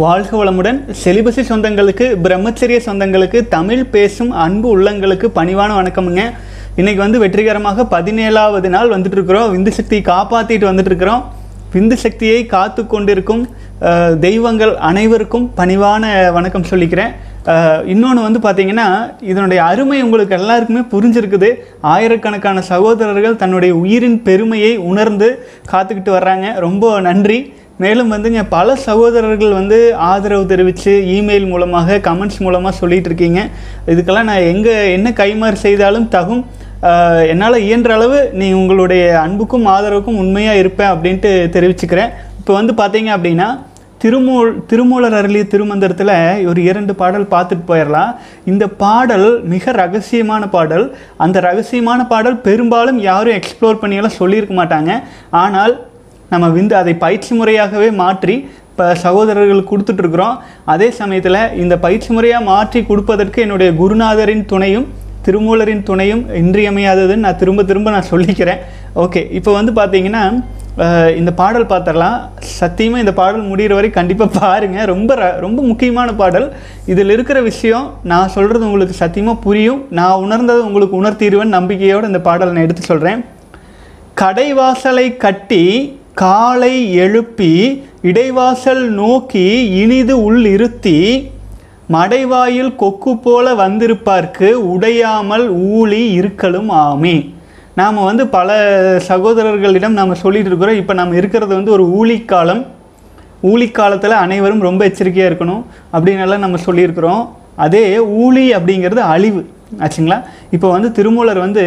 வாழ்க வளமுடன். செலிபசி சொந்தங்களுக்கு பிரம்மச்சரிய சொந்தங்களுக்கு தமிழ் பேசும் அன்பு உள்ளங்களுக்கு பணிவான வணக்கமுங்க. இன்றைக்கி வந்து வெற்றிகரமாக பதினேழாவது நாள் வந்துட்டுருக்குறோம். விந்து சக்தியை காப்பாற்றிட்டு வந்துட்டுருக்குறோம். விந்து சக்தியை காத்து கொண்டிருக்கும் தெய்வங்கள் அனைவருக்கும் பணிவான வணக்கம் சொல்லிக்கிறேன். இன்னொன்று வந்து பார்த்தீங்கன்னா இதனுடைய அருமை உங்களுக்கு எல்லாருக்குமே புரிஞ்சிருக்குது. ஆயிரக்கணக்கான சகோதரர்கள் தன்னுடைய உயிரின் பெருமையை உணர்ந்து காத்துக்கிட்டு வர்றாங்க. ரொம்ப நன்றி. மேலும் வந்துங்க பல சகோதரர்கள் வந்து ஆதரவு தெரிவித்து இமெயில் மூலமாக கமெண்ட்ஸ் மூலமாக சொல்லிகிட்டு இருக்கீங்க. இதுக்கெல்லாம் நான் எங்கே என்ன கைமாறு செய்தாலும் தகும். என்னால் இயன்ற அளவு நீ உங்களுடைய அன்புக்கும் ஆதரவுக்கும் உண்மையாக இருப்பேன் அப்படின்ட்டு தெரிவிச்சுக்கிறேன். இப்போ வந்து பார்த்தீங்க அப்படின்னா திருமூல் திருமூலர் அருளிய திருமந்திரத்தில் ஒரு இரண்டு பாடல் பார்த்துட்டு போயிடலாம் இந்த பாடல் மிக ரகசியமான பாடல். அந்த ரகசியமான பாடல் பெரும்பாலும் யாரும் எக்ஸ்ப்ளோர் பண்ணியெல்லாம் சொல்லியிருக்க மாட்டாங்க. ஆனால் நம்ம விந்து அதை பயிற்சி முறையாகவே மாற்றி இப்போ சகோதரர்கள் கொடுத்துட்ருக்குறோம் அதே சமயத்தில் இந்த பயிற்சி முறையாக மாற்றி கொடுப்பதற்கு என்னுடைய குருநாதரின் துணையும் திருமூலரின் துணையும் இன்றியமையாததுன்னு நான் திரும்ப திரும்ப நான் சொல்லிக்கிறேன். ஓகே இப்போ வந்து பார்த்தீங்கன்னா இந்த பாடல் பார்த்துடலாம் சத்தியமாக இந்த பாடல் முடிகிற வரை கண்டிப்பாக பாருங்கள் ரொம்ப ர- ரொம்ப முக்கியமான பாடல். இதில் இருக்கிற விஷயம் நான் சொல்கிறது உங்களுக்கு சத்தியமாக புரியும். நான் உணர்ந்ததை உங்களுக்கு உணர்த்திடுவேன் நம்பிக்கையோடு இந்த பாடலை நான் எடுத்து சொல்கிறேன் கடைவாசலை கட்டி காலை எழுப்பி இடைவாசல் நோக்கி இனிது உள் இருத்தி மடைவாயில் கொக்கு போல வந்திருப்பார்க்கு உடையாமல் ஊழி இருக்கலும் ஆமே. நாம் வந்து பல சகோதரர்களிடம் நாம் சொல்லிட்டு இருக்கிறோம். இப்போ நம்ம இருக்கிறது வந்து ஒரு ஊழிக்காலம். ஊழிக்காலத்தில் அனைவரும் ரொம்ப எச்சரிக்கையாக இருக்கணும் அப்படின்னு நம்ம சொல்லியிருக்கிறோம். அதே ஊழி அப்படிங்கிறது அழிவு. ஆச்சுங்களா? இப்போ வந்து திருமூலர் வந்து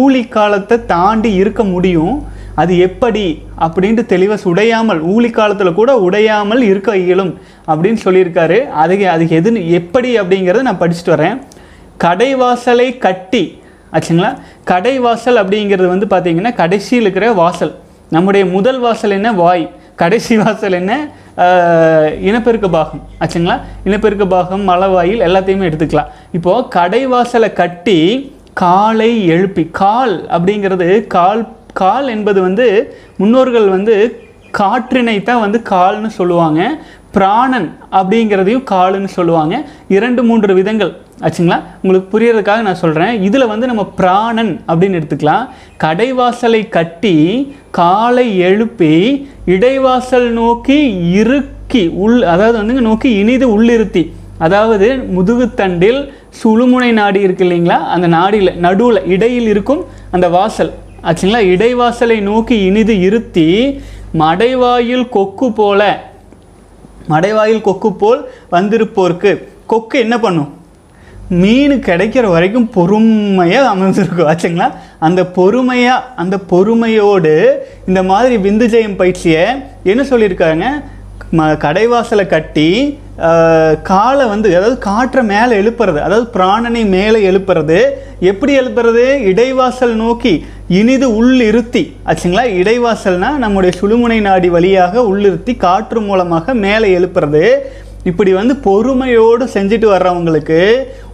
ஊழி காலத்தை தாண்டி இருக்க முடியும். அது எப்படி அப்படின்ட்டு தெளிவாக உடையாமல் ஊழி காலத்தில் கூட உடையாமல் இருக்க இயலும் அப்படின்னு சொல்லியிருக்காரு. அதுக்கு அதுக்கு எது எப்படி அப்படிங்கிறத நான் படிச்சுட்டு வரேன். கடைவாசலை கட்டி ஆச்சுங்களா? கடைவாசல் அப்படிங்கிறது வந்து பார்த்தீங்கன்னா கடைசியில் இருக்கிற வாசல். நம்முடைய முதல் வாசல் என்ன? வாய். கடைசி வாசல் என்ன? இனப்பெருக்க பாகம் ஆச்சுங்களா? இனப்பெருக்க பாகம் மலவாயில் எல்லாத்தையுமே எடுத்துக்கலாம். இப்போது கடைவாசலை கட்டி காலை எழுப்பி கால் அப்படிங்கிறது கால் கால் என்பது வந்து முன்னோர்கள் வந்து காற்றினை தான் வந்து கால்னு சொல்லுவாங்க. பிராணன் அப்படிங்கிறதையும் காலுன்னு சொல்லுவாங்க. இரண்டு மூன்று விதங்கள். ஆச்சுங்களா? உங்களுக்கு புரியறதுக்காக நான் சொல்கிறேன் இதில் வந்து நம்ம பிராணன் அப்படின்னு எடுத்துக்கலாம். கடைவாசலை கட்டி காலை எழுப்பி இடைவாசல் நோக்கி இறுக்கி உள் அதாவது வந்துங்க நோக்கி இனிது உள்ளிருத்தி. அதாவது முதுகுத்தண்டில் சுழுமுனை நாடி இருக்கு இல்லைங்களா? அந்த நாடியில் நடுவில் இடையில் இருக்கும் அந்த வாசல். ஆச்சுங்களா? இடைவாசலை நோக்கி இனிது இருத்தி மடைவாயில் கொக்கு போல மடைவாயில் கொக்கு போல் வந்திருப்போருக்கு. கொக்கு என்ன பண்ணும்? மீன் கிடைக்கிற வரைக்கும் பொறுமையாக அமைஞ்சிருக்கும் ஆச்சுங்களா? அந்த பொறுமையாக அந்த பொறுமையோடு இந்த மாதிரி விந்து ஜெயம் பயிற்சியை என்ன சொல்லியிருக்காங்க? ம கடைவாசலை கட்டி காலை வந்து அதாவது காற்றை மேலே எழுப்புறது அதாவது பிராணனை மேலே எழுப்புறது. எப்படி எழுப்புறது? இடைவாசல் நோக்கி இனிது உள்ளிருத்தி. ஆச்சுங்களா? இடைவாசல்னா நம்முடைய சுழுமுனை நாடி வழியாக உள்ளிருத்தி காற்று மூலமாக மேலே எழுப்புறது. இப்படி வந்து பொறுமையோடு செஞ்சுட்டு வர்றவங்களுக்கு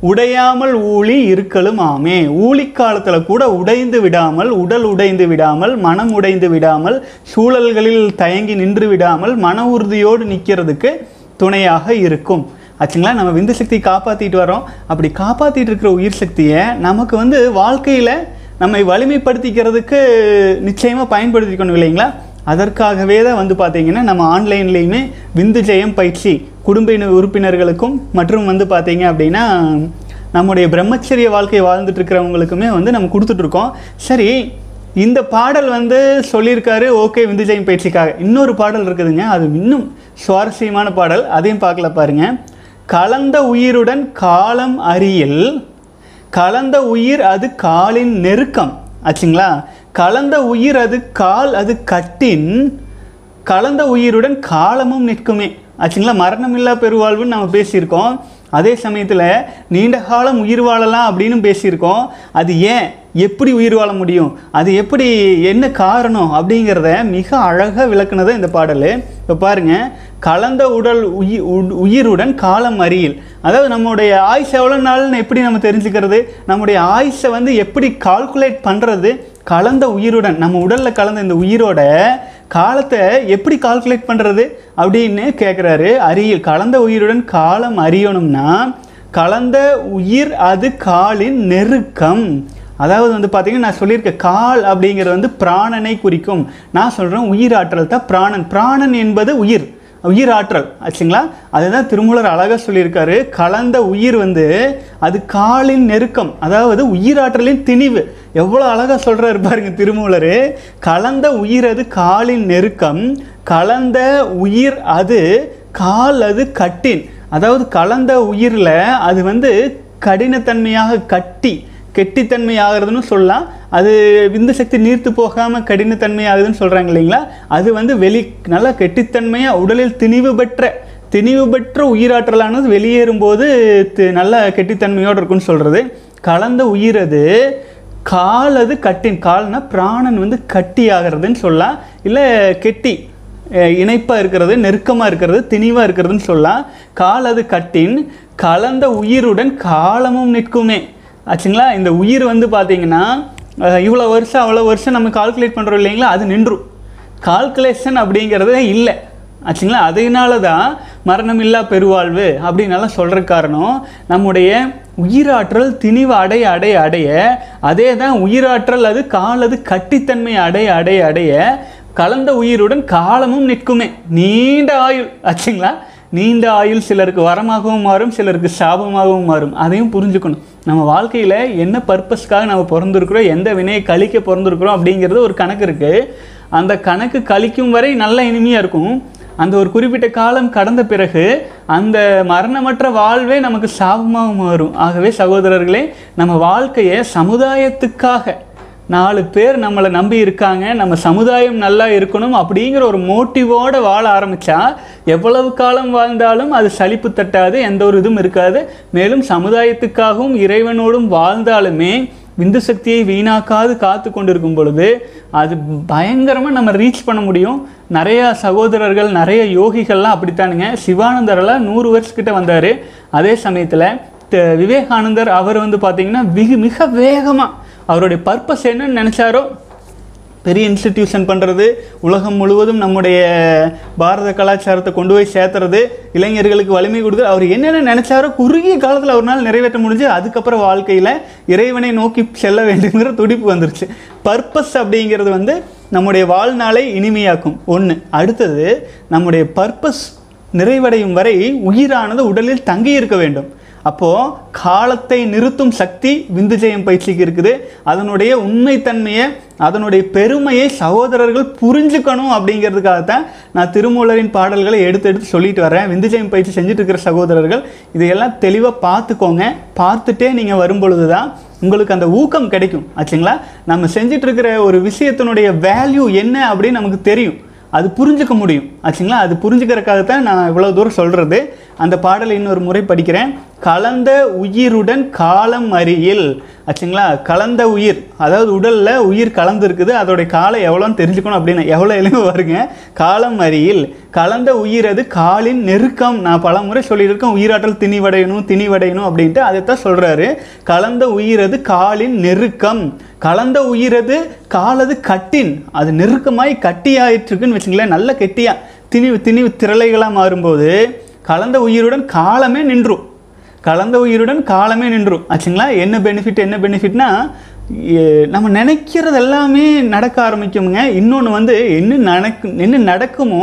உடையாமல் ஊழி இருக்கலும் ஆமே. ஊழி காலத்தில் கூட உடைந்து விடாமல் உடல் உடைந்து விடாமல் மனம் உடைந்து விடாமல் சூழல்களில் தயங்கி நின்று விடாமல் மன உறுதியோடு நிற்கிறதுக்கு துணையாக இருக்கும். ஆச்சுங்களா? நம்ம விந்து சக்தியை காப்பாற்றிட்டு வரோம் அப்படி காப்பாற்றிட்டு இருக்கிற உயிர் சக்தியை நமக்கு வந்து வாழ்க்கையில் நம்மை வலிமைப்படுத்திக்கிறதுக்கு நிச்சயமாக பயன்படுத்திக்கணும் இல்லைங்களா? அதற்காகவே தான் வந்து பார்த்தீங்கன்னா நம்ம ஆன்லைன்லேயுமே விந்து ஜெயம் பயிற்சி குடும்ப இன- உறுப்பினர்களுக்கும் மற்றும் வந்து பார்த்தீங்க அப்படின்னா நம்முடைய பிரம்மச்சரிய வாழ்க்கை வாழ்ந்துட்டு இருக்கிறவங்களுக்குமே வந்து நம்ம கொடுத்துட்ருக்கோம் சரி இந்த பாடல் வந்து சொல்லியிருக்காரு ஓகே விந்து பயிற்சிக்காக இன்னொரு பாடல் இருக்குதுங்க. அது இன்னும் சுவாரஸ்யமான பாடல். அதையும் பார்க்கல பாருங்க. கலந்த உயிருடன் காலம் அறியில் கலந்த உயிர் அது காலின் நெருக்கம். ஆச்சுங்களா? கலந்த உயிர் அது கால் அது கட்டின். கலந்த உயிருடன் காலமும் நிற்குமே. ஆச்சுங்களா? மரணமில்லா பெருவாழ்வுன்னு நம்ம பேசியிருக்கோம். அதே சமயத்தில் நீண்ட காலம் உயிர் வாழலாம் அப்படின்னு பேசியிருக்கோம். அது ஏன்? எப்படி உயிர் வாழ முடியும்? அது எப்படி என்ன காரணம் அப்படிங்கிறத மிக அழகாக விளக்குனது இந்த பாடல். இப்போ பாருங்க கலந்த உடல் உயிர் உயிருடன் காலம் அறியில். அதாவது நம்முடைய ஆயுஷ் எவ்வளோ நாள்னு எப்படி நம்ம தெரிஞ்சுக்கிறது? நம்முடைய ஆயுஷை வந்து எப்படி கால்குலேட் பண்ணுறது கலந்த உயிருடன் நம்ம உடலில் கலந்த இந்த உயிரோட காலத்தை எப்படி கால்குலேட் பண்ணுறது அப்படின்னு கேட்குறாரு அறியில். கலந்த உயிருடன் காலம் அறியணும்னா கலந்த உயிர் அது காலின் நெருக்கம். அதாவது வந்து பார்த்தீங்கன்னா நான் சொல்லியிருக்கேன் கால் அப்படிங்கிறது வந்து பிராணனை குறிக்கும். நான் சொல்கிறேன் உயிராற்றல் தான் பிராணன். பிராணன் என்பது உயிர். உயிராற்றல் ஆச்சுங்களா? அதுதான் திருமூலர் அழகாக சொல்லியிருக்காரு. கலந்த உயிர் வந்து அது காலின் நெருக்கம். அதாவது உயிராற்றலின் திணிவு. எவ்வளோ அழகாக சொல்கிறாரு பாருங்க திருமூலர். கலந்த உயிர் அது காலின் நெருக்கம். கலந்த உயிர் அது கால் அது கட்டின். அதாவது கலந்த உயிரில் அது வந்து கடினத்தன்மையாக கட்டி கெட்டித்தன்மை ஆகிறதுன்னு சொல்லலாம். அது விந்து சக்தி நீர்த்து போகாமல் கடினத்தன்மை ஆகுதுன்னு சொல்கிறாங்க இல்லைங்களா? அது வந்து வெளி நல்லா கெட்டித்தன்மையாக உடலில் திணிவு பெற்ற திணிவு பெற்ற உயிராற்றலானது வெளியேறும்போது நல்ல கெட்டித்தன்மையோடு இருக்குன்னு சொல்கிறது கலந்த உயிர் அது கால் அது கட்டின் கால்னால் பிராணன் வந்து கட்டி ஆகிறதுன்னு சொல்லலாம். இல்லை கெட்டி இணைப்பாக இருக்கிறது நெருக்கமாக இருக்கிறது திணிவாக இருக்கிறதுன்னு சொல்லலாம். கால் அது கட்டின் கலந்த உயிருடன் காலமும் நிற்குமே. ஆச்சுங்களா? இந்த உயிர் வந்து பார்த்தீங்கன்னா இவ்வளோ வருஷம் அவ்வளோ வருஷம் நம்ம கால்குலேட் பண்ணுறோம் இல்லைங்களா? அது நின்றும் கால்குலேஷன் அப்படிங்கிறதே இல்லை. ஆச்சுங்களா? அதனால தான் மரணமில்லா பெருவாழ்வு அப்படின்னாலாம் சொல்கிற காரணம் நம்முடைய உயிராற்றல் திணிவு அடைய அடைய அடைய அதே தான் உயிராற்றல் அது காலது கட்டித்தன்மை அடைய அடைய அடைய கலந்த உயிருடன் காலமும் நிற்குமே. நீண்ட ஆயுள். ஆச்சுங்களா? நீண்ட ஆயுள் சிலருக்கு வரமாகவும் மாறும் சிலருக்கு சாபமாகவும் மாறும். அதையும் புரிஞ்சுக்கணும். நம்ம வாழ்க்கையில் என்ன பர்பஸ்க்காக நம்ம பிறந்திருக்கிறோம் எந்த வினையை கழிக்க பிறந்திருக்கிறோம் அப்படிங்கிறது ஒரு கணக்கு இருக்குது அந்த கணக்கு கழிக்கும் வரை நல்ல இனிமையாக இருக்கும். அந்த ஒரு குறிப்பிட்ட காலம் கடந்த பிறகு அந்த மரணமற்ற வாழ்வே நமக்கு சாபமாக மாறும். ஆகவே சகோதரர்களே நம்ம வாழ்க்கையை சமுதாயத்துக்காக நாலு பேர் நம்மளை நம்பி இருக்காங்க நம்ம சமுதாயம் நல்லா இருக்கணும் அப்படிங்கிற ஒரு மோட்டிவோடு வாழ ஆரம்பித்தா எவ்வளவு காலம் வாழ்ந்தாலும் அது சலிப்பு தட்டாது எந்த ஒரு இதுவும் இருக்காது. மேலும் சமுதாயத்துக்காகவும் இறைவனோடும் வாழ்ந்தாலுமே விந்து சக்தியை வீணாக்காது காத்து கொண்டிருக்கும் பொழுது அது பயங்கரமாக நம்ம ரீச் பண்ண முடியும். நிறையா சகோதரர்கள் நிறைய யோகிகள்லாம் அப்படித்தானுங்க. சிவானந்தரெல்லாம் நூறு வருஷக்கிட்ட வந்தார். அதே சமயத்தில் த- விவேகானந்தர் அவர் வந்து பார்த்திங்கன்னா மிக மிக வேகமாக அவருடைய பர்பஸ் என்னன்னு நினச்சாரோ? பெரிய இன்ஸ்டிடியூஷன் பண்ணுறது உலகம் முழுவதும் நம்முடைய பாரத கலாச்சாரத்தை கொண்டு போய் சேர்த்துறது இளைஞர்களுக்கு வலிமை கொடுத்து அவர் என்னென்ன நினச்சாரோ குறுகிய காலத்தில் அவரால் நிறைவேற்ற முடிஞ்சு அதுக்கப்புறம் வாழ்க்கையில் இறைவனை நோக்கி செல்ல வேண்டுங்கிற துடிப்பு வந்துருச்சு. பர்பஸ் அப்படிங்கிறது வந்து நம்முடைய வாழ்நாளை இனிமையாக்கும். ஒன்று அடுத்தது நம்முடைய பர்பஸ் நிறைவடையும் வரை உயிரானது உடலில் தங்கி இருக்க வேண்டும். அப்போது காலத்தை நிறுத்தும் சக்தி விந்துஜெயம் பயிற்சிக்கு இருக்குது. அதனுடைய உண்மைத்தன்மையை அதனுடைய பெருமையை சகோதரர்கள் புரிஞ்சுக்கணும் அப்படிங்கிறதுக்காகத்தான் நான் திருமூலரின் பாடல்களை எடுத்து எடுத்து சொல்லிட்டு வரேன். விந்துஜெயம் பயிற்சி செஞ்சுட்டு இருக்கிற சகோதரர்கள் இதையெல்லாம் தெளிவாக பார்த்துக்கோங்க. பார்த்துட்டே நீங்கள் வரும்பொழுது தான் உங்களுக்கு அந்த ஊக்கம் கிடைக்கும். ஆச்சுங்களா? நம்ம செஞ்சுட்டு இருக்கிற ஒரு விஷயத்தினுடைய வேல்யூ என்ன அப்படின்னு நமக்கு தெரியும். அது புரிஞ்சுக்க முடியும். ஆச்சுங்களா? அது புரிஞ்சுக்கிறதுக்காகத்தான் நான் இவ்வளோ தூரம் சொல்கிறது அந்த பாடலை இன்னொரு முறை படிக்கிறேன். கலந்த உயிருடன் காலம் அறியில் ஆச்சுங்களா? கலந்த உயிர். அதாவது உடலில் உயிர் கலந்து இருக்குது அதோடைய காலம் எவ்வளோன்னு தெரிஞ்சுக்கணும் அப்படின்னு எவ்வளோ எளிமை வருங்க காலம் அறியில் கலந்த உயிர் அது காலின் நெருக்கம். நான் பல முறை சொல்லியிருக்கேன் உயிராற்றல் திணிவடையணும் திணிவடையணும் அப்படின்ட்டு அதைத்தான் சொல்கிறாரு கலந்த உயிர் அது காலின் நெருக்கம். கலந்த உயிரது காலது கட்டின். அது நெருக்கமாய் கட்டியாயிட்டுருக்குன்னு வச்சுங்களேன் நல்ல கெட்டியாக திணிவு திணிவு திரளைகளாக மாறும்போது கலந்த உயிருடன் காலமே நின்றும் கலந்த உயிருடன் காலமே நின்றும் ஆச்சுங்களா? என்ன பெனிஃபிட் என்ன பெனிஃபிட்னா நம்ம நினைக்கிறது எல்லாமே நடக்க ஆரம்பிக்குமுங்க. இன்னொன்று வந்து என்ன நடக்கும் என்ன நடக்குமோ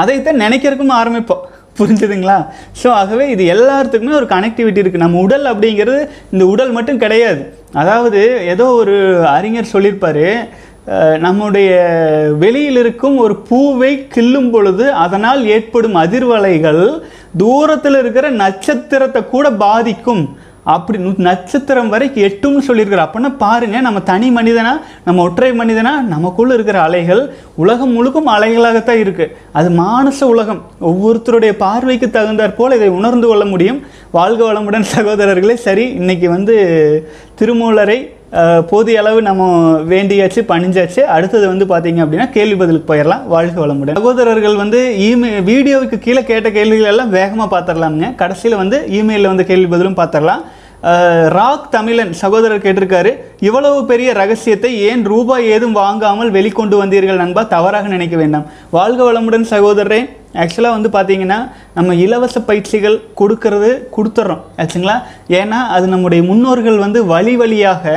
அதைத்தான் நினைக்கிறதுக்கும் ஆரம்பிப்போம். புரிஞ்சுதுங்களா? ஸோ ஆகவே இது எல்லாத்துக்குமே ஒரு கனெக்டிவிட்டி இருக்குது நம்ம உடல் அப்படிங்கிறது இந்த உடல் மட்டும் கிடையாது. அதாவது ஏதோ ஒரு அறிஞர் சொல்லியிருப்பார் நம்முடைய வெளியில் இருக்கும் ஒரு பூவை கிள்ளும் பொழுது அதனால் ஏற்படும் அதிர்வலைகள் தூரத்தில் இருக்கிற நட்சத்திரத்தை கூட பாதிக்கும். அப்படி நு- நட்சத்திரம் வரைக்கும் எட்டும்னு சொல்லியிருக்கிறார். அப்படின்னா பாருங்க நம்ம தனி மனிதனா நம்ம ஒற்றை மனிதனா நமக்குள்ள இருக்கிற அலைகள் உலகம் முழுக்கும் அலைகளாகத்தான் இருக்கு. அது மானச உலகம். ஒவ்வொருத்தருடைய பார்வைக்கு தகுந்தாற் போல் இதை உணர்ந்து கொள்ள முடியும். வாழ்க வளமுடன் சகோதரர்களே சரி இன்னைக்கு வந்து திருமூலரை போதிய அளவு நம்ம வேண்டியாச்சு பணிஞ்சாச்சு. அடுத்தது வந்து பார்த்தீங்க அப்படின்னா கேள்வி பதிலுக்கு போயிடலாம். வாழ்க வளமுடன். சகோதரர்கள் வந்து இமெயில் வீடியோவுக்கு கீழே கேட்ட கேள்விகள் எல்லாம் வேகமாக பார்த்துடலாமுங்க கடைசியில் வந்து இமெயிலில் வந்து கேள்வி பதிலும் பார்த்துடலாம் ராக் தமிழன் சகோதரர் கேட்டிருக்காரு இவ்வளவு பெரிய ரகசியத்தை ஏன் ரூபாய் ஏதும் வாங்காமல் வெளிக்கொண்டு வந்தீர்கள் நண்பா? தவறாக நினைக்க வேண்டாம். வாழ்க வளமுடன் சகோதரரே. ஆக்சுவலாக வந்து பார்த்தீங்கன்னா நம்ம இலவச பயிற்சிகள் கொடுக்கறது கொடுத்துட்றோம் ஆச்சுங்களா ஏன்னா அது நம்முடைய முன்னோர்கள் வந்து வழி வழியாக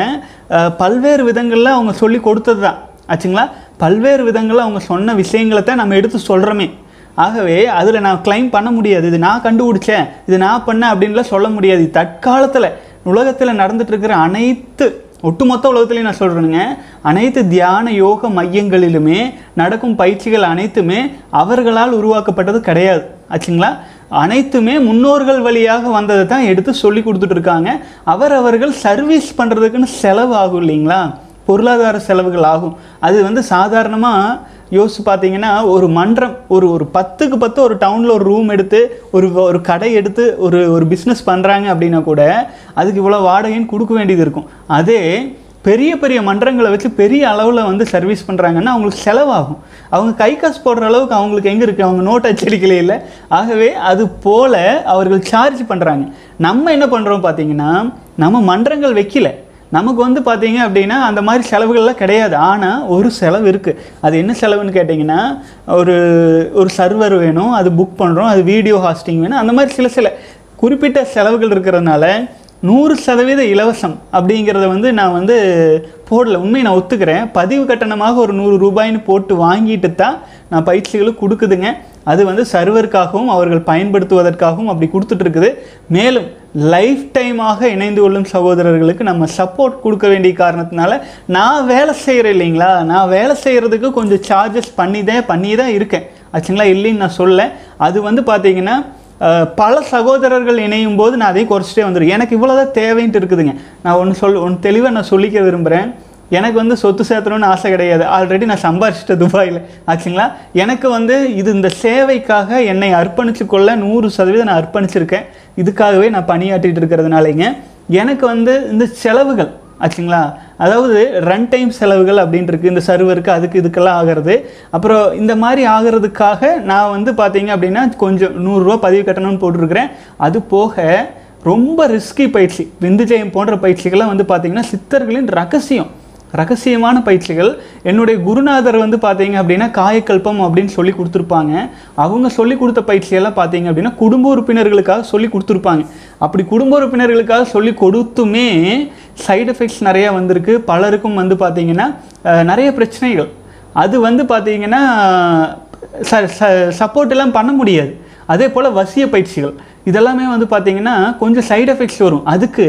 பல்வேறு விதங்களில் அவங்க சொல்லி கொடுத்தது தான் ஆச்சுங்களா பல்வேறு விதங்களில் அவங்க சொன்ன விஷயங்களை தான் நம்ம எடுத்து சொல்கிறோமே ஆகவே அதில் நான் க்ளைம் பண்ண முடியாது. இது நான் கண்டுபிடிச்சேன். இது நான் பண்ணேன் அப்படின்லாம் சொல்ல முடியாது. தற்காலத்தில் உலகத்தில் நடந்துட்டு இருக்கிற அனைத்து ஒட்டுமொத்த உலகத்துலையும் நான் சொல்கிறேனுங்க அனைத்து தியான யோக மையங்களிலுமே நடக்கும் பயிற்சிகள் அனைத்துமே அவர்களால் உருவாக்கப்பட்டது கிடையாது. ஆச்சுங்களா? அனைத்துமே முன்னோர்கள் வழியாக வந்ததை தான் எடுத்து சொல்லி கொடுத்துட்ருக்காங்க அவரவர்கள் அவர் அவர்கள் சர்வீஸ் பண்ணுறதுக்குன்னு செலவு ஆகும் இல்லைங்களா? பொருளாதார செலவுகள் ஆகும் அது வந்து சாதாரணமாக யோசிச்சு பார்த்தீங்கன்னா ஒரு மன்றம் ஒரு ஒரு பத்துக்கு பத்து ஒரு டவுனில் ஒரு ரூம் எடுத்து ஒரு ஒரு கடை எடுத்து ஒரு ஒரு பிஸ்னஸ் பண்ணுறாங்க அப்படின்னா கூட அதுக்கு இவ்வளோ வாடகைன்னு கொடுக்க வேண்டியது இருக்கும். அதே பெரிய பெரிய மன்றங்களை வச்சு பெரிய அளவில் வந்து சர்வீஸ் பண்ணுறாங்கன்னா அவங்களுக்கு செலவாகும். அவங்க கை காசு போடுற அளவுக்கு அவங்களுக்கு எங்கே இருக்குது அவங்க நோட் அச்சடிக்கலே இல்லை. ஆகவே அது போல் அவர்கள் சார்ஜ் பண்ணுறாங்க நம்ம என்ன பண்ணுறோம் பார்த்தீங்கன்னா நம்ம மன்றங்கள் வைக்கல. நமக்கு வந்து பார்த்தீங்க அப்படின்னா அந்த மாதிரி செலவுகள்லாம் கிடையாது. ஆனால் ஒரு செலவு இருக்குது அது என்ன செலவுன்னு கேட்டிங்கன்னா ஒரு ஒரு சர்வர் வேணும் அது புக் பண்ணுறோம் அது வீடியோ ஹாஸ்டிங் வேணும் அந்த மாதிரி சில சில குறிப்பிட்ட செலவுகள் இருக்கிறதுனால நூறு சதவீத இலவசம் அப்படிங்கிறத வந்து நான் வந்து போடல. உண்மையை நான் ஒத்துக்கிறேன். பதிவு கட்டணமாக ஒரு நூறு ரூபாய்ன்னு போட்டு வாங்கிட்டு தான் நான் பயிற்சிகளுக்கு கொடுக்குதுங்க. அது வந்து சர்வருக்காகவும் அவர்கள் பயன்படுத்துவதற்காகவும் அப்படி கொடுத்துட்டு இருக்குது மேலும் லைஃப் டைமாக இணைந்து கொள்ளும் சகோதரர்களுக்கு நம்ம சப்போர்ட் கொடுக்க வேண்டிய காரணத்தினால நான் வேலை செய்கிறேன் இல்லைங்களா? நான் வேலை செய்கிறதுக்கு கொஞ்சம் சார்ஜஸ் பண்ணி தான் பண்ணி தான் இருக்கேன். ஆச்சுங்களா? இல்லைன்னு நான் சொல்ல. அது வந்து பார்த்தீங்கன்னா பல சகோதரர்கள் இணையும் போது நான் அதையும் குறைச்சிட்டே வந்துடும் எனக்கு இவ்வளோதான் தேவைன்ட்டு இருக்குதுங்க. நான் ஒன்று சொல் ஒன்று தெளிவாக நான் சொல்லிக்க விரும்புகிறேன் எனக்கு வந்து சொத்து சேர்த்தணும்னு ஆசை கிடையாது. ஆல்ரெடி நான் சம்பாரிச்சிட்டேன் துபாயில். ஆச்சுங்களா? எனக்கு வந்து இது இந்த சேவைக்காக என்னை அர்ப்பணிச்சு கொள்ள நூறு சதவீதம் நான் அர்ப்பணிச்சிருக்கேன். இதுக்காகவே நான் பணியாற்றிட்டு இருக்கிறதுனாலங்க எனக்கு வந்து இந்த செலவுகள் ஆச்சுங்களா? அதாவது ரன் டைம் செலவுகள் அப்படின்னு இந்த சர்வருக்கு அதுக்கு இதுக்கெல்லாம் ஆகிறது. அப்புறம் இந்த மாதிரி ஆகிறதுக்காக நான் வந்து பார்த்தீங்க அப்படின்னா கொஞ்சம் நூறுரூவா பதிவு கட்டணம்னு போட்டிருக்கிறேன். அது போக ரொம்ப ரிஸ்கி பயிற்சி விந்துஜயம் போன்ற பயிற்சிகள்லாம் வந்து பார்த்திங்கன்னா சித்தர்களின் ரகசியம். ரகசியமான பயிற்சிகள். என்னுடைய குருநாதர் வந்து பார்த்தீங்க அப்படின்னா காயக்கல்பம் அப்படின்னு சொல்லி கொடுத்துருப்பாங்க. அவங்க சொல்லி கொடுத்த பயிற்சியெல்லாம் பார்த்தீங்க அப்படின்னா குடும்ப உறுப்பினர்களுக்காக சொல்லி கொடுத்துருப்பாங்க. அப்படி குடும்ப உறுப்பினர்களுக்காக சொல்லி கொடுத்துமே சைடு எஃபெக்ட்ஸ் நிறையா வந்திருக்கு. பலருக்கும் வந்து பார்த்தீங்கன்னா நிறைய பிரச்சனைகள். அது வந்து பார்த்தீங்கன்னா ச சப்போர்ட் எல்லாம் பண்ண முடியாது. அதே போல் வசிய பயிற்சிகள். இதெல்லாமே வந்து பார்த்திங்கன்னா கொஞ்சம் சைடு எஃபெக்ட்ஸ் வரும். அதுக்கு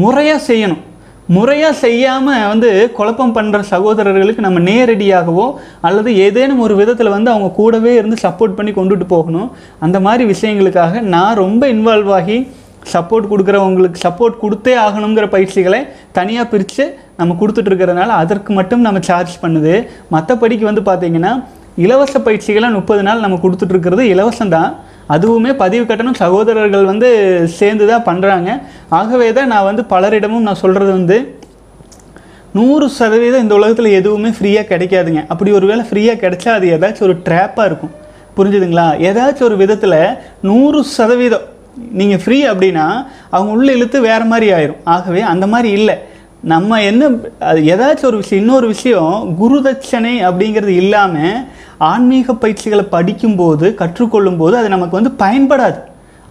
முறையாக செய்யணும். முறையாக செய்யாமல் வந்து குழப்பம் பண்ணுற சகோதரர்களுக்கு நம்ம நேரடியாகவோ அல்லது ஏதேனும் ஒரு விதத்தில் வந்து அவங்க கூடவே இருந்து சப்போர்ட் பண்ணி கொண்டுட்டு போகணும். அந்த மாதிரி விஷயங்களுக்காக நான் ரொம்ப இன்வால்வ் ஆகி சப்போர்ட் கொடுக்குறவங்களுக்கு சப்போர்ட் கொடுத்தே ஆகணுங்கிற பயிற்சிகளை தனியாக பிரித்து நம்ம கொடுத்துட்ருக்கிறதுனால அதற்கு மட்டும் நம்ம சார்ஜ் பண்ணுது. மற்றபடிக்கு வந்து பார்த்திங்கன்னா இலவச பயிற்சிகளை முப்பது நாள் நம்ம கொடுத்துட்ருக்கிறது இலவசம் தான். அதுவுமே பதிவு கட்டணம். சகோதரர்கள் வந்து சேர்ந்து தான் பண்ணுறாங்க ஆகவே தான் நான் வந்து பலரிடமும் நான் சொல்கிறது வந்து நூறு சதவீதம் இந்த உலகத்தில் எதுவுமே ஃப்ரீயாக கிடைக்காதுங்க. அப்படி ஒரு வேளை ஃப்ரீயாக கிடைச்சா அது ஏதாச்சும் ஒரு ட்ராப்பாக இருக்கும். புரிஞ்சுதுங்களா? ஏதாச்சும் ஒரு விதத்தில் நூறு சதவீதம் நீங்கள் ஃப்ரீ அப்படின்னா அவங்க உள்ளே இழுத்து வேறு மாதிரி ஆயிரும். ஆகவே அந்த மாதிரி இல்லை. நம்ம என்ன அது ஏதாச்சும் ஒரு விஷயம் இன்னொரு விஷயம் குருதட்சணை அப்படிங்கிறது இல்லாமல் ஆன்மீக பயிற்சிகளை படிக்கும்போது கற்றுக்கொள்ளும் போது அது நமக்கு வந்து பயன்படாது.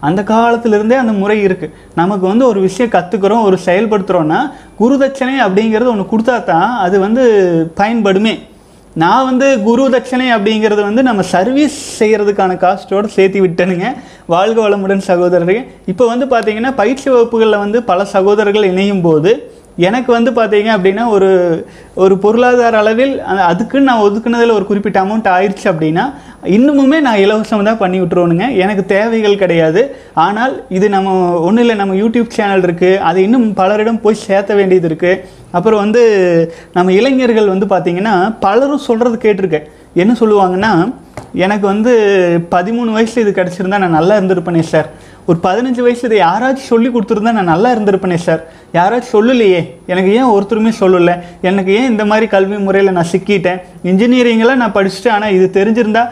அந்த காலத்திலிருந்தே அந்த முறை இருக்குது நமக்கு வந்து ஒரு விஷயம் கற்றுக்குறோம் ஒரு செயல்படுத்துகிறோன்னா குருதட்சணை அப்படிங்கிறது ஒன்று கொடுத்தா தான் அது வந்து பயன்படுமே. நான் வந்து குரு தட்சணை அப்படிங்கிறது வந்து நம்ம சர்வீஸ் செய்கிறதுக்கான காஸ்ட்டோடு சேர்த்து விட்டேனுங்க. வாழ்க வளமுடன் சகோதரர்கள். இப்போ வந்து பார்த்திங்கன்னா பயிற்சி வகுப்புகளில் வந்து பல சகோதரர்கள் இணையும் போது எனக்கு வந்து பார்த்தீங்க அப்படின்னா ஒரு ஒரு பொருளாதார அளவில் அதுக்குன்னு நான் ஒதுக்குனதில் ஒரு குறிப்பிட்ட அமௌண்ட் ஆயிடுச்சு அப்படின்னா இன்னுமுமே நான் இலவசம் தான் பண்ணி விட்டுருவோனுங்க. எனக்கு தேவைகள் கிடையாது. ஆனால் இது நம்ம ஒன்றும் இல்லை நம்ம யூடியூப் சேனல் இருக்குது அது இன்னும் பலரிடம் போய் சேர்த்த வேண்டியது இருக்குது அப்புறம் வந்து நம்ம இளைஞர்கள் வந்து பார்த்திங்கன்னா பலரும் சொல்கிறது கேட்டிருக்கேன். என்ன சொல்லுவாங்கன்னா எனக்கு வந்து பதிமூணு வயசில் இது கிடச்சிருந்தா நான் நல்லா இருந்திருப்பேனே சார். ஒரு பதினஞ்சு வயசு இதை யாராச்சும் சொல்லி கொடுத்துருந்தா நான் நல்லா இருந்திருப்பேனே சார் யாராச்சும் சொல்லலையே. எனக்கு ஏன் ஒருத்தருமே சொல்லலை? எனக்கு ஏன் இந்த மாதிரி கல்வி முறையில் நான் சிக்கிட்டேன்? இன்ஜினியரிங்கெல்லாம் நான் படிச்சுட்டேன். ஆனால் இது தெரிஞ்சிருந்தா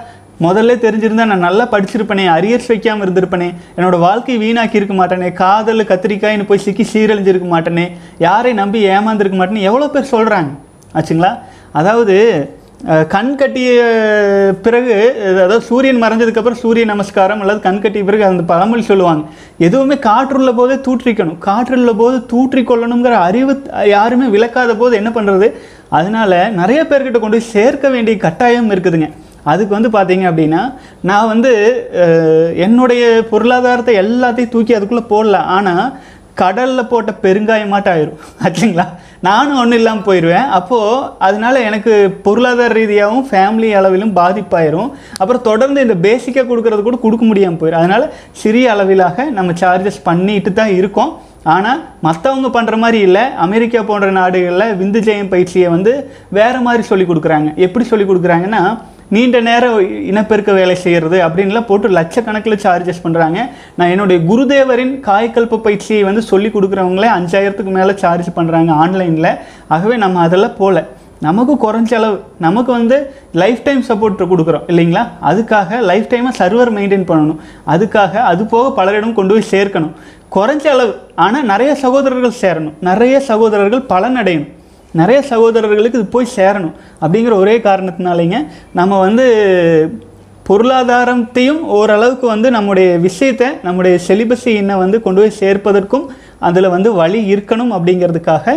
முதல்ல தெரிஞ்சிருந்தா நான் நல்லா படிச்சிருப்பேனே அரியர்ஸ் வைக்காமல் இருந்திருப்பேனே என்னோட வாழ்க்கை வீணாக்கி இருக்க மாட்டேனே காதல் கத்திரிக்காய்னு போய் சிக்கி சீரழிஞ்சிருக்க மாட்டேனே யாரை நம்பி ஏமாந்துருக்க மாட்டேன்னு எவ்வளோ பேர் சொல்கிறாங்க ஆச்சுங்களா? அதாவது கண் கட்டிய பிறகு அதாவது சூரியன் மறைஞ்சதுக்கப்புறம் சூரிய நமஸ்காரம் அல்லது கண் கட்டிய பிறகு அந்த பழமொழி சொல்லுவாங்க. எதுவுமே காற்றுள்ள போதே தூற்றிக்கணும். காற்றுள்ள போது தூற்றிக்கொள்ளணுங்கிற அறிவு யாருமே விளக்காத போது என்ன பண்ணுறது அதனால நிறைய பேர்கிட்ட கொண்டு போய் சேர்க்க வேண்டிய கட்டாயம் இருக்குதுங்க. அதுக்கு வந்து பார்த்தீங்க அப்படின்னா நான் வந்து என்னுடைய பொருளாதாரத்தை எல்லாத்தையும் தூக்கி அதுக்குள்ளே போடல. ஆனால் கடலில் போட்ட பெருங்காயமாட்டம் ஆயிரும். ஆச்சுங்களா நானும் ஒன்றும் இல்லாமல் போயிடுவேன் அப்போது அதனால எனக்கு பொருளாதார ரீதியாகவும் ஃபேமிலி அளவிலும் பாதிப்பாயிரும். அப்புறம் தொடர்ந்து இந்த பேசிக்காக கொடுக்கறது கூட கொடுக்க முடியாமல் போயிடும் அதனால் சிறிய அளவிலாக நம்ம சார்ஜஸ் பண்ணிட்டு தான் இருக்கோம். ஆனால் மற்றவங்க பண்ணுற மாதிரி இல்லை. அமெரிக்கா போன்ற நாடுகளில் விந்து ஜெயம் பயிற்சியை வந்து வேறு மாதிரி சொல்லி கொடுக்குறாங்க. எப்படி சொல்லி கொடுக்குறாங்கன்னா நீண்ட நேரம் இனப்பெருக்க வேலை செய்கிறது அப்படின்லாம் போட்டு லட்சக்கணக்கில் சார்ஜஸ் பண்ணுறாங்க நான் என்னுடைய குருதேவரின் காய்கல்ப பயிற்சியை வந்து சொல்லி கொடுக்குறவங்களே அஞ்சாயிரத்துக்கு மேலே சார்ஜ் பண்ணுறாங்க ஆன்லைனில். ஆகவே நம்ம அதெல்லாம் போகல நமக்கு குறைஞ்ச அளவு நமக்கு வந்து லைஃப் டைம் சப்போர்ட் கொடுக்குறோம் இல்லைங்களா? அதுக்காக லைஃப் டைமாக சர்வர் மெயின்டைன் பண்ணணும். அதுக்காக அது போக பலரிடம் கொண்டு போய் சேர்க்கணும். குறைஞ்ச அளவு ஆனால் நிறைய சகோதரர்கள் சேரணும். நிறைய சகோதரர்கள் பலனடையணும். நிறைய சகோதரர்களுக்கு இது போய் சேரணும் அப்படிங்கிற ஒரே காரணத்தினாலேங்க நம்ம வந்து பொருளாதாரத்தையும் ஓரளவுக்கு வந்து நம்முடைய விஷயத்தை நம்முடைய செலிபஸை இன்னும் வந்து கொண்டு போய் சேர்ப்பதற்கும் அதில் வந்து வழி இருக்கணும் அப்படிங்கிறதுக்காக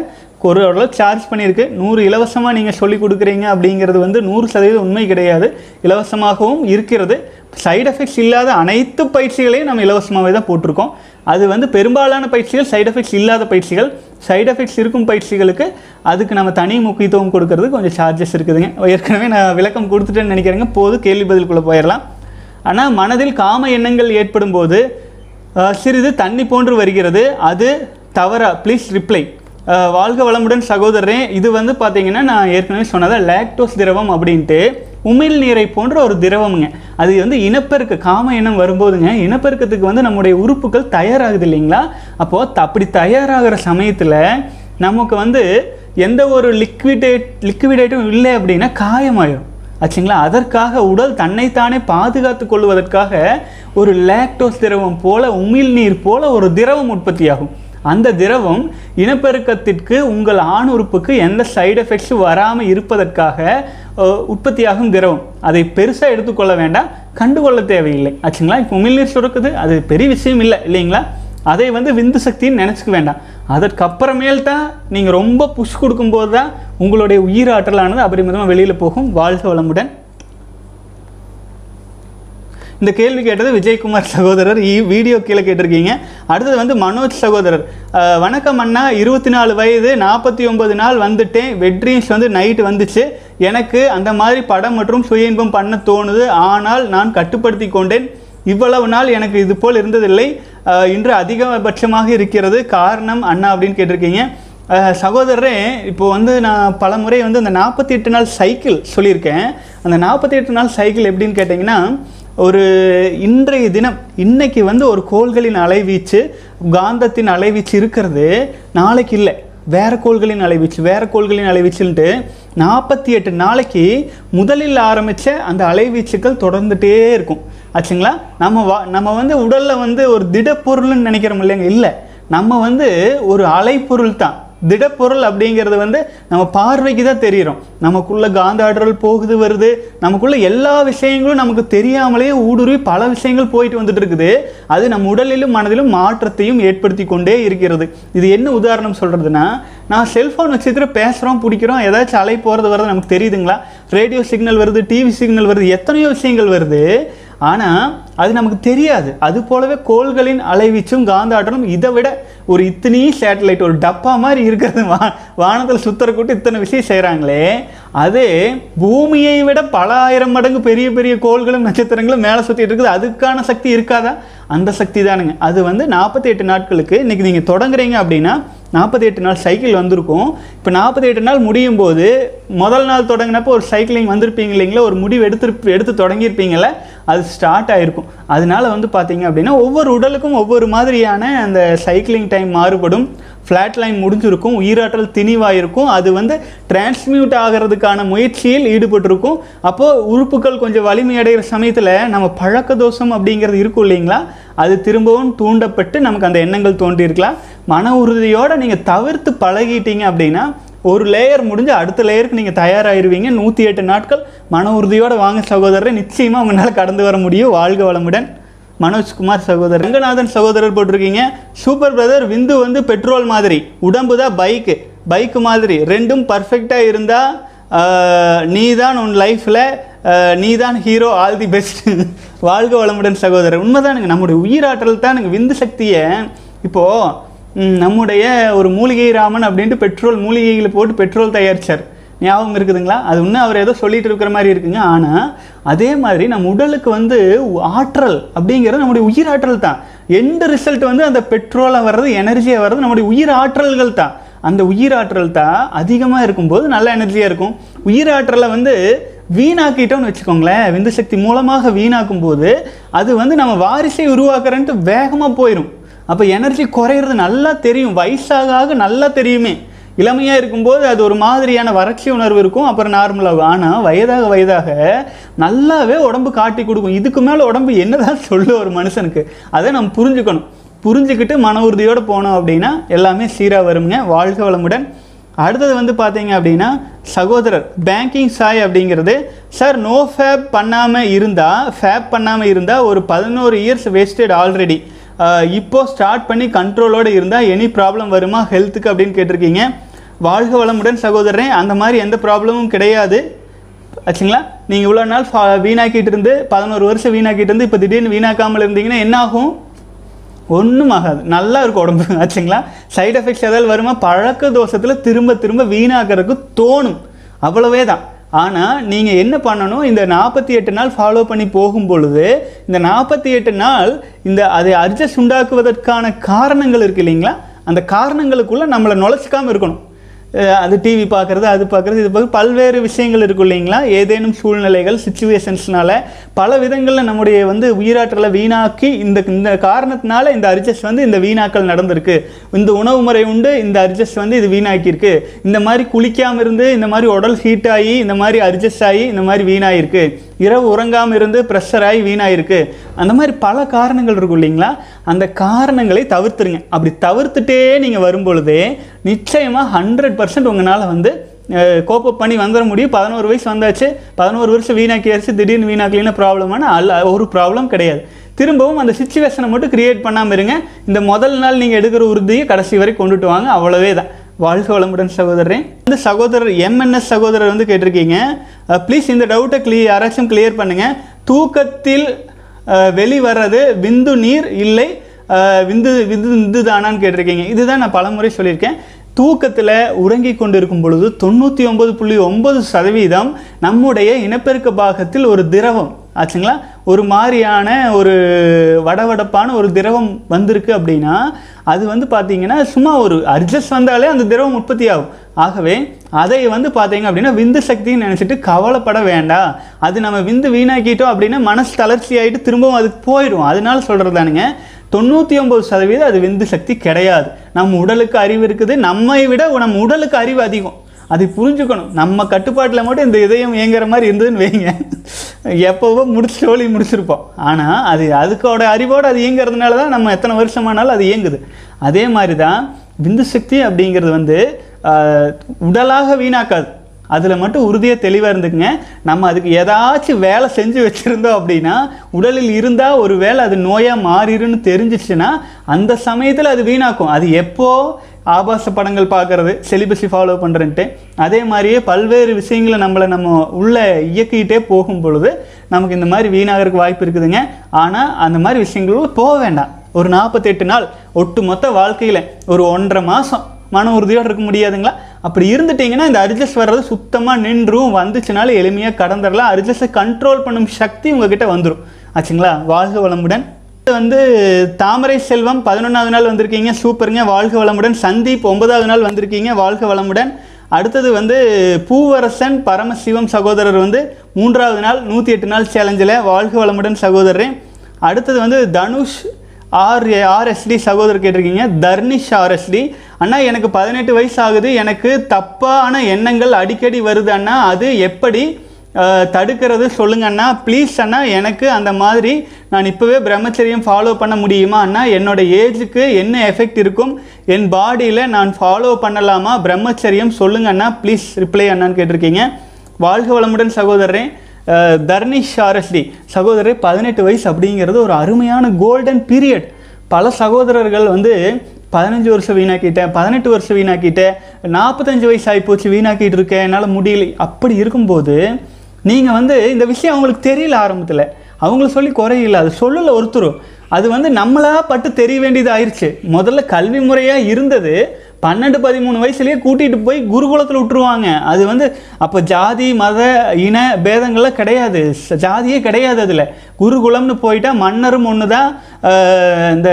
ஒரு அளவு சார்ஜ் பண்ணியிருக்கு? நூறு இலவசமாக நீங்கள் சொல்லி கொடுக்குறீங்க அப்படிங்கிறது வந்து நூறு சதவீதம் உண்மை கிடையாது. இலவசமாகவும் இருக்கிறது. சைடு எஃபெக்ட்ஸ் இல்லாத அனைத்து பயிற்சிகளையும் நம்ம இலவசமாகவே தான் போட்டிருக்கோம். அது வந்து பெரும்பாலான பயிற்சிகள் சைடு எஃபெக்ட்ஸ் இல்லாத பயிற்சிகள். சைடு எஃபெக்ட்ஸ் இருக்கும் பயிற்சிகளுக்கு அதுக்கு நம்ம தனி முக்கியத்துவம் கொடுக்கறது கொஞ்சம் சார்ஜஸ் இருக்குதுங்க. ஏற்கனவே நான் விளக்கம் கொடுத்துட்டேன்னு நினைக்கிறேங்க. போது கேள்வி பதிலுக்குள்ளே போயிடலாம். ஆனால் மனதில் காம எண்ணங்கள் ஏற்படும் போது சிறிது தண்ணி போன்று வருகிறது. அது தவறா ப்ளீஸ் ரிப்ளை வாழ்க வளமுடன் சகோதரரே இது வந்து பார்த்தீங்கன்னா நான் ஏற்கனவே சொன்னதை லாக்டோஸ் திரவம் அப்படின்ட்டு உமிழ் நீரை போன்ற ஒரு திரவமுங்க. அது வந்து இனப்பெருக்க காம இனம் வரும்போதுங்க இனப்பெருக்கத்துக்கு வந்து நம்முடைய உறுப்புகள் தயாராகுது இல்லைங்களா? அப்போது அப்படி தயாராகிற சமயத்தில் நமக்கு வந்து எந்த ஒரு லிக்விடேட் லிக்விடேட்டும் இல்லை அப்படின்னா காயமாயிடும் ஆச்சுங்களா? அதற்காக உடல் தன்னைத்தானே பாதுகாத்து கொள்வதற்காக ஒரு லேக்டோஸ் திரவம் போல உமிழ்நீர் போல ஒரு திரவம் உற்பத்தியாகும். அந்த திரவம் இனப்பெருக்கத்திற்கு உங்கள் ஆண் உறுப்புக்கு எந்த சைடு எஃபெக்ட்ஸும் வராமல் இருப்பதற்காக உற்பத்தியாகும் திரவம் அதை பெருசாக எடுத்துக்கொள்ள வேண்டாம். கண்டுகொள்ள தேவையில்லை. ஆச்சுங்களா? இப்போ உமிழ்நீர் சுரக்குது. அது பெரிய விஷயம் இல்லை. இல்லைங்களா? அதை வந்து விந்து சக்தின்னு நினச்சிக்க வேண்டாம். அதற்கப்புறமேல் தான் நீங்கள் ரொம்ப புஷ் கொடுக்கும்போது தான் உங்களுடைய உயிர் ஆற்றலானது அபரிமிதமாக வெளியில் போகும். வாழ்க வளமுடன். இந்த கேள்வி கேட்டது விஜயகுமார் சகோதரர். இ- வீடியோ கீழே கேட்டிருக்கீங்க. அடுத்தது வந்து மனோஜ் சகோதரர். வணக்கம் அண்ணா. இருபத்தி நாலு வயது நாற்பத்தி ஒன்பது நாள் வந்துட்டேன். வெட்ரீம்ஸ் வந்து நைட்டு வந்துச்சு. எனக்கு அந்த மாதிரி படம் மற்றும் சுய இன்பம் பண்ண தோணுது. ஆனால் நான் கட்டுப்படுத்தி கொண்டேன். இவ்வளவு நாள் எனக்கு இது போல் இருந்ததில்லை. இன்று அதிகபட்சமாக இருக்கிறது. காரணம் அண்ணா அப்படின்னு கேட்டிருக்கீங்க. சகோதரரே இப்போ வந்து நான் பல முறை வந்து அந்த நாற்பத்தி எட்டு நாள் சைக்கிள் சொல்லியிருக்கேன். அந்த நாற்பத்தி எட்டு நாள் சைக்கிள் எப்படின்னு கேட்டிங்கன்னா ஒரு இன்றைய தினம் இன்னைக்கு வந்து ஒரு கோள்களின் அலைவீச்சு காந்தத்தின் அலைவீச்சு இருக்கிறது நாளைக்கு இல்லை. வேற கோள்களின் அலைவீச்சு வேற கோள்களின் அலைவீச்சுன்ட்டு நாற்பத்தி எட்டு நாளைக்கு முதலில் ஆரம்பித்த அந்த அலைவீச்சுக்கள் தொடர்ந்துட்டே இருக்கும். ஆச்சுங்களா? நம்ம வா நம்ம வந்து உடலில் வந்து ஒரு திடப்பொருள்னு நினைக்கிறோம் இல்லைங்க? இல்லை. நம்ம வந்து ஒரு அலைப்பொருள் தான். திடப்பொருள் அப்படிங்கிறது வந்து நம்ம பார்வைக்கு தான் தெரியிறோம். நமக்குள்ளே காந்த ஆற்றல் போகுது வருது. நமக்குள்ளே எல்லா விஷயங்களும் நமக்கு தெரியாமலேயே ஊடுருவி பல விஷயங்கள் போயிட்டு வந்துட்டு இருக்குது அது நம்ம உடலிலும் மனதிலும் மாற்றத்தையும் ஏற்படுத்தி கொண்டே இருக்கிறது. இது என்ன உதாரணம் சொல்கிறதுனா நான் செல்ஃபோன் வச்சுக்கிற பேசுகிறோம் பிடிக்கிறோம் ஏதாச்சும் அலை போகிறது வருது நமக்கு தெரியுதுங்களா? ரேடியோ சிக்னல் வருது டிவி சிக்னல் வருது எத்தனையோ விஷயங்கள் வருது. ஆனால் அது நமக்கு தெரியாது. அது போலவே கோள்களின் அலைவீச்சும் காந்த ஆற்றலும் இதை விட ஒரு இத்தனி சேட்டலைட் ஒரு டப்பா மாதிரி இருக்கிறது. வா வானத்தில் சுத்தரக்கூட்டு இத்தனை விஷயம் செய்கிறாங்களே அது பூமியை விட பல ஆயிரம் மடங்கு பெரிய பெரிய கோள்களும் நட்சத்திரங்களும் மேலே சுற்றிட்டு இருக்குது. அதுக்கான சக்தி இருக்காதா? அந்த சக்தி தானுங்க. அது வந்து நாற்பத்தி எட்டு நாட்களுக்கு இன்றைக்கி நீங்கள் தொடங்குறீங்க அப்படின்னா நாற்பத்தி எட்டு நாள் சைக்கிள் வந்திருக்கும். இப்போ நாற்பத்தி எட்டு நாள் முடியும் போது முதல் நாள் தொடங்கினப்போ ஒரு சைக்கிளிங் வந்திருப்பீங்க இல்லைங்களா? ஒரு முடிவு எடுத்து எடுத்து தொடங்கியிருப்பீங்களே அது ஸ்டார்ட் ஆகிருக்கும் அதனால வந்து பார்த்தீங்க அப்படின்னா ஒவ்வொரு உடலுக்கும் ஒவ்வொரு மாதிரியான அந்த சைக்கிளிங் டைம் மாறுபடும். ஃப்ளாட் லைன் முடிஞ்சிருக்கும். உயிராற்றல் திணிவாயிருக்கும். அது வந்து டிரான்ஸ்மியூட் ஆகிறதுக்கான முயற்சியில் ஈடுபட்டிருக்கும். அப்போது உறுப்புகள் கொஞ்சம் வலிமையடைகிற சமயத்தில் நம்ம பழக்க தோஷம் அப்படிங்கிறது இருக்கும் இல்லைங்களா? அது திரும்பவும் தூண்டப்பட்டு நமக்கு அந்த எண்ணங்கள் தோன்றியிருக்கலாம். மன உறுதியோடு நீங்கள் தவிர்த்து பழகிட்டீங்க அப்படின்னா ஒரு லேயர் முடிஞ்சு அடுத்த லேயருக்கு நீங்கள் தயாராகிடுவீங்க நூற்றி எட்டு நாட்கள் மன உறுதியோடு வாங்க சகோதரரை. நிச்சயமாக உங்களால் கடந்து வர முடியும். வாழ்க வளமுடன். மனோஜ்குமார் சகோதரர். ரங்கநாதன் சகோதரர் போட்டிருக்கீங்க. சூப்பர் பிரதர் விந்து வந்து பெட்ரோல் மாதிரி. உடம்பு தான் பைக்கு பைக்கு மாதிரி. ரெண்டும் பர்ஃபெக்டாக இருந்தால் நீ தான் உன் லைஃப்பில் நீ தான் ஹீரோ ஆல் தி பெஸ்ட் வாழ்க வளமுடன் சகோதரர். உண்மைதானுங்க. நம்முடைய உயிராற்றல் தானுங்க. விந்து சக்தியை. இப்போது நம்முடைய ஒரு மூலிகை ராமன் அப்படின்ட்டு பெட்ரோல் மூலிகைகளை போட்டு பெட்ரோல் தயாரித்தார் ஞாபகம் இருக்குதுங்களா? அது இன்னும் அவர் ஏதோ சொல்லிட்டு இருக்கிற மாதிரி இருக்குங்க. ஆனால் அதே மாதிரி நம்ம உடலுக்கு வந்து ஆற்றல் அப்படிங்கிறது நம்முடைய உயிர் ஆற்றல் தான். எந்த ரிசல்ட் வந்து அந்த பெட்ரோலாக வர்றது எனர்ஜியாக வர்றது நம்முடைய உயிர் ஆற்றல்கள் தான். அந்த உயிராற்றல் தான் அதிகமாக இருக்கும்போது நல்ல எனர்ஜியாக இருக்கும். உயிராற்றலை வந்து வீணாக்கிட்டோம்னு வச்சுக்கோங்களேன். விந்து சக்தி மூலமாக வீணாக்கும் போது அது வந்து நம்ம வாரிசை உருவாக்குறேன்ட்டு வேகமாக போயிடும் அப்போ எனர்ஜி குறையிறது நல்லா தெரியும். வயசாக ஆக நல்லா தெரியுமே. இளமையாக இருக்கும்போது அது ஒரு மாதிரியான வறட்சி உணர்வு இருக்கும். அப்புறம் நார்மலாகும் ஆனால் வயதாக வயதாக நல்லாவே உடம்பு காட்டி கொடுக்கும். இதுக்கு மேலே உடம்பு என்னதான் சொல்லு ஒரு மனுஷனுக்கு. அதை நம்ம புரிஞ்சுக்கணும். புரிஞ்சுக்கிட்டு மன உறுதியோடு போனோம் அப்படின்னா எல்லாமே சீராக வருங்க. வாழ்க வளமுடன். அடுத்தது வந்து பார்த்தீங்க அப்படின்னா சகோதரர் பேங்கிங் சாய் அப்படிங்கிறது சார் நோ ஃபேப் பண்ணாமல் இருந்தால் ஃபேப் பண்ணாமல் இருந்தால் ஒரு பதினோரு இயர்ஸ் வேஸ்டட் ஆல்ரெடி இப்போது ஸ்டார்ட் பண்ணி கண்ட்ரோலோடு இருந்தால் எனி ப்ராப்ளம் வருமா? ஹெல்த்துக்கு அப்படின்னு கேட்டிருக்கீங்க. வாழ்க வளமுடன் சகோதரன் அந்த மாதிரி எந்த ப்ராப்ளமும் கிடையாது. ஆச்சுங்களா? நீங்கள் இவ்வளோ நாள் ஃபா- வீணாக்கிட்டு இருந்து பதினோரு வருஷம் வீணாக்கிட்டு இருந்து இப்போ திடீர்னு வீணாக்காமல் இருந்தீங்கன்னா என்ன ஆகும்? ஒன்றும் ஆகாது. நல்லா இருக்கும் உடம்பு ஆச்சுங்களா? சைடு எஃபெக்ட்ஸ் ஏதாவது வருமா? பழக்க தோஷத்தில் திரும்ப திரும்ப வீணாக்கிறதுக்கு தோணும். அவ்வளவே தான் ஆனால் நீங்கள் என்ன பண்ணணும்? இந்த நாற்பத்தி எட்டு நாள் ஃபாலோ பண்ணி போகும் பொழுது இந்த நாற்பத்தி எட்டு நாள் இந்த அதை அட்ஜஸ்ட் உண்டாக்குவதற்கான காரணங்கள் இருக்கு இல்லைங்களா? அந்த காரணங்களுக்குள்ளே நம்மளை நுழைச்சிக்காமல் இருக்கணும். அது டிவி பார்க்குறது அது பார்க்குறது. இது பார்க்க பல்வேறு விஷயங்கள் இருக்கும் இல்லைங்களா? ஏதேனும் சூழ்நிலைகள் சுச்சுவேஷன்ஸ்னால பல விதங்களில் நம்முடைய வந்து உயிராற்றலை வீணாக்கி இந்த இந்த காரணத்தினால இந்த அட்ஜஸ்ட் வந்து இந்த வீணாக்கல் நடந்திருக்கு. இந்த உணவு முறை உண்டு இந்த அட்ஜஸ்ட் வந்து இது வீணாக்கியிருக்கு. இந்த மாதிரி குளிக்காமல் இருந்து இந்த மாதிரி உடல் ஹீட் ஆகி இந்த மாதிரி அட்ஜஸ்ட் ஆகி இந்த மாதிரி வீணாயிருக்கு. இரவு உறங்காமல் இருந்து ப்ரெஷர் ஆகி வீணாயிருக்கு. அந்த மாதிரி பல காரணங்கள் இருக்கும் இல்லைங்களா? அந்த காரணங்களை தவிர்த்துருங்க. அப்படி தவிர்த்துட்டே நீங்கள் வரும்பொழுதே நிச்சயமாக ஹண்ட்ரட் பர்சன்ட் உங்களால் வந்து கோப்பப் பண்ணி வந்துட முடியும். பதினோரு வயசு வந்தாச்சு. பதினோரு வருஷம் வீணாக்கியாச்சு திடீர்னு வீணாக்கலின்னு ப்ராப்ளமான அல்ல ஒரு ப்ராப்ளம் கிடையாது. திரும்பவும் அந்த சுச்சுவேஷனை மட்டும் க்ரியேட் பண்ணாமல் இருங்க. இந்த முதல் நாள் நீங்கள் எடுக்கிற உறுதியை கடைசி வரை கொண்டுட்டு வாங்க. அவ்வளவே தான் வாழ்க வளமுடன் சகோதரரே. இந்த சகோதரர் எம்என்எஸ் சகோதரர் வந்து கேட்டிருக்கீங்க. ப்ளீஸ் இந்த டவுட்டை கிளியர் யாராச்சும் கிளியர் பண்ணுங்க. தூக்கத்தில் வெளிவர்றது விந்து நீர் இல்லை விந்து விந்து விந்து தானான்னு கேட்டிருக்கீங்க. இதுதான் நான் பலமுறை சொல்லியிருக்கேன். தூக்கத்தில் உறங்கி கொண்டிருக்கும் பொழுது தொண்ணூற்றி ஒன்பது புள்ளி ஒன்பது சதவீதம் நம்முடைய இனப்பெருக்க பாகத்தில் ஒரு திரவம். ஆச்சுங்களா? ஒரு மாதிரியான ஒரு வடவடப்பான ஒரு திரவம் வந்திருக்கு அப்படின்னா அது வந்து பார்த்திங்கன்னா சும்மா ஒரு அட்ஜஸ்ட் வந்தாலே அந்த திரவம் உற்பத்தி ஆகும் ஆகவே அதை வந்து பார்த்தீங்க அப்படின்னா விந்து சக்தின்னு நினச்சிட்டு கவலைப்பட வேண்டாம் அது நம்ம விந்து வீணாக்கிட்டோம் அப்படின்னா மனசு தளர்ச்சி ஆகிட்டு திரும்பவும் அதுக்கு போயிடும். அதனால சொல்கிறது தானுங்க. தொண்ணூற்றி ஒம்பது சதவீதம் அது விந்து சக்தி கிடையாது. நம்ம உடலுக்கு அறிவு இருக்குது. நம்மை விட நம்ம உடலுக்கு அறிவு அதிகம். அதை புரிஞ்சுக்கணும். நம்ம கட்டுப்பாட்டில் மட்டும் இந்த இதயம் இயங்குற மாதிரி இருந்ததுன்னு வைங்க. எப்போவோ முடிச்சு சோழி முடிச்சிருப்போம். ஆனால் அது அதுக்கோட அறிவோடு அது இயங்குறதுனால தான் நம்ம எத்தனை வருஷமானாலும் அது இயங்குது. அதே மாதிரி தான் விந்து சக்தி அப்படிங்கிறது வந்து உடலாக வீணாக்காது. அதில் மட்டும் உறுதியாக தெளிவாக இருந்துக்குங்க. நம்ம அதுக்கு ஏதாச்சும் வேலை செஞ்சு வச்சுருந்தோம் அப்படின்னா உடலில் இருந்தால் ஒரு வேளை அது நோயாக மாறிடுன்னு தெரிஞ்சிச்சுன்னா அந்த சமயத்தில் அது வீணாக்கும். அது எப்போ ஆபாச படங்கள் பார்க்குறது செலிபஸி ஃபாலோ பண்ணுறன்ட்டு அதே மாதிரியே பல்வேறு விஷயங்களை நம்மளை நம்ம உள்ளே இயக்கிக்கிட்டே போகும் பொழுது நமக்கு இந்த மாதிரி வீணாகிறதுக்கு வாய்ப்பு இருக்குதுங்க. ஆனால் அந்த மாதிரி விஷயங்களும் போக வேண்டாம். ஒரு நாற்பத்தெட்டு நாள் ஒட்டு மொத்த வாழ்க்கையில் ஒரு ஒன்றரை மாதம் மன உறுதியோடு இருக்க முடியாதுங்களா? அப்படி இருந்துட்டீங்கன்னா இந்த அரிஜஸ் வர்றது சுத்தமாக நின்றும் வந்துச்சுனாலும் எளிமையாக கடந்துடலாம் அரிஜஸை கண்ட்ரோல் பண்ணும் சக்தி உங்ககிட்ட வந்துடும் ஆச்சுங்களா? வாழ்க வளமுடன். வந்து தாமரை செல்வம் பதினொன்றாவது நாள் வந்திருக்கீங்க. சூப்பருங்க. வாழ்க வளமுடன். சந்தீப் ஒன்பதாவது நாள் வந்திருக்கீங்க. வாழ்க வளமுடன். அடுத்தது வந்து பூவரசன் பரமசிவம் சகோதரர் வந்து மூன்றாவது நாள் நூற்றி எட்டு நாள் சேலஞ்சில் வாழ்க வளமுடன் சகோதரரே. அடுத்தது வந்து தனுஷ் ஆர் ஆர்எஸ்டி சகோதரர் கேட்டிருக்கீங்க. தர்னிஷ் ஆர்எஸ்டி அண்ணா எனக்கு பதினெட்டு வயசு ஆகுது எனக்கு தப்பான எண்ணங்கள் அடிக்கடி வருது அண்ணா. அது எப்படி தடுக்கிறது சொல்லுங்க அண்ணா. ப்ளீஸ் அண்ணா எனக்கு அந்த மாதிரி நான் இப்போவே பிரம்மச்சரியம் ஃபாலோ பண்ண முடியுமா அண்ணா? என்னோட ஏஜுக்கு என்ன எஃபெக்ட் இருக்கும்? என் பாடியில் நான் ஃபாலோ பண்ணலாமா? பிரம்மச்சரியம் சொல்லுங்க அண்ணா. ப்ளீஸ் ரிப்ளை அண்ணான்னு கேட்டிருக்கீங்க. வாழ்க வளமுடன் சகோதரரே. தர்னிஷ் ஆர்எஸ்டி சகோதரர் பதினெட்டு வயசு அப்படிங்கிறது ஒரு அருமையான கோல்டன் பீரியட் பல சகோதரர்கள் வந்து பதினஞ்சு வருஷம் வீணாக்கிட்டேன் பதினெட்டு வருஷம் வீணாக்கிட்டேன் நாற்பத்தஞ்சு வயசு ஆகிப்போச்சு வீணாக்கிட்டு இருக்கேன் என்னால் முடியல. அப்படி இருக்கும்போது நீங்கள் வந்து இந்த விஷயம் அவங்களுக்கு தெரியல ஆரம்பத்தில். அவங்கள சொல்லி குறையில அது சொல்லல ஒருத்தரும். அது வந்து நம்மளா பட்டு தெரிய வேண்டியது ஆயிடுச்சு முதல்ல கல்வி முறையாக இருந்தது பன்னெண்டு பதிமூணு வயசுலேயே கூட்டிகிட்டு போய் குருகுலத்தில் விட்டுருவாங்க. அது வந்து அப்போ ஜாதி மத இன பேதங்கள்லாம் கிடையாது. ஜாதியே கிடையாது அதில். குருகுலம்னு போயிட்டால் மன்னரும் ஒன்று தான் இந்த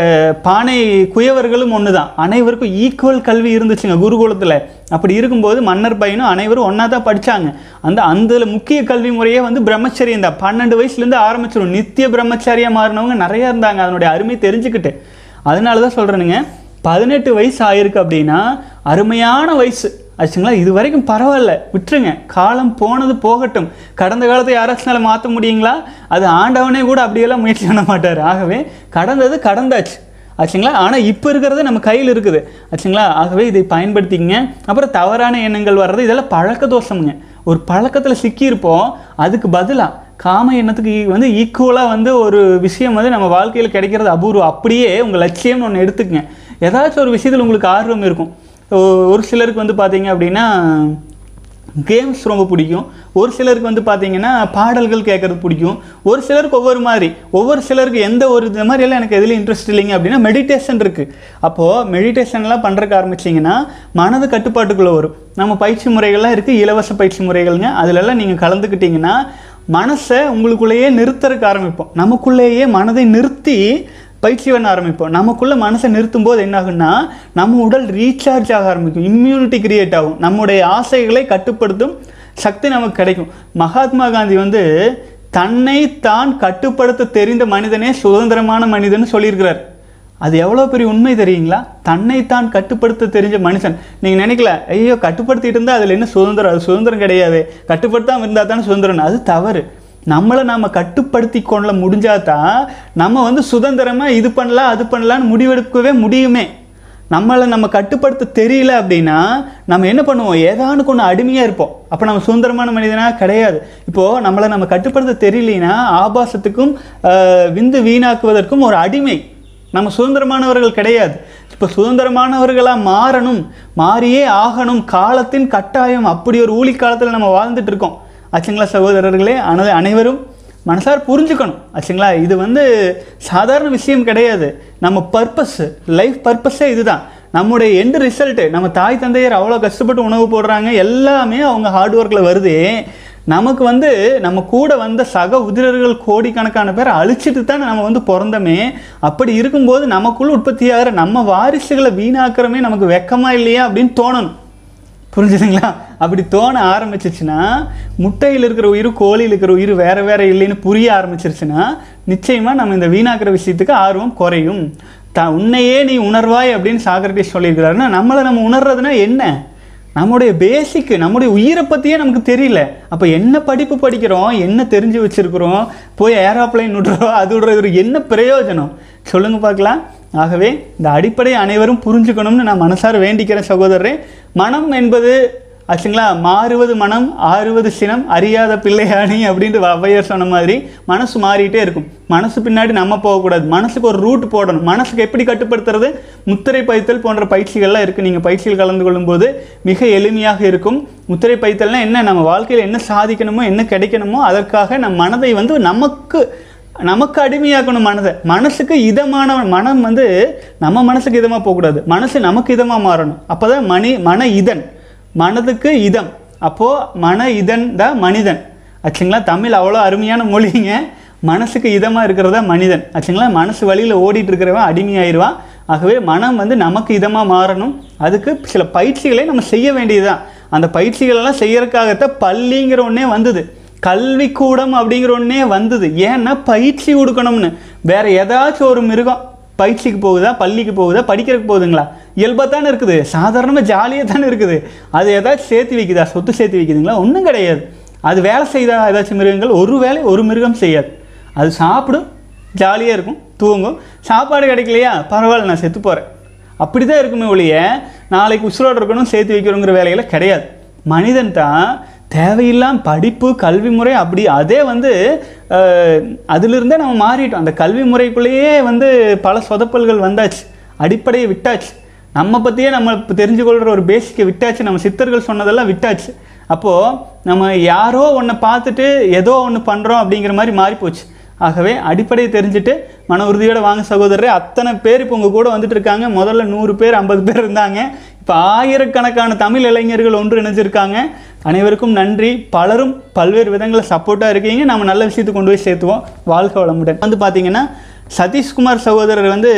பானை குயவர்களும் ஒன்று தான் அனைவருக்கும் ஈக்குவல் கல்வி இருந்துச்சுங்க குருகுலத்தில். அப்படி இருக்கும்போது மன்னர் பையனும் அனைவரும் ஒன்றா தான் படித்தாங்க அந்த அந்த முக்கிய கல்வி முறையே வந்து பிரம்மச்சரியம் தான். பன்னெண்டு வயசுலேருந்து ஆரம்பிச்சிடும் நித்திய பிரம்மச்சாரியாக மாறினவங்க நிறையா இருந்தாங்க. அதனுடைய அருமை தெரிஞ்சுக்கிட்டு. அதனால தான் சொல்கிறேனுங்க பதினெட்டு வயசு ஆயிருக்கு அப்படின்னா அருமையான வயசு. ஆச்சுங்களா? இது வரைக்கும் பரவாயில்ல. விட்டுருங்க. காலம் போனது போகட்டும். கடந்த காலத்தை யாராச்சும் மாற்ற முடியுங்களா? அது ஆண்டவனே கூட அப்படியெல்லாம் முயற்சி பண்ண மாட்டார். ஆகவே கடந்தது கடந்தாச்சு. ஆச்சுங்களா? ஆனால் இப்போ இருக்கிறது நம்ம கையில் இருக்குது. ஆச்சுங்களா? ஆகவே இதை பயன்படுத்திக்கங்க. அப்புறம் தவறான எண்ணங்கள் வர்றது இதெல்லாம் பழக்க தோஷமுங்க. ஒரு பழக்கத்தில் சிக்கியிருப்போம். அதுக்கு பதிலாக காம எண்ணத்துக்கு வந்து ஈக்குவலாக வந்து ஒரு விஷயம் வந்து நம்ம வாழ்க்கையில் கிடைக்கிறது அபூர்வம். அப்படியே உங்கள் லட்சியம்னு ஒன்று எடுத்துக்கங்க. ஏதாச்சும் ஒரு விஷயத்தில் உங்களுக்கு ஆர்வம் இருக்கும். ஒரு சிலருக்கு வந்து பார்த்தீங்க அப்படின்னா கேம்ஸ் ரொம்ப பிடிக்கும். ஒரு சிலருக்கு வந்து பார்த்தீங்கன்னா பாடல்கள் கேட்குறது பிடிக்கும். ஒரு சிலருக்கு ஒவ்வொரு மாதிரி. ஒவ்வொரு சிலருக்கு எந்த ஒரு இந்த மாதிரி எல்லாம் எனக்கு எதுலையும் இன்ட்ரெஸ்ட் இல்லைங்க அப்படின்னா மெடிடேஷன் இருக்குது அப்போது மெடிடேஷன்லாம் பண்ணுறக்கு ஆரம்பிச்சிங்கன்னா மனது கட்டுப்பாட்டுக்குள்ளே வரும். நம்ம பயிற்சி முறைகள்லாம் இருக்குது இலவச பயிற்சி முறைகள்ங்க. அதிலெல்லாம் நீங்கள் கலந்துக்கிட்டிங்கன்னா மனசை உங்களுக்குள்ளேயே நிறுத்தறக்கு ஆரம்பிப்போம். நமக்குள்ளேயே மனதை நிறுத்தி பயிற்சி பண்ண ஆரம்பிப்போம். நமக்குள்ளே மனசை நிறுத்தும் போது என்னாகும்னா நம்ம உடல் ரீசார்ஜ் ஆக ஆரம்பிக்கும். இம்யூனிட்டி கிரியேட் ஆகும். நம்முடைய ஆசைகளை கட்டுப்படுத்தும் சக்தி நமக்கு கிடைக்கும். மகாத்மா காந்தி வந்து தன்னை தான் கட்டுப்படுத்த தெரிந்த மனிதனே சுதந்திரமான மனிதன் சொல்லியிருக்கிறார். அது எவ்வளோ பெரிய உண்மை தெரியுங்களா? தன்னைத்தான் கட்டுப்படுத்த தெரிஞ்ச மனுஷன். நீங்கள் நினைக்கல ஐயோ கட்டுப்படுத்திட்டு இருந்தால் அதில் என்ன சுதந்திரம்? அது சுதந்திரம் கிடையாது. கட்டுப்படுத்தாமல் இருந்தால் தானே சுதந்திரம் அது தவறு. நம்மளை நாம் கட்டுப்படுத்தி கொள்ள முடிஞ்சாதான் நம்ம வந்து சுதந்திரமாக இது பண்ணலாம் அது பண்ணலான்னு முடிவெடுக்கவே முடியுமே. நம்மளை நம்ம கட்டுப்படுத்த தெரியல அப்படின்னா நம்ம என்ன பண்ணுவோம்? ஏதானு கொண்டு அடிமையாக இருப்போம். அப்போ நம்ம சுதந்திரமான மனிதனாக கிடையாது. இப்போது நம்மளை நம்ம கட்டுப்படுத்த தெரியலனா ஆபாசத்துக்கும் விந்து வீணாக்குவதற்கும் ஒரு அடிமை. நம்ம சுதந்திரமானவர்கள் கிடையாது. இப்போ சுதந்திரமானவர்களாக மாறணும். மாறியே ஆகணும். காலத்தின் கட்டாயம் அப்படி ஒரு ஊழி காலத்தில் நம்ம வாழ்ந்துட்டு இருக்கோம். ஆச்சுங்களா சகோதரர்களே ஆனது அனைவரும் மனசார் புரிஞ்சுக்கணும். ஆச்சுங்களா இது வந்து சாதாரண விஷயம் கிடையாது. நம்ம பர்பஸ் லைஃப் பர்பஸே இதுதான். நம்முடைய எண்டு ரிசல்ட்டு நம்ம தாய் தந்தையர் அவ்வளோ கஷ்டப்பட்டு உணவு போடுறாங்க எல்லாமே அவங்க ஹார்ட் ஒர்க்கில் வருது. நமக்கு வந்து நம்ம கூட வந்த சக உதிரர்கள் கோடிக்கணக்கான பேரை அழிச்சிட்டு தான் நம்ம வந்து பிறந்தோமே. அப்படி இருக்கும்போது நமக்குள்ள உற்பத்தியாகிற நம்ம வாரிசுகளை வீணாக்கிறமே நமக்கு வெக்கமா இல்லையா அப்படின்னு தோணணும். புரிஞ்சுதுங்களா? அப்படி தோண ஆரம்பிச்சிச்சுன்னா முட்டையில் இருக்கிற உயிர் கோழியில் இருக்கிற உயிர் வேறு வேறு இல்லைன்னு புரிய ஆரம்பிச்சிருச்சுன்னா நிச்சயமாக நம்ம இந்த வீணாக்கிற விஷயத்துக்கு ஆர்வம் குறையும். த உன்னையே நீ உணர்வாய் அப்படின்னு சாக்ரட்டிஸ் சொல்லியிருக்கிறாருன்னா நம்மளை நம்ம உணர்றதுனா என்ன? நம்முடைய பேசிக்கு நம்முடைய உயிரை பற்றியே நமக்கு தெரியல. அப்போ என்ன படிப்பு படிக்கிறோம்? என்ன தெரிஞ்சு வச்சுருக்குறோம்? போய் ஏரோப்ளைன் விடுறோம்? அது விடுறது என்ன பிரயோஜனம்? சொல்லுங்கள் பார்க்கலாம். ஆகவே இந்த அடிப்படை அனைவரும் புரிஞ்சுக்கணும்னு நான் மனசார வேண்டிக்கிறேன் சகோதரரே. மனம் என்பது ஆச்சுங்களா மாறுவது மனம் ஆறுவது சினம் அறியாத பிள்ளையாணி அப்படின்ட்டு ஔவையார் சொன்ன மாதிரி மனசு மாறிட்டே இருக்கும். மனசு பின்னாடி நம்ம போகக்கூடாது. மனசுக்கு ஒரு ரூட் போடணும். மனசுக்கு எப்படி கட்டுப்படுத்துறது? முத்திரை பைத்தல் போன்ற பயிற்சிகள்லாம் இருக்குது நீங்கள் பயிற்சியில் கலந்து கொள்ளும்போது மிக எளிமையாக இருக்கும். முத்திரை பைத்தல்னால் என்ன? நம்ம வாழ்க்கையில் என்ன சாதிக்கணுமோ என்ன கிடைக்கணுமோ அதற்காக நம் மனதை வந்து நமக்கு நமக்கு அடிமையாக்கணும் மனதை. மனசுக்கு இதமான மனம் வந்து நம்ம மனசுக்கு இதமாக போகக்கூடாது. மனசு நமக்கு இதமாக மாறணும். அப்போ தான் மணி மன இதன். மனதுக்கு இதம். அப்போது மன இதன் தான் மனிதன். ஆச்சுங்களா? தமிழ் அவ்வளோ அருமையான மொழிங்க. மனசுக்கு இதமாக இருக்கிறதா மனிதன். ஆச்சுங்களா? மனசு வழியில் ஓடிட்டு இருக்கிறவன் அடிமையாயிருவான். ஆகவே மனம் வந்து நமக்கு இதமாக மாறணும். அதுக்கு சில பயிற்சிகளை நம்ம செய்ய வேண்டியதுதான். அந்த பயிற்சிகளெல்லாம் செய்யறதுக்காகத்தான் பள்ளிங்கிற ஒன்றே வந்தது. கல்விக்கூடம் அப்படிங்கிற ஒன்றே வந்தது. ஏன்னா பயிற்சி கொடுக்கணும்னு. வேற ஏதாச்சும் ஒரு மிருகம் பயிற்சிக்கு போகுதா பள்ளிக்கு போகுதா படிக்கிறதுக்கு போகுதுங்களா? இயல்பாக தானே இருக்குது. சாதாரணமாக ஜாலியாக தானே இருக்குது. அது ஏதாச்சும் சேர்த்து வைக்குதா? சொத்து சேர்த்து வைக்குதுங்களா? ஒன்றும் கிடையாது. அது வேலை செய்தா ஏதாச்சும் மிருகங்கள்? ஒரு வேலை ஒரு மிருகம் செய்யாது. அது சாப்பிடும் ஜாலியாக இருக்கும் தூங்கும். சாப்பாடு கிடைக்கலையா? பரவாயில்ல நான் செத்து போகிறேன் அப்படி தான் இருக்குமே ஒழிய நாளைக்கு உசுரோடு இருக்கணும் சேர்த்து வைக்கிறோங்கிற வேலைகளை கிடையாது. மனிதன் தான் தேவையில்லாம படிப்பு கல்வி முறை அப்படி அதே வந்து அதிலிருந்தே நம்ம மாறிட்டோம். அந்த கல்வி முறைக்குள்ளேயே வந்து பல சொதப்பல்கள் வந்தாச்சு. அடிப்படையை விட்டாச்சு. நம்ம பற்றியே நம்ம இப்போ தெரிஞ்சுக்கொள்கிற ஒரு பேசிக்கை விட்டாச்சு. நம்ம சித்தர்கள் சொன்னதெல்லாம் விட்டாச்சு. அப்போது நம்ம யாரோ ஒன்றை பார்த்துட்டு ஏதோ ஒன்று பண்ணுறோம் அப்படிங்கிற மாதிரி மாறிப்போச்சு. ஆகவே அடிப்படையை தெரிஞ்சுட்டு மன உறுதியோடு வாங்க சகோதரரே அத்தனை பேர் இப்போ உங்கள் கூட வந்துட்டு இருக்காங்க. முதல்ல நூறு பேர் ஐம்பது பேர் இருந்தாங்க. இப்போ ஆயிரக்கணக்கான தமிழ் இளைஞர்கள் ஒன்று இணைஞ்சிருக்காங்க. அனைவருக்கும் நன்றி. பலரும் பல்வேறு விதங்களில் சப்போர்ட்டாக இருக்கீங்க. நம்ம நல்ல விஷயத்தை கொண்டு போய் சேர்த்துவோம். வாழ்க வளமுடன். வந்து பார்த்தீங்கன்னா சதீஷ்குமார் சகோதரர் வந்து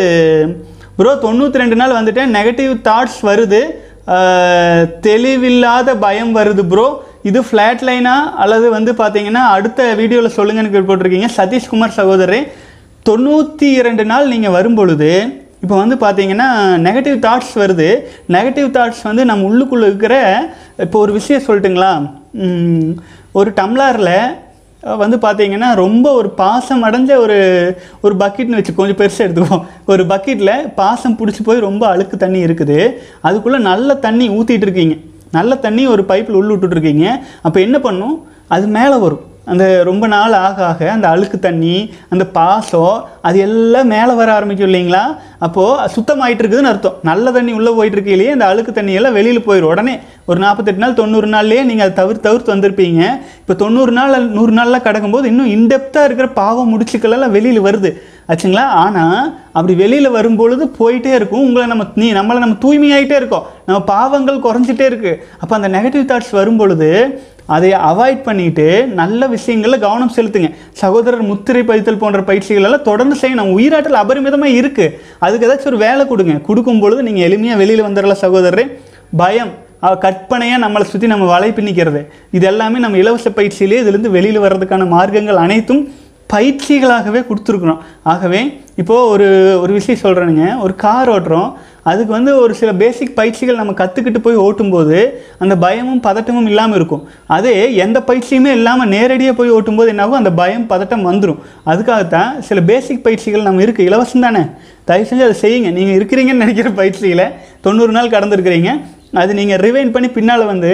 ப்ரோ தொண்ணூற்றி ரெண்டு நாள் வந்துட்டேன். நெகட்டிவ் தாட்ஸ் வருது. தெளிவில்லாத பயம் வருது ப்ரோ இது ஃப்ளாட் லைனா அல்லது வந்து பார்த்தீங்கன்னா அடுத்த வீடியோவில் சொல்லுங்கன்னு போட்டிருக்கீங்க சதீஷ்குமார் சகோதரர் தொண்ணூற்றி இரண்டு நாள் நீங்கள் வரும்பொழுது இப்போ வந்து பார்த்தீங்கன்னா நெகட்டிவ் தாட்ஸ் வருது. நெகட்டிவ் தாட்ஸ் வந்து நம்ம உள்ளுக்குள்ளே இருக்கிற இப்போ ஒரு விஷயம் சொல்லட்டுங்களா? ஒரு டம்ளரில் வந்து பார்த்தீங்கன்னா ரொம்ப ஒரு பாசம் அடைஞ்ச ஒரு ஒரு பக்கெட்னு வச்சு கொஞ்சம் பெருசாக எடுத்துக்குவோம். ஒரு பக்கெட்டில் பாசம் பிடிச்சி போய் ரொம்ப அழுக்கு தண்ணி இருக்குது. அதுக்குள்ளே நல்ல தண்ணி ஊற்றிட்டு இருக்கீங்க. நல்ல தண்ணி ஒரு பைப்பில் உள்ள விட்டுட்ருக்கீங்க அப்போ என்ன பண்ணும்? அது மேலே வரும். அந்த ரொம்ப நாள் ஆக ஆக அந்த அழுக்கு தண்ணி அந்த பாசம் அது எல்லாம் மேலே வர ஆரம்பிக்கும் இல்லைங்களா? அப்போது சுத்தமாயிட்டு இருக்குதுன்னு அர்த்தம். நல்ல தண்ணி உள்ளே போயிட்டு இருக்கையிலேயே அந்த அழுக்கு தண்ணி எல்லாம் வெளியில் போயிடும் உடனே ஒரு நாற்பத்தெட்டு நாள் தொண்ணூறு நாள்லேயே நீங்கள் அதை தவிர்த்து தவிர்த்து வந்திருப்பீங்க. இப்போ தொண்ணூறு நாள் நூறு நாளில் கிடக்கும்போது இன்னும் இன்டெப்த்தாக இருக்கிற பாவம் முடிச்சுக்களெல்லாம் வெளியில் வருது. ஆச்சுங்களா? ஆனால் அப்படி வெளியில் வரும்பொழுது போயிட்டே இருக்கும். உங்களை நம்ம நீ நம்மளை நம்ம தூய்மையாயிட்டே இருக்கோம். நம்ம பாவங்கள் குறைஞ்சிட்டே இருக்குது அப்போ அந்த நெகட்டிவ் தாட்ஸ் வரும்பொழுது அதை அவாய்ட் பண்ணிட்டு நல்ல விஷயங்களில் கவனம் செலுத்துங்க. சகோதரர் முத்திரை பதித்தல் போன்ற பயிற்சிகள் எல்லாம் தொடர்ந்து செய்யணும். உயிராற்றல் அபரிமிதமாக இருக்குது அதுக்கு ஏதாச்சும் ஒரு வேலை கொடுங்க. கொடுக்கும் பொழுது நீங்கள் எளிமையாக வெளியில் வந்துடலாம் சகோதரரே. பயம் கற்பனையாக நம்மளை சுற்றி நம்ம வலை பின்னிக்கிறது இது எல்லாமே நம்ம இலவச பயிற்சியிலே இதுலேருந்து வெளியில் வர்றதுக்கான மார்க்கங்கள் அனைத்தும் பயிற்சிகளாகவே கொடுத்துருக்குறோம். ஆகவே இப்போது ஒரு ஒரு விஷயம் சொல்கிறேனுங்க ஒரு கார் ஓட்டுறோம். அதுக்கு வந்து ஒரு சில பேசிக் பயிற்சிகள் நம்ம கற்றுக்கிட்டு போய் ஓட்டும்போது அந்த பயமும் பதட்டமும் இல்லாமல் இருக்கும். அதே எந்த பயிற்சியுமே இல்லாமல் நேரடியாக போய் ஓட்டும்போது என்னாகும்? அந்த பயம் பதட்டம் வந்துடும் அதுக்காகத்தான் சில பேசிக் பயிற்சிகள் நம்ம இருக்குது இலவசம் தானே? தயவு செஞ்சு அதை செய்யுங்க. நீங்கள் இருக்கிறீங்கன்னு நினைக்கிற பயிற்சியில் தொண்ணூறு நாள் கடந்துருக்கிறீங்க. அது நீங்கள் ரிவைன் பண்ணி பின்னால் வந்து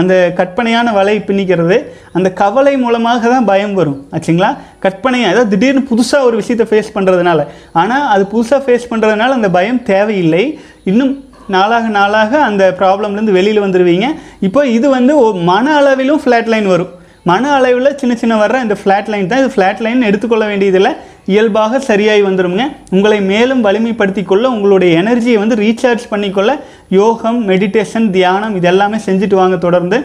அந்த கற்பனையான வலை பின்னிக்கிறது அந்த கவலை மூலமாக தான் பயம் வரும். ஆச்சுங்களா? கற்பனையாக அதாவது திடீர்னு புதுசாக ஒரு விஷயத்தை ஃபேஸ் பண்ணுறதுனால ஆனால் அது புதுசாக ஃபேஸ் பண்ணுறதுனால அந்த பயம் தேவையில்லை. இன்னும் நாளாக நாளாக அந்த ப்ராப்ளம்லேருந்து வெளியில் வந்துடுவீங்க இப்போ இது வந்து மன அளவிலும் ஃப்ளாட் லைன் வரும். மன அளவில் சின்ன சின்ன வர்ற இந்த ஃப்ளாட் லைன் தான். இது ஃப்ளாட் லைன் எடுத்துக்கொள்ள வேண்டியதில்லை. இயல்பாக சரியாகி வந்துடும்ங்க உங்களை மேலும் வலிமைப்படுத்தி கொள்ள உங்களுடைய எனர்ஜியை வந்து ரீசார்ஜ் பண்ணிக்கொள்ள யோகம் மெடிடேஷன் தியானம் இது எல்லாமே செஞ்சுட்டு வாங்க தொடர்ந்து.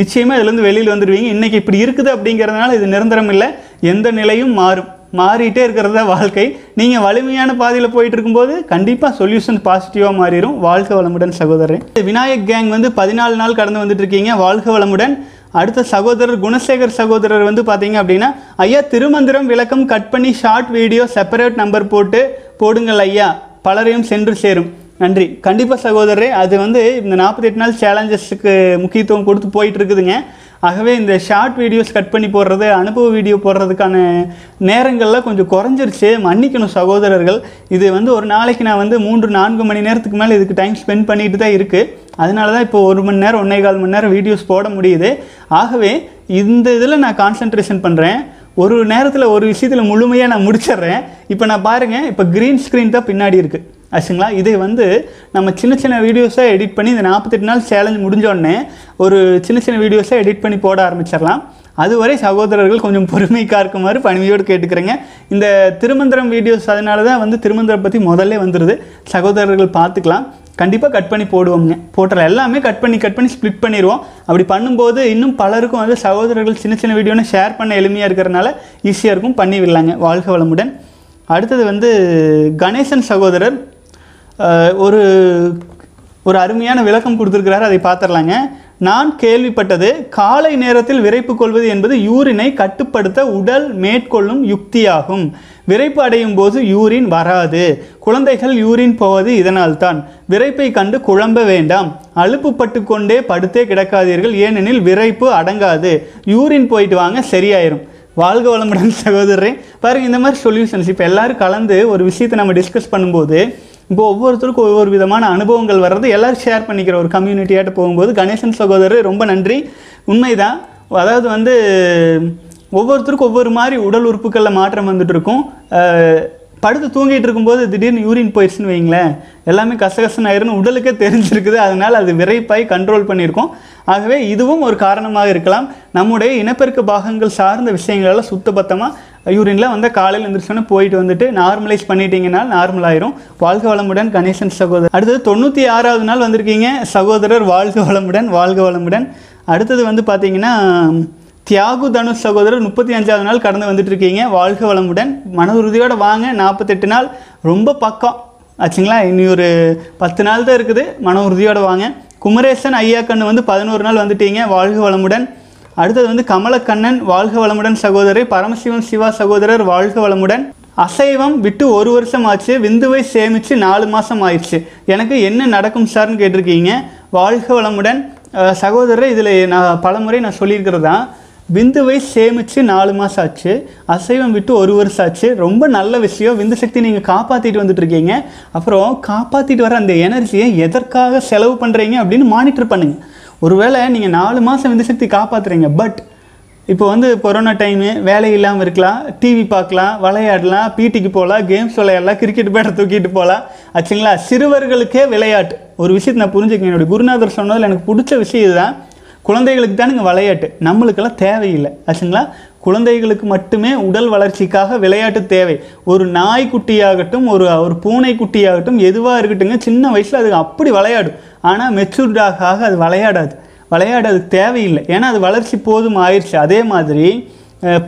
நிச்சயமாக இதுலேருந்து வெளியில் வந்துடுவீங்க இன்றைக்கி இப்படி இருக்குது அப்படிங்கிறதுனால இது நிரந்தரம் இல்லை. எந்த நிலையும் மாறும். மாறிட்டே இருக்கிறது தான் வாழ்க்கை. நீங்கள் வலிமையான பாதையில் போயிட்டு இருக்கும்போது கண்டிப்பாக சொல்யூஷன் பாசிட்டிவாக மாறிடும் வாழ்க வளமுடன் சகோதரன் விநாயக் கேங் வந்து பதினாலு நாள் கடந்து வந்துட்டு இருக்கீங்க வாழ்க வளமுடன். அடுத்த சகோதரர் குணசேகர் சகோதரர் வந்து பார்த்தீங்க அப்படின்னா ஐயா திருமந்திரம் விளக்கம் கட் பண்ணி ஷார்ட் வீடியோ செப்பரேட் நம்பர் போட்டு போடுங்கள் ஐயா. பலரையும் சென்று சேரும். நன்றி. கண்டிப்பாக சகோதரரே அது வந்து இந்த நாற்பத்தெட்டு நாள் சேலஞ்சஸுக்கு முக்கியத்துவம் கொடுத்து போயிட்டு இருக்குதுங்க ஆகவே இந்த ஷார்ட் வீடியோஸ் கட் பண்ணி போடுறது அனுபவ வீடியோ போடுறதுக்கான நேரங்கள்லாம் கொஞ்சம் குறைஞ்சிருச்சு. மன்னிக்கணும் சகோதரர்கள். இது வந்து ஒரு நாளைக்கு நான் வந்து மூன்று நான்கு மணி நேரத்துக்கு மேலே இதுக்கு டைம் ஸ்பெண்ட் பண்ணிட்டு தான் இருக்குது அதனால தான் இப்போ ஒரு மணி நேரம் ஒன்றே கால் மணி நேரம் வீடியோஸ் போட முடியுது. ஆகவே இந்த இதில் நான் கான்சென்ட்ரேஷன் பண்ணுறேன் ஒரு நேரத்தில் ஒரு விஷயத்தில் முழுமையாக நான் முடிச்சிடுறேன். இப்போ நான் பாருங்கள் இப்போ க்ரீன் ஸ்க்ரீன் தான் பின்னாடி இருக்குது ஆச்சுங்களா? இதை வந்து நம்ம சின்ன சின்ன வீடியோஸாக எடிட் பண்ணி இந்த நாற்பத்தெட்டு நாள் சேலஞ்ச் முடிஞ்சோடனே ஒரு சின்ன சின்ன வீடியோஸாக எடிட் பண்ணி போட ஆரம்பிச்சிடலாம். அதுவரை சகோதரர்கள் கொஞ்சம் பொறுமைக்காக இருக்குமாறு பணிமையோடு கேட்டுக்கிறேங்க. இந்த திருமந்திரம் வீடியோஸ் அதனால தான் வந்து திருமந்திரம் பற்றி முதல்ல வந்துடுது சகோதரர்கள் பார்த்துக்கலாம். கண்டிப்பாக கட் பண்ணி போடுவோங்க போட்டல எல்லாமே கட் பண்ணி கட் பண்ணி ஸ்ப்ளிட் பண்ணிடுவோம் அப்படி பண்ணும்போது இன்னும் பலருக்கும் வந்து சகோதரர்கள் சின்ன சின்ன வீடியோன்னு ஷேர் பண்ண எளிமையாக இருக்கிறனால ஈஸியாக இருக்கும். பண்ணி விடலாங்க. வாழ்க வளமுடன். அடுத்தது வந்து கணேசன் சகோதரர். ஒரு ஒரு அருமையான விளக்கம் கொடுத்துருக்கிறாரு. அதை பார்த்துடலாங்க. நான் கேள்விப்பட்டது காலை நேரத்தில் விரைப்பு கொள்வது என்பது யூரினை கட்டுப்படுத்த உடல் மேற்கொள்ளும் யுக்தியாகும். விரைப்பு அடையும் போது யூரின் வராது. குழந்தைகள் யூரின் போவது இதனால்தான். விரைப்பை கண்டு குழம்ப வேண்டாம். அலுப்புப்பட்டு கொண்டே படுத்தே கிடக்காதீர்கள். ஏனெனில் விரைப்பு அடங்காது. யூரின் போயிட்டு வாங்க சரியாயிரும். வாழ்க வளமுடன் சகோதரரே. பாருங்கள் இந்த மாதிரி சொல்யூஷன்ஸ் இப்போ எல்லாரும் கலந்து ஒரு விஷயத்தை நம்ம டிஸ்கஸ் பண்ணும்போது இப்போ ஒவ்வொருத்தருக்கும் ஒவ்வொரு விதமான அனுபவங்கள் வர்றது. எல்லோரும் ஷேர் பண்ணிக்கிற ஒரு கம்யூனிட்டியாட்ட போகும்போது கணேசன் சகோதரர் ரொம்ப நன்றி. உண்மைதான். அதாவது வந்து ஒவ்வொருத்தருக்கும் ஒவ்வொரு மாதிரி உடல் உறுப்புகளில் மாற்றம் வந்துட்டு இருக்கும். படுத்து தூங்கிட்டு இருக்கும்போது திடீர்னு யூரின் போயிடுச்சுன்னு வைங்களேன். எல்லாமே கசகசன் ஆயிருன்னு உடலுக்கே தெரிஞ்சிருக்குது. அதனால் அது விரைப்பாய் கண்ட்ரோல் பண்ணியிருக்கோம். ஆகவே இதுவும் ஒரு காரணமாக இருக்கலாம். நம்முடைய இனப்பெருக்க பாகங்கள் சார்ந்த விஷயங்களெல்லாம் சுத்தபத்தமாக யூரினில் வந்து காலையில் எழுந்திரிச்சோன்னே போயிட்டு வந்துட்டு நார்மலைஸ் பண்ணிட்டீங்கன்னா நார்மல் ஆயிரும். வாழ்க வளமுடன் கணேசன் சகோதரர். அடுத்தது தொண்ணூற்றி ஆறாவது நாள் வந்திருக்கீங்க. சகோதரர் வாழ்க வளமுடன் வாழ்க வளமுடன். அடுத்தது வந்து பார்த்தீங்கன்னா தியாகு தனுஷ் சகோதரர் முப்பத்தி அஞ்சாவது நாள் கடந்து வந்துட்டு இருக்கீங்க வாழ்க வளமுடன். மன உறுதியோடு வாங்க. நாற்பத்தெட்டு நாள். ரொம்ப பக்கம். ஆச்சுங்களா? இனி ஒரு பத்து நாள் தான் இருக்குது. மன உறுதியோடு வாங்க. குமரேசன் ஐயா கண்ணு வந்து பதினோரு நாள் வந்துட்டீங்க. வாழ்க வளமுடன். அடுத்தது வந்து கமலக்கண்ணன். வாழ்க வளமுடன் சகோதரர். பரமசிவன் சிவா சகோதரர். வாழ்க வளமுடன். அசைவம் விட்டு ஒரு வருஷம் ஆச்சு. விந்துவை சேமித்து நாலு மாதம் ஆயிடுச்சு. எனக்கு என்ன நடக்கும் சார்னு கேட்டிருக்கீங்க. வாழ்க வளமுடன். சகோதரர் இதில் நான் பலமுறை நான் சொல்லியிருக்கிறது? தான் விந்துவை சேமித்து நாலு மாதம் ஆச்சு. அசைவம் விட்டு ஒரு வருஷம் ஆச்சு. ரொம்ப நல்ல விஷயம். விந்து சக்தி நீங்கள் காப்பாற்றிட்டு வந்துட்டு இருக்கீங்க. அப்புறம் காப்பாற்றிட்டு வர அந்த எனர்ஜியை எதற்காக செலவு பண்ணுறீங்க அப்படின்னு மானிட்டர் பண்ணுங்கள் ஒருவேளை நீங்கள் நாலு மாதம் விந்து சக்தி காப்பாற்றுறீங்க பட் இப்போ வந்து கொரோனா டைமு வேலை இல்லாமல் இருக்கலாம். டிவி பார்க்கலாம் விளையாடலாம் பீட்டிக்கு போகலாம் கேம்ஸ் விளையாடலாம் கிரிக்கெட் பேட்டை தூக்கிட்டு போகலாம். ஆச்சுங்களா? சிறுவர்களுக்கே விளையாட்டு. ஒரு விஷயத்தை நான் புரிஞ்சுக்கேன் என்னுடைய குருநாதர் சொன்னதில் எனக்கு பிடிச்ச விஷயம் இதுதான். குழந்தைகளுக்கு தானுங்க விளையாட்டு. நம்மளுக்கெல்லாம் தேவையில்லை. ஆச்சுங்களா? குழந்தைகளுக்கு மட்டுமே உடல் வளர்ச்சிக்காக விளையாட்டு தேவை. ஒரு நாய்க்குட்டியாகட்டும் ஒரு ஒரு பூனைக்குட்டியாகட்டும் எதுவாக இருக்கட்டுங்க சின்ன வயசில் அது அப்படி விளையாடும். ஆனால் மெச்சூர்டாக ஆக அது விளையாடாது. விளையாட அதுக்கு தேவையில்லை. ஏன்னா அது வளர்ச்சி போதும் ஆயிடுச்சு. அதே மாதிரி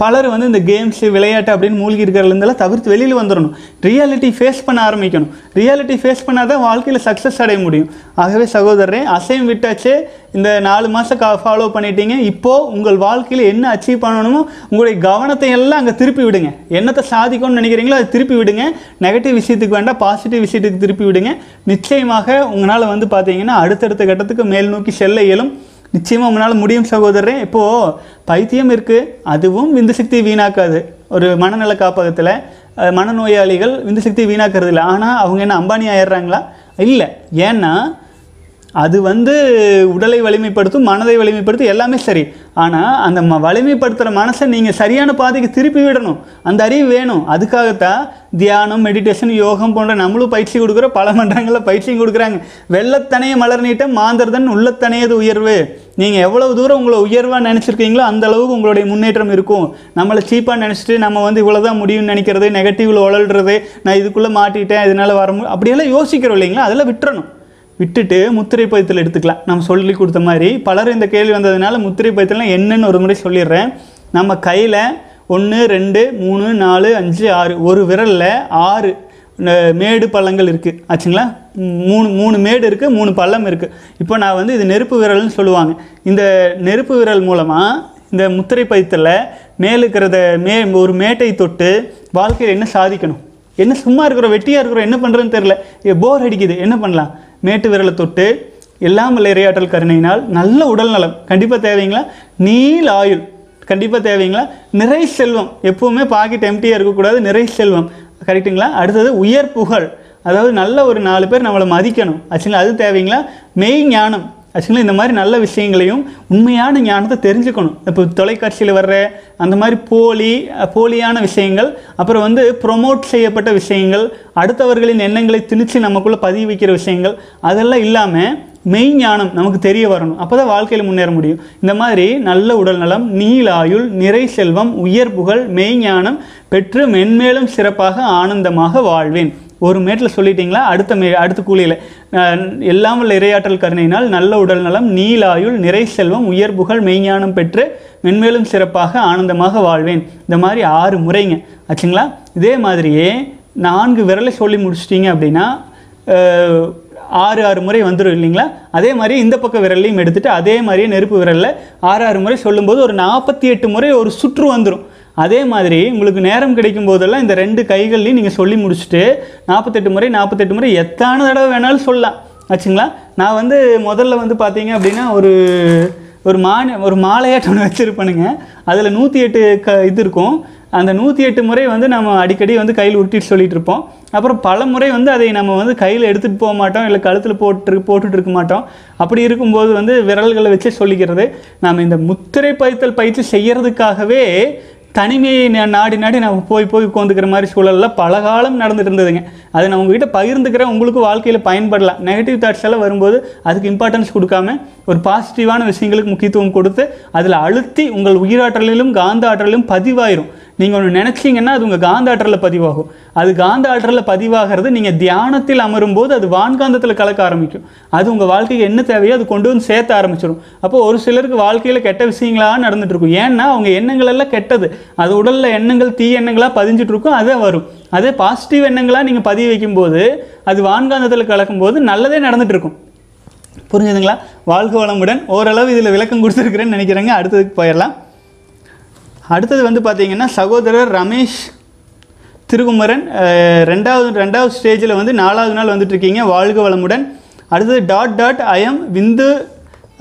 பலர் வந்து இந்த கேம்ஸு விளையாட்டு அப்படின்னு மூழ்கி இருக்கிறதுலேருந்தெல்லாம் தவிர்த்து வெளியில் வந்துடணும். ரியாலிட்டி ஃபேஸ் பண்ண ஆரம்பிக்கணும். ரியாலிட்டி ஃபேஸ் பண்ணால் தான் வாழ்க்கையில் சக்ஸஸ் அடைய முடியும். ஆகவே சகோதரரே அசையம் விட்டாச்சு இந்த நாலு மாதம் கா ஃபாலோ பண்ணிட்டீங்க. இப்போது உங்கள் வாழ்க்கையில் என்ன அச்சீவ் பண்ணணுமோ உங்களுடைய கவனத்தை எல்லாம் அங்கே திருப்பி விடுங்க. என்னத்தை சாதிக்கணும்னு நினைக்கிறீங்களோ அதை திருப்பி விடுங்க. நெகட்டிவ் விஷயத்துக்கு வேண்டாம் பாசிட்டிவ் விஷயத்துக்கு திருப்பி விடுங்க. நிச்சயமாக உங்களால் வந்து பார்த்தீங்கன்னா அடுத்தடுத்த கட்டத்துக்கு மேல் நோக்கி செல்ல இயலும். நிச்சயமாக உங்களால் முடியும் சகோதரரே. இப்போது பைத்தியம் இருக்குது அதுவும் விந்து சக்தி வீணாக்காது. ஒரு மனநல காப்பகத்தில் மனநோயாளிகள் விந்து சக்தி வீணாக்கிறது இல்லை ஆனால் அவங்க என்ன அம்பானி ஆயிடுறாங்களா? இல்லை. ஏன்னா அது வந்து உடலை வலிமைப்படுத்தும் மனதை வலிமைப்படுத்தும் எல்லாமே சரி. ஆனால் அந்த ம வலிமைப்படுத்துகிற மனசை நீங்கள் சரியான பாதைக்கு திருப்பி விடணும். அந்த அறிவு வேணும். அதுக்காகத்தான் தியானம் மெடிடேஷன் யோகம் போன்ற நம்மளும் பயிற்சி கொடுக்குற பல மன்றங்களில் பயிற்சியும் கொடுக்குறாங்க. வெள்ளத்தனையை மலர் நீட்டம் மாந்தர்தன் உள்ளத்தனையது உயர்வு. நீங்கள் எவ்வளவு தூரம் உங்களை உயர்வாக நினச்சிருக்கீங்களோ அந்த அளவுக்கு உங்களுடைய முன்னேற்றம் இருக்கும். நம்மளை சீப்பாக நினச்சிட்டு நம்ம வந்து இவ்வளோ தான் முடியும்னு நினைக்கிறது நெகட்டிவில் உழல்றது நான் இதுக்குள்ளே மாட்டிட்டேன் இதனால் வர மு அப்படியெல்லாம் யோசிக்கிறோம் இல்லைங்களா? அதெல்லாம் விட்டுறணும். விட்டுட்டு முத்திரை பயத்தில் எடுத்துக்கலாம். நம்ம சொல்லி கொடுத்த மாதிரி. பலர் இந்த கேள்வி வந்ததுனால முத்திரை பயத்தில் என்னன்னு ஒரு முறை சொல்லிடுறேன். நம்ம கையில் ஒன்று ரெண்டு மூணு நாலு அஞ்சு ஆறு. ஒரு விரலில் ஆறு மேடு பள்ளங்கள் இருக்குது ஆச்சுங்களா? மூணு மூணு மேடு இருக்குது மூணு பள்ளம் இருக்குது இப்போ நான் வந்து இது நெருப்பு விரல்னு சொல்லுவாங்க. இந்த நெருப்பு விரல் மூலமாக இந்த முத்திரை பயத்தில் மேலே இருக்கிறத மே ஒரு மேட்டை தொட்டு வாழ்க்கையில் என்ன சாதிக்கணும்? என்ன சும்மா இருக்கிறோம் வெட்டியாக இருக்கிறோம் என்ன பண்ணுறதுன்னு தெரில போர் அடிக்குது. என்ன பண்ணலாம்? மேட்டு விரலை தொட்டு எல்லாம் வல்ல இரையாற்றல் கருணையினால் நல்ல உடல் நலம். கண்டிப்பாக தேவைங்களா? நீல் ஆயுள். கண்டிப்பாக தேவைங்களா? நிறை செல்வம். எப்பவுமே பாக்கெட் எம்டியாக இருக்கக்கூடாது. நிறை செல்வம். கரெக்ட்டுங்களா? அடுத்தது உயர் புகழ். அதாவது நல்ல ஒரு நாலு பேர் நம்மளை மதிக்கணும். ஆக்சுவலாக அது தேவைங்களா? மெய் ஞானம். ஆக்சுவலி இந்த மாதிரி நல்ல விஷயங்களையும் உண்மையான ஞானத்தை தெரிஞ்சுக்கணும். இப்போ தொலைக்காட்சியில் வர்ற அந்த மாதிரி போலி போலியான விஷயங்கள் அப்புறம் வந்து ப்ரொமோட் செய்யப்பட்ட விஷயங்கள் அடுத்தவர்களின் எண்ணங்களை திணிச்சு நமக்குள்ளே பதிவு வைக்கிற விஷயங்கள் அதெல்லாம் இல்லாமல் மெய் ஞானம் நமக்கு தெரிய வரணும். அப்போ தான் வாழ்க்கையில் முன்னேற முடியும். இந்த மாதிரி நல்ல உடல் நலம் நீலாயுள் நிறை செல்வம் உயர் புகழ் மெய் ஞானம் பெற்று மென்மேலும் சிறப்பாக ஆனந்தமாக வாழ்வேன். ஒரு மேட்டில் சொல்லிட்டீங்களா? அடுத்த மே அடுத்த கூலியில். எல்லாம் உள்ள இரையாற்றல் கருணையினால் நல்ல உடல் நலம் நீலாயுள் நிறை செல்வம் உயர் புகழ் மெய்ஞானம் பெற்று மென்மேலும் சிறப்பாக ஆனந்தமாக வாழ்வேன். இந்த மாதிரி ஆறு முறைங்க. ஆச்சுங்களா? இதே மாதிரியே நான்கு விரலை சொல்லி முடிச்சிட்டிங்க அப்படின்னா ஆறு ஆறு முறை வந்துடும் இல்லைங்களா? அதே மாதிரி இந்த பக்க விரல்லையும் எடுத்துகிட்டு அதே மாதிரியே நெருப்பு விரலில் ஆறு ஆறு முறை சொல்லும்போது ஒரு நாற்பத்தி எட்டு முறை ஒரு சுற்று வந்துடும் அதே மாதிரி உங்களுக்கு நேரம் கிடைக்கும் போதெல்லாம் இந்த ரெண்டு கைகள்லையும் நீங்கள் சொல்லி முடிச்சுட்டு நாற்பத்தெட்டு முறை நாற்பத்தெட்டு முறை எத்தான தடவை வேணாலும் சொல்லலாம். ஆச்சுங்களா? நான் வந்து முதல்ல வந்து பார்த்தீங்க அப்படின்னா ஒரு ஒரு மானை ஒரு மாலையாட்டம் ஒன்று வச்சுருப்பேனுங்க. அதில் நூற்றி எட்டு க இது இருக்கும். அந்த நூற்றி எட்டு முறை வந்து நம்ம அடிக்கடி வந்து கையில் உருட்டிட்டு சொல்லிட்டு இருப்போம். அப்புறம் பல முறை வந்து அதை நம்ம வந்து கையில் எடுத்துகிட்டு போக மாட்டோம் இல்லை கழுத்தில் போட்டு போட்டுட்டு இருக்க மாட்டோம். அப்படி இருக்கும்போது வந்து விரல்களை வச்சு சொல்லிக்கிறது. நாம் இந்த முத்திரை பயித்தல் பயிற்சி செய்கிறதுக்காகவே தனிமையை நாடி நாடி நான் போய் போய் உட்காந்துக்கிற மாதிரி சூழலில் பல காலம் நடந்துட்டு இருந்ததுங்க அதை நான் உங்ககிட்ட பகிர்ந்துக்கிறேன். உங்களுக்கு வாழ்க்கையில் பயன்படலாம் நெகட்டிவ் தாட்ஸ் எல்லாம் வரும்போது அதுக்கு இம்பார்ட்டன்ஸ் கொடுக்காம ஒரு பாசிட்டிவான விஷயங்களுக்கு முக்கியத்துவம் கொடுத்து அதில் அழுத்தி உங்கள் உயிராற்றலிலும் காந்த ஆற்றலிலும் பதிவாயிரும். நீங்கள் ஒன்று நினச்சிங்கன்னா அது உங்கள் காந்த ஆற்றலில் பதிவாகும். அது காந்த ஆற்றலில் பதிவாகிறது நீங்கள் தியானத்தில் அமரும் போது அது வான்காந்தத்தில் கலக்க ஆரம்பிக்கும். அது உங்கள் வாழ்க்கைக்கு என்ன தேவையோ அது கொண்டு வந்து சேர்த்த ஆரம்பிச்சிடும் அப்போ ஒரு சிலருக்கு வாழ்க்கையில் கெட்ட விஷயங்களாக நடந்துட்டு இருக்கும் ஏன்னா அவங்க எண்ணங்கள் எல்லாம் கெட்டது. அது உடலில் எண்ணங்கள் தீ எண்ணங்களாக பதிஞ்சிட்டு இருக்கும் அதே வரும். அதே பாசிட்டிவ் எண்ணங்களாக நீங்கள் பதிய வைக்கும்போது அது வான்காந்தத்தில் கலக்கும்போது நல்லதே நடந்துட்டு இருக்கும் புரிஞ்சுதுங்களா? வாழ்க வளமுடன். ஓரளவு இதில் விளக்கம் கொடுத்துருக்குறேன்னு நினைக்கிறேங்க. அடுத்ததுக்கு போயிடலாம். அடுத்தது வந்து பார்த்தீங்கன்னா சகோதரர் ரமேஷ் திருகுமரன் ரெண்டாவது ரெண்டாவது ஸ்டேஜில் வந்து நாலாவது நாள் வந்துட்டு இருக்கீங்க. வாழ்க வளமுடன். அடுத்தது dot dot I'm Vindhu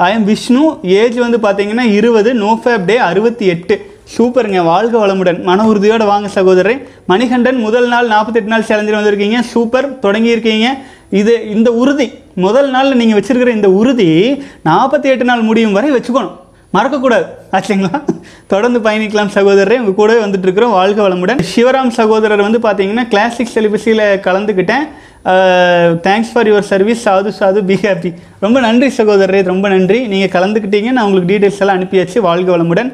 I'm Vishnu. Age வந்து பார்த்தீங்கன்னா இருபது நோ ஃபேப் டே அறுபத்தி எட்டு. சூப்பருங்க வாழ்க வளமுடன். மன உறுதியோடு வாங்க சகோதரரை. மணிகண்டன் முதல் நாள் நாற்பத்தெட்டு நாள் சேலஞ்சில் வந்திருக்கீங்க. சூப்பர் தொடங்கியிருக்கீங்க. இது இந்த உறுதி முதல் நாளில் நீங்கள் வச்சுருக்கிற இந்த உறுதி நாற்பத்தி எட்டு நாள் முடியும் வரை வச்சுக்கணும். மறக்கக்கூடாது. ஆச்சுங்களா? தொடர்ந்து பயணிக்கலாம் சகோதரரே. உங்கள் கூடவே வந்துட்டு இருக்கிறோம் வாழ்க வளமுடன். சிவராம் சகோதரர் வந்து பார்த்தீங்கன்னா கிளாசிக் செலிபஸியில் கலந்துக்கிட்டேன். தேங்க்ஸ் ஃபார் யுவர் சர்வீஸ் சாது சாது பி ஹாப்பி ரொம்ப நன்றி சகோதரரே. ரொம்ப நன்றி. நீங்கள் கலந்துக்கிட்டீங்க. நான் உங்களுக்கு டீட்டெயில்ஸ் எல்லாம் அனுப்பியாச்சு. வாழ்க வளமுடன்.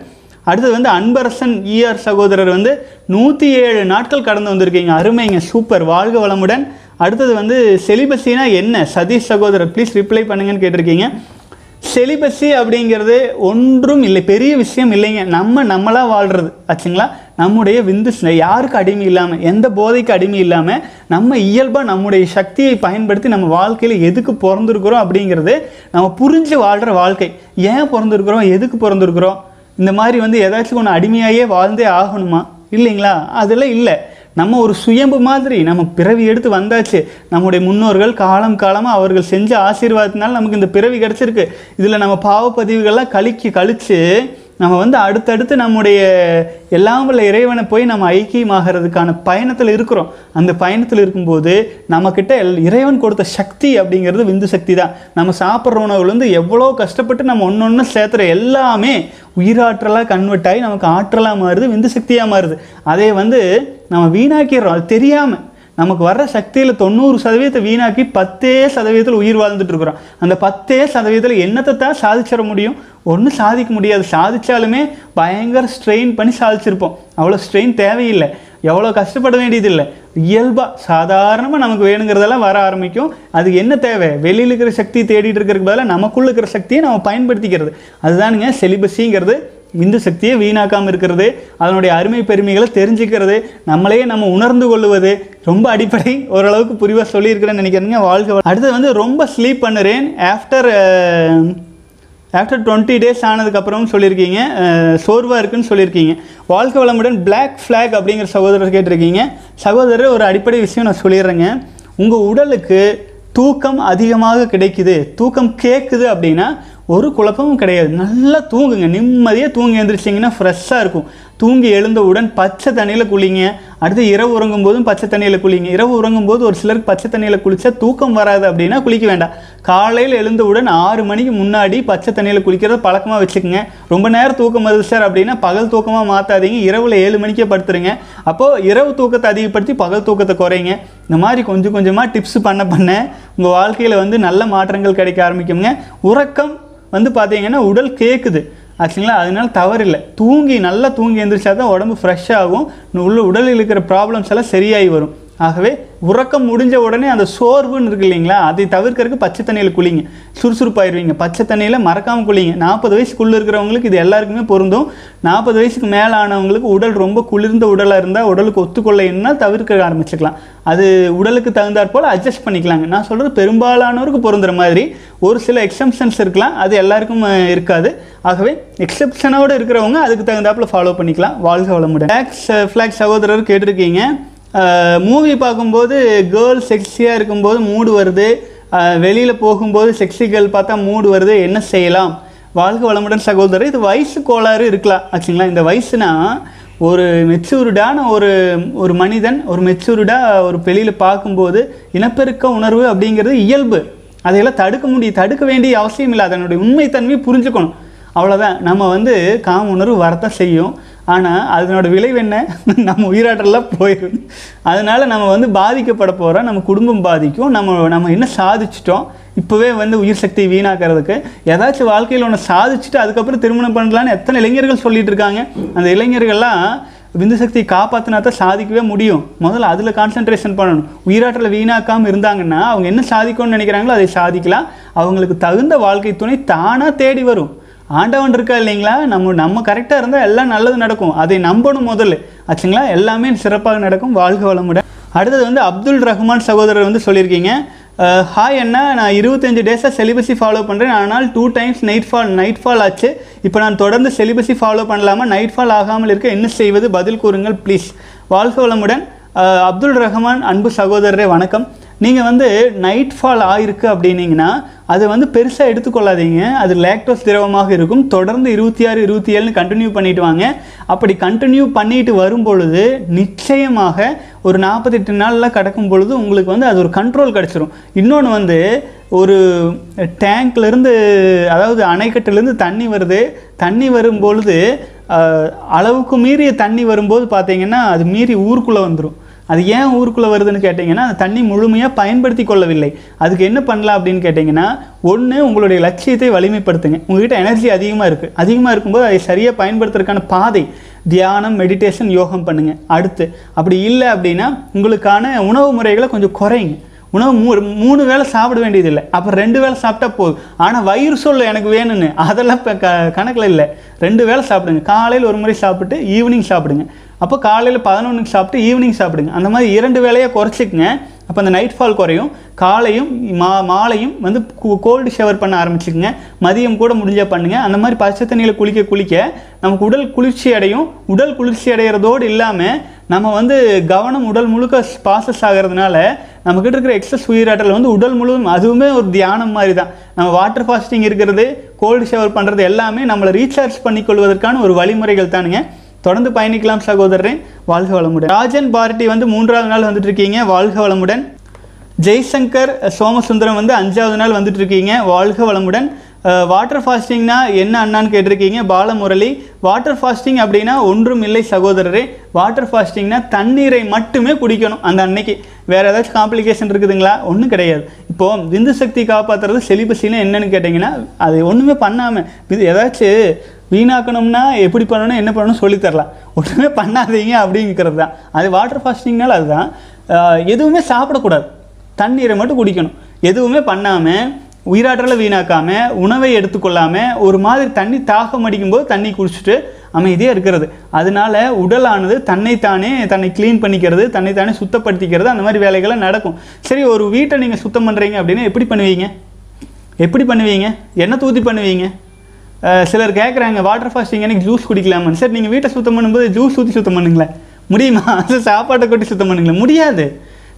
அடுத்தது வந்து அன்பரசன் இஆர் சகோதரர் வந்து நூற்றி ஏழு நாட்கள் கடந்து வந்திருக்கீங்க. அருமைங்க. சூப்பர். வாழ்க வளமுடன். அடுத்தது வந்து செலிபஸினா என்ன? சதீஷ் சகோதரர் ப்ளீஸ் ரிப்ளை பண்ணுங்கன்னு கேட்டிருக்கீங்க. செலிபஸி அப்படிங்கிறது ஒன்றும் இல்லை பெரிய விஷயம் இல்லைங்க. நம்ம நம்மளாக வாழ்கிறது ஆச்சுங்களா? நம்முடைய விந்து யாருக்கு அடிமை இல்லாமல் எந்த போதைக்கு அடிமை இல்லாமல் நம்ம இயல்பாக நம்முடைய சக்தியை பயன்படுத்தி நம்ம வாழ்க்கையில் எதுக்கு பிறந்திருக்கிறோம் அப்படிங்கிறது நம்ம புரிஞ்சு வாழ்கிற வாழ்க்கை. ஏன் பிறந்திருக்கிறோம்? எதுக்கு பிறந்திருக்கிறோம்? இந்த மாதிரி வந்து ஏதாச்சும் ஒன்று அடிமையாகவே வாழ்ந்தே ஆகணுமா? இல்லைங்களா? அதெல்லாம் இல்லை. நம்ம ஒரு சுயம்பு மாதிரி நம்ம பிறவி எடுத்து வந்தாச்சு. நம்முடைய முன்னோர்கள் காலம் காலமாக அவர்கள் செஞ்ச ஆசீர்வாதத்தினால நமக்கு இந்த பிறவி கிடச்சிருக்கு. இதில் நம்ம பாவப்பதிவுகள்லாம் கழிக்கு கழித்து நம்ம வந்து அடுத்தடுத்து நம்முடைய எல்லாம் உள்ள இறைவனை போய் நம்ம ஐக்கியமாகிறதுக்கான பயணத்தில் இருக்கிறோம். அந்த பயணத்தில் இருக்கும்போது நம்மக்கிட்ட எல் இறைவன் கொடுத்த சக்தி அப்படிங்கிறது விந்து சக்தி தான். நம்ம சாப்பிட்ற உணவுலேருந்து எவ்வளோ கஷ்டப்பட்டு நம்ம ஒன்று ஒன்று சேர்த்துற எல்லாமே உயிராற்றலாக கன்வெர்ட் ஆகி நமக்கு ஆற்றலாக மாறுது விந்து சக்தியாக மாறுது. அதே வந்து நம்ம வீணாக்கிடுறோம் அது தெரியாமல் நமக்கு வர்ற சக்தியில் தொண்ணூறு சதவீதத்தை வீணாக்கி பத்தே சதவீதத்தில் உயிர் வாழ்ந்துட்டு இருக்கிறோம். அந்த பத்தே சதவீதத்தில் என்னத்தை தான் சாதிச்சிட முடியும்? ஒன்றும் சாதிக்க முடியாது. சாதித்தாலுமே பயங்கர ஸ்ட்ரெயின் பண்ணி சாதிச்சிருப்போம். அவ்வளோ ஸ்ட்ரெயின் தேவையில்லை. எவ்வளோ கஷ்டப்பட வேண்டியதில்லை. இயல்பாக சாதாரணமாக நமக்கு வேணுங்கிறதெல்லாம் வர ஆரம்பிக்கும். அதுக்கு என்ன தேவை? வெளியில் இருக்கிற சக்தி தேடிட்டு இருக்கிறதுக்கு பதிலாக நமக்குள்ள இருக்கிற சக்தியை நம்ம பயன்படுத்திக்கிறது. அதுதானுங்க செலிபஸிங்கிறது இந்து சக்தியை வீணாக்காமல் இருக்கிறது அதனுடைய அருமை பெருமைகளை தெரிஞ்சுக்கிறது நம்மளையே நம்ம உணர்ந்து கொள்ளுவது ரொம்ப அடிப்படை ஓரளவுக்கு புரிவாக சொல்லியிருக்கிறேன்னு நினைக்கிறேங்க வாழ்க்கை அடுத்தது வந்து ரொம்ப ஸ்லீப் பண்ணுறேன். ஆஃப்டர் ஆஃப்டர் டுவெண்ட்டி டேஸ் ஆனதுக்கப்புறம் சொல்லியிருக்கீங்க uh, சோர்வாக இருக்குன்னு சொல்லியிருக்கீங்க. வாழ்க்கை வளமுடன் பிளாக் ஃப்ளாக் அப்படிங்கிற சகோதரர் கேட்டிருக்கீங்க. சகோதரர் ஒரு அடிப்படை விஷயம் நான் சொல்லிடுறேங்க. உங்கள் உடலுக்கு தூக்கம் அதிகமாக கிடைக்குது. தூக்கம் கேட்குது அப்படின்னா ஒரு குழப்பமும் கிடையாது. நல்லா தூங்குங்க. நிம்மதியாக தூங்கி எழுந்திரிச்சிங்கன்னா ஃப்ரெஷ்ஷாக இருக்கும். தூங்கி எழுந்தவுடன் பச்சை தண்ணியில் குளிங்க. அடுத்து இரவு உறங்கும் போதும் பச்சை தண்ணியில் குளிங்க. இரவு உறங்கும் போது ஒரு சிலருக்கு பச்சை தண்ணியில் குளித்தா தூக்கம் வராது அப்படின்னா குளிக்க வேண்டாம். காலையில் எழுந்தவுடன் ஆறு மணிக்கு முன்னாடி பச்சை தண்ணியில் குளிக்கிறத பழக்கமாக வச்சுக்கோங்க. ரொம்ப நேரம் தூக்கம் வருது சார் அப்படின்னா பகல் தூக்கமாக மாற்றாதீங்க இரவில் ஏழு மணிக்கே படுத்துருங்க. அப்போது இரவு தூக்கத்தை அதிகப்படுத்தி பகல் தூக்கத்தை குறைங்க. இந்த மாதிரி கொஞ்சம் கொஞ்சமாக டிப்ஸ் பண்ண பண்ண உங்கள் வாழ்க்கையில் வந்து நல்ல மாற்றங்கள் கிடைக்க ஆரம்பிக்குங்க. உறக்கம் வந்து பார்த்தீங்கன்னா உடல் கேட்குது ஆச்சுங்களா? அதனால தவறில்லை. தூங்கி நல்லா தூங்கி எந்திரிச்சா தான் உடம்பு ஃப்ரெஷ் ஆகும். உள்ள உடலில் இருக்கிற ப்ராப்ளம்ஸ் எல்லாம் சரியாகி வரும். ஆகவே உறக்கம் முடிஞ்ச உடனே அந்த சோர்வுன்னு இருக்கு இல்லைங்களா அதை தவிர்க்கறதுக்கு பச்சை தண்ணியில் குளிங்க. சுறுசுறுப்பாயிருவீங்க. பச்சை தண்ணியில் மறக்காமல் குளிங்க. நாற்பது வயசுக்குள்ளே இருக்கிறவங்களுக்கு இது எல்லாருக்குமே பொருந்தும். நாற்பது வயசுக்கு மேலே ஆனவங்களுக்கு உடல் ரொம்ப குளிர்ந்த உடலாக இருந்தால் உடலுக்கு ஒத்துக்கொள்ளைன்னா தவிர்க்க ஆரம்பிச்சுக்கலாம். அது உடலுக்கு தகுந்தாற் போல் அட்ஜஸ்ட் பண்ணிக்கலாங்க. நான் சொல்கிறது பெரும்பாலானோருக்கு பொருந்துற மாதிரி. ஒரு சில எக்ஸம்ஷன்ஸ் இருக்கலாம். அது எல்லாருக்கும் இருக்காது. ஆகவே எக்ஸப்ஷனோடு இருக்கிறவங்க அதுக்கு தகுந்தாப்பில் ஃபாலோ பண்ணிக்கலாம். வாழ்க வளமுடன். ஃப்ளாக்ஸ் ஃப்ளாக் சகோதரர் கேட்டிருக்கீங்க. மூவி பார்க்கும்போது கேர்ள் செக்ஸியாக இருக்கும்போது மூடு வருது. வெளியில் போகும்போது செக்ஸி கேர்ள் பார்த்தா மூடு வருது. என்ன செய்யலாம்? வாழ்க வளமுடன் சகோதரர் இது வயசு கோளாறு இருக்கலாம். ஆச்சுங்களா? இந்த வயசுனா ஒரு மெச்சூர்டான ஒரு ஒரு மனிதன் ஒரு மெச்சூர்டாக ஒரு வெளியில் பார்க்கும்போது இனப்பெருக்க உணர்வு அப்படிங்கிறது இயல்பு. அதையெல்லாம் தடுக்க முடியும் தடுக்க வேண்டிய அவசியம் இல்லை. அதனுடைய உண்மைத்தன்மையை புரிஞ்சுக்கணும். அவ்வளோதான் நம்ம வந்து காம உணர்வு வரத்தான் செய்யும். ஆனால் அதனோட விளைவு என்ன? நம்ம உயிராற்றலாம் போயிடும் அதனால் நம்ம வந்து பாதிக்கப்பட போகிறோம் நம்ம குடும்பம் பாதிக்கும். நம்ம நம்ம என்ன சாதிச்சிட்டோம்? இப்போவே வந்து உயிர் சக்தி வீணாக்கிறதுக்கு ஏதாச்சும் வாழ்க்கையில் ஒன்று சாதிச்சுட்டு அதுக்கப்புறம் திருமணம் பண்ணலான்னு எத்தனை இளைஞர்கள் சொல்லிட்டு இருக்காங்க. அந்த இளைஞர்கள்லாம் விந்து சக்தியை காப்பாற்றினா தான் சாதிக்கவே முடியும். முதல்ல அதில் கான்சென்ட்ரேஷன் பண்ணணும். உயிராற்றலை வீணாக்காமல் இருந்தாங்கன்னா அவங்க என்ன சாதிக்கணும்னு நினைக்கிறாங்களோ அதை சாதிக்கலாம். அவங்களுக்கு தகுந்த வாழ்க்கை துணை தானாக தேடி வரும். ஆண்டவன் இருக்கா இல்லைங்களா? நம்ம நம்ம கரெக்டாக இருந்தால் எல்லாம் நல்லது நடக்கும். அதை நம்பணும் முதல்ல. ஆச்சுங்களா? எல்லாமே சிறப்பாக நடக்கும். வாழ்க வளமுடன். அடுத்தது வந்து அப்துல் ரஹ்மான் சகோதரர் வந்து சொல்லியிருக்கீங்க. ஹாய் அண்ணா. நான் இருபத்தஞ்சு டேஸாக செலிபஸி ஃபாலோ பண்ணுறேன் ஆனால் two times night fall night fall ஆச்சு. இப்போ நான் தொடர்ந்து செலிபஸி ஃபாலோ பண்ணலாமா? நைட் ஃபால் ஆகாமல் இருக்க என்ன செய்வது? பதில் கூறுங்கள் ப்ளீஸ் வாழ்க வளமுடன். அப்துல் ரஹ்மான் அன்பு சகோதரரே வணக்கம். நீங்கள் வந்து நைட் ஃபால் ஆயிருக்கு அப்படின்னீங்கன்னா அது வந்து பெருசாக எடுத்துக்கொள்ளாதீங்க. அது லேக்டோஸ் திரவமாக இருக்கும். தொடர்ந்து இருபத்தி ஆறு இருபத்தி ஏழுன்னு கண்டினியூ பண்ணிட்டு வாங்க. அப்படி கண்டினியூ பண்ணிட்டு வரும் பொழுது நிச்சயமாக ஒரு நாற்பத்தெட்டு நாளில் கடக்கும் பொழுது உங்களுக்கு வந்து அது ஒரு கண்ட்ரோல் கிடச்சிரும். இன்னொன்று வந்து ஒரு டேங்க்லேருந்து அதாவது அணைக்கட்டிலேருந்து தண்ணி வருது. தண்ணி வரும் பொழுது அளவுக்கு மீறிய தண்ணி வரும்போது பார்த்தீங்கன்னா அது மீறி ஊருக்குள்ளே வந்துடும் அது ஏன் ஊருக்குள்ளே வருதுன்னு கேட்டிங்கன்னா அந்த தண்ணி முழுமையாக பயன்படுத்தி கொள்ளவில்லை. அதுக்கு என்ன பண்ணலாம் அப்படின்னு கேட்டிங்கன்னா ஒன்று உங்களுடைய லட்சியத்தை வலிமைப்படுத்துங்க. உங்கள்கிட்ட எனர்ஜி அதிகமாக இருக்குது அதிகமாக இருக்கும்போது அதை சரியாக பயன்படுத்துறதுக்கான பாதை தியானம் மெடிடேஷன் யோகம் பண்ணுங்கள் அடுத்து அப்படி இல்லை அப்படின்னா உங்களுக்கான உணவு முறைகளை கொஞ்சம் குறைங்க. உணவு மூ மூணு வேளை சாப்பிட வேண்டியதில்லை. அப்புறம் ரெண்டு வேளை சாப்பிட்டா போதும். ஆனால் வயிறு சொல்ல எனக்கு வேணும்னு அதெல்லாம் இப்போ க கணக்கில் இல்லை. ரெண்டு வேளை சாப்பிடுங்க. காலையில் ஒரு முறை சாப்பிட்டு ஈவினிங் சாப்பிடுங்க. அப்போ காலையில் பதினொன்றுக்கு சாப்பிட்டு ஈவினிங் சாப்பிடுங்க. அந்த மாதிரி இரண்டு வேலையை குறைச்சிக்கங்க. அப்போ அந்த நைட் ஃபால் குறையும். காலையும் மா மாலையும் வந்து கோல்டு ஷவர் பண்ண ஆரம்பிச்சுக்குங்க. மதியம் கூட முடிஞ்சால் பண்ணுங்க. அந்த மாதிரி பச்சை தண்ணியில் குளிக்க குளிக்க நமக்கு உடல் குளிர்ச்சி அடையும். உடல் குளிர்ச்சி அடைகிறதோடு இல்லாமல் நம்ம வந்து கவனம் உடல் முழுக்க பாசஸ் ஆகிறதுனால நம்மக்கிட்ட இருக்கிற எக்ஸஸ் உயிராற்றல் வந்து உடல் முழுவதும் அதுவுமே ஒரு தியானம் மாதிரி தான் நம்ம வாட்டர் ஃபாஸ்டிங் இருக்கிறது கோல்டு ஷவர் பண்ணுறது எல்லாமே நம்மளை ரீசார்ஜ் பண்ணிக்கொள்வதற்கான ஒரு வழிமுறைகள் தானுங்க. தொடர்ந்து பயணிக்கலாம் சகோதரரே. வாழ்க வளமுடன். ராஜன் பார்ட்டி வந்து மூன்றாவது நாள் வந்துட்டு இருக்கீங்க வாழ்க வளமுடன். ஜெய்சங்கர் சோமசுந்தரம் வந்து அஞ்சாவது நாள் வந்துட்டு இருக்கீங்க வாழ்க வளமுடன். வாட்டர் ஃபாஸ்டிங்னா என்ன அண்ணான்னு கேட்டிருக்கீங்க? பாலமுரளி வாட்டர் ஃபாஸ்டிங் அப்படின்னா ஒன்றும் இல்லை சகோதரரே. வாட்டர் ஃபாஸ்டிங்னா தண்ணீரை மட்டுமே குடிக்கணும் அந்த அன்னைக்கு. வேறு ஏதாச்சும் காம்ப்ளிகேஷன் இருக்குதுங்களா? ஒன்றும் கிடையாது. இப்போது விந்து சக்தி காப்பாற்றுறது செலிபஸின்னு என்னென்னு கேட்டிங்கன்னா அது ஒன்றுமே பண்ணாமல் இது ஏதாச்சும் வீணாக்கணும்னா எப்படி பண்ணணும் என்ன பண்ணணும் சொல்லித் தரலாம். ஒன்றுமே பண்ணாதீங்க அப்படிங்கிறது தான். அது வாட்டர் ஃபாஸ்டிங்னால அதுதான். எதுவுமே சாப்பிடக்கூடாது. தண்ணீரை மட்டும் குடிக்கணும். எதுவுமே பண்ணாமல் உயிராற்றலை வீணாக்காமல் உணவை எடுத்துக்கொள்ளாமல் ஒரு மாதிரி தண்ணி தாகம் அடிக்கும்போது தண்ணி குடிச்சிட்டு அமைதியாக இருக்கிறது. அதனால உடலானது தன்னைத்தானே தன்னை க்ளீன் பண்ணிக்கிறது தன்னைத்தானே சுத்தப்படுத்திக்கிறது அந்த மாதிரி வேலைகள்லாம் நடக்கும். சரி ஒரு வீட்டை நீங்கள் சுத்தம் பண்ணுறீங்க அப்படின்னா எப்படி பண்ணுவீங்க? எப்படி பண்ணுவீங்க? என்ன தூத்தி பண்ணுவீங்க? சிலர் கேட்குறாங்க வாட்டர் ஃபாஸ்டிங் எனக்கு ஜூஸ் குடிக்கலாமான்னு. சரி நீங்கள் வீட்டை சுத்தம் பண்ணும்போது ஜூஸ் ஊற்றி சுத்தம் பண்ணுங்களேன். முடியுமா? அது சாப்பாட்டை கொட்டி சுத்தம் பண்ணுங்களேன். முடியாது.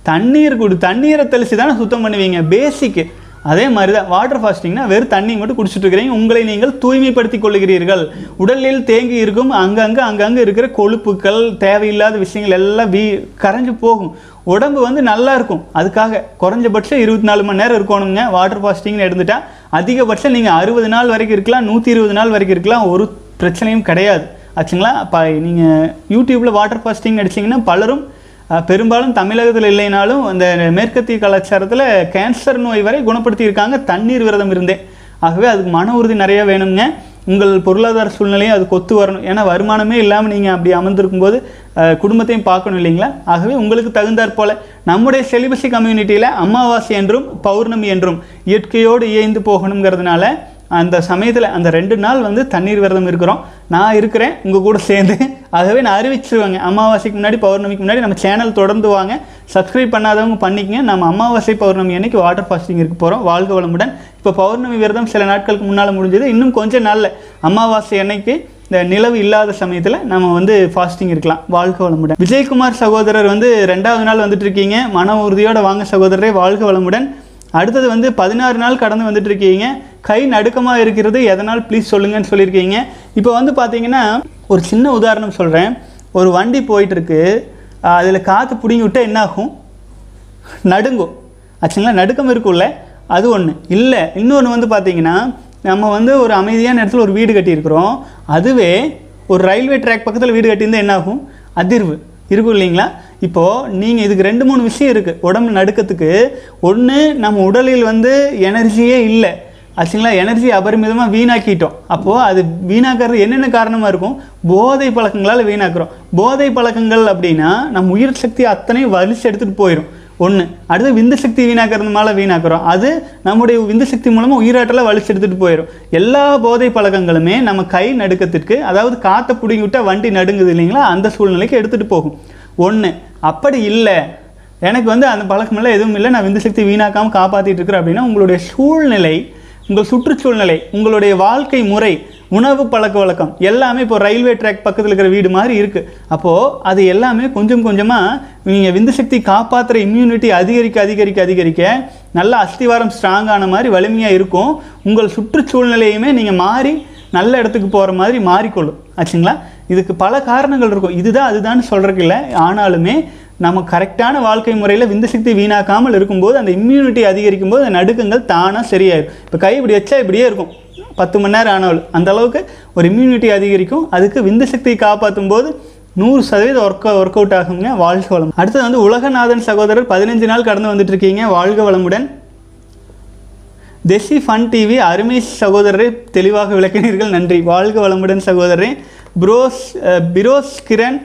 தண்ணீர் கொடு தண்ணீரை தெளித்து தானே சுத்தம் பண்ணுவீங்க. பேசிக்கு அதே மாதிரி தான் வாட்டர் ஃபாஸ்டிங்னா வெறும் தண்ணி மட்டும் குடிச்சிட்டு இருக்கிறீங்க. உங்களை நீங்கள் தூய்மைப்படுத்திக் கொள்கிறீர்கள் உடலில் தேங்கி இருக்கும் அங்கங்கே அங்கங்கே இருக்கிற கொழுப்புக்கள் தேவையில்லாத விஷயங்கள் எல்லாம் வீ கரைஞ்சு போகும். உடம்பு வந்து நல்லா இருக்கும். அதுக்காக குறைஞ்சபட்சம் இருபத்தி நாலு மணி நேரம் இருக்கணுங்க. வாட்டர் ஃபாஸ்டிங்னு எடுத்துட்டா அதிகபட்சம் நீங்கள் அறுபது நாள் வரைக்கும் இருக்கலாம் நூற்றி இருபது நாள் வரைக்கும் இருக்கலாம். ஒரு பிரச்சனையும் கிடையாது. ஆச்சுங்களா? இப்போ நீங்கள் யூடியூப்பில் வாட்டர் ஃபாஸ்டிங் அடிச்சிங்கன்னா பலரும் பெரும்பாலும் தமிழகத்தில் இல்லைனாலும் அந்த மேற்கத்திய கலாச்சாரத்தில் கேன்சர் நோய் வரை குணப்படுத்தியிருக்காங்க தண்ணீர் விரதம் இருந்தே. ஆகவே அதுக்கு மன உறுதி நிறைய வேணுங்க உங்கள் பொருளாதார சூழ்நிலையும் அது கொத்து வரணும். ஏன்னா வருமானமே இல்லாமல் நீங்கள் அப்படி அமர்ந்திருக்கும் போது குடும்பத்தையும் பார்க்கணும் இல்லைங்களா? ஆகவே உங்களுக்கு தகுந்தாற் போல நம்முடைய செலிபசி கம்யூனிட்டியில் அமாவாசை என்றும் பௌர்ணமி என்றும் இயற்கையோடு இயைந்து போகணுங்கிறதுனால அந்த சமயத்தில் அந்த ரெண்டு நாள் வந்து தண்ணீர் விரதம் இருக்கிறோம். நான் இருக்கிறேன் உங்கள் கூட சேர்ந்து. ஆகவே நான் அறிவிச்சிருவாங்க. அமாவாசைக்கு முன்னாடி பௌர்ணமிக்கு முன்னாடி நம்ம சேனல் தொடர்ந்து வாங்க. சப்ஸ்கிரைப் பண்ணாதவங்க பண்ணிக்கங்க. நம்ம அமாவாசை பௌர்ணமி அன்னைக்கு வாட்டர் ஃபாஸ்டிங் இருக்க போகிறோம் வாழ்க வளமுடன். இப்போ பௌர்ணமி விரதம் சில நாட்களுக்கு முன்னால் முடிஞ்சது. இன்னும் கொஞ்சம் நாளில் அமாவாசை அன்னைக்கு இந்த நிலவு இல்லாத சமயத்தில் நம்ம வந்து ஃபாஸ்டிங் இருக்கலாம். வாழ்க வளமுடன். விஜயகுமார் சகோதரர் வந்து ரெண்டாவது நாள் வந்துட்டு இருக்கீங்க. மன உறுதியோடு வாங்க சகோதரரே. வாழ்க வளமுடன். அடுத்தது வந்து பதினாறு நாள் கடந்து வந்துட்டு இருக்கீங்க கை நடுக்கமாக இருக்கிறது எதனால்? ப்ளீஸ் சொல்லுங்கன்னு சொல்லியிருக்கீங்க. இப்போ வந்து பார்த்தீங்கன்னா ஒரு சின்ன உதாரணம் சொல்கிறேன் ஒரு வண்டி போயிட்டுருக்கு. அதில் காற்று பிடுங்கி விட்டால் என்ன ஆகும் நடுங்கும். ஆக்சுவலாக நடுக்கம் இருக்கும்ல அது ஒன்று இல்லை இன்னொன்று வந்து பார்த்தீங்கன்னா நம்ம வந்து ஒரு அமைதியான இடத்துல ஒரு வீடு கட்டியிருக்கிறோம். அதுவே ஒரு ரயில்வே ட்ராக் பக்கத்தில் வீடு கட்டியிருந்தால் என்ன ஆகும் அதிர்வு. இருக்கும் இல்லைங்களா? இப்போது நீங்கள் இதுக்கு ரெண்டு மூணு விஷயம் இருக்குது உடம்பு நடுக்கத்துக்கு. ஒன்று நம்ம உடலில் வந்து எனர்ஜியே இல்லை. ஆச்சுங்களா எனர்ஜி அபரிமிதமாக வீணாக்கிட்டோம். அப்போது அது வீணாக்கிறது என்னென்ன காரணமாக இருக்கும்? போதை பழக்கங்களால் வீணாக்குறோம். போதை பழக்கங்கள் அப்படின்னா நம்ம உயிர் சக்தி அத்தனையும் வலிச்சு எடுத்துகிட்டு போயிடும் ஒன்று அடுத்து விந்து சக்தி வீணாக்கிறதுனால வீணாக்குறோம். அது நம்முடைய விந்து சக்தி மூலமாக உயிராற்றலை வலிச்சு எடுத்துகிட்டு போயிடும் எல்லா போதை பழக்கங்களுமே நம்ம கை நடுக்கத்திற்கு அதாவது காற்றை பிடுங்கி விட்டால் வண்டி நடுங்குது இல்லைங்களா? அந்த சூழ்நிலைக்கு எடுத்துகிட்டு போகும். ஒன்று அப்படி இல்லை. எனக்கு வந்து அந்த பழக்கமெல்லாம் எதுவும் இல்லை. நான் விந்து சக்தி வீணாக்காமல் காப்பாற்றிட்டு இருக்கிறேன் அப்படின்னா உங்களுடைய சூழ்நிலை உங்கள் சுற்றுச்சூழ்நிலை உங்களுடைய வாழ்க்கை முறை உணவு பழக்க வழக்கம் எல்லாமே இப்போ ரயில்வே ட்ராக் பக்கத்தில் இருக்கிற வீடு மாதிரி இருக்குது அப்போது அது எல்லாமே கொஞ்சம் கொஞ்சமாக நீங்கள் விந்து சக்தி காப்பாற்றுற இம்யூனிட்டி அதிகரிக்க அதிகரிக்க அதிகரிக்க நல்ல அஸ்திவாரம் ஸ்ட்ராங்கான மாதிரி வலிமையாக இருக்கும். உங்கள் சுற்றுச்சூழ்நிலையுமே நீங்கள் மாறி நல்ல இடத்துக்கு போகிற மாதிரி மாறிக்கொள்ளும். ஆச்சுங்களா? இதுக்கு பல காரணங்கள் இருக்கும். இதுதான் அதுதான் சொல்கிறதுக்கு இல்லை. ஆனாலுமே நம்ம கரெக்டான வாழ்க்கை முறையில் விந்து சக்தி வீணாக்காமல் இருக்கும்போது அந்த இம்யூனிட்டி அதிகரிக்கும் போது அந்த நடுக்கங்கள் தானாக சரியாயிடும் இப்போ கை இப்படி வச்சா இப்படியே இருக்கும். பத்து மணி நேரம் ஆனாலும். அந்த அளவுக்கு ஒரு இம்யூனிட்டி அதிகரிக்கும். அதுக்கு விந்து சக்தியை காப்பாற்றும் போது நூறு சதவீதம் ஒர்க் ஒர்க் அவுட் ஆகுங்க. வாழ்க வளம் அடுத்தது வந்து உலகநாதன் சகோதரர் பதினஞ்சு நாள் கடந்து வந்துட்டு இருக்கீங்க. வாழ்க வளமுடன். தெசி ஃபன் டிவி அருமை சகோதரரை தெளிவாக விளக்கினீர்கள். நன்றி. வாழ்க வளமுடன் சகோதரரே. புரோஸ் பிரோஸ் கிரண்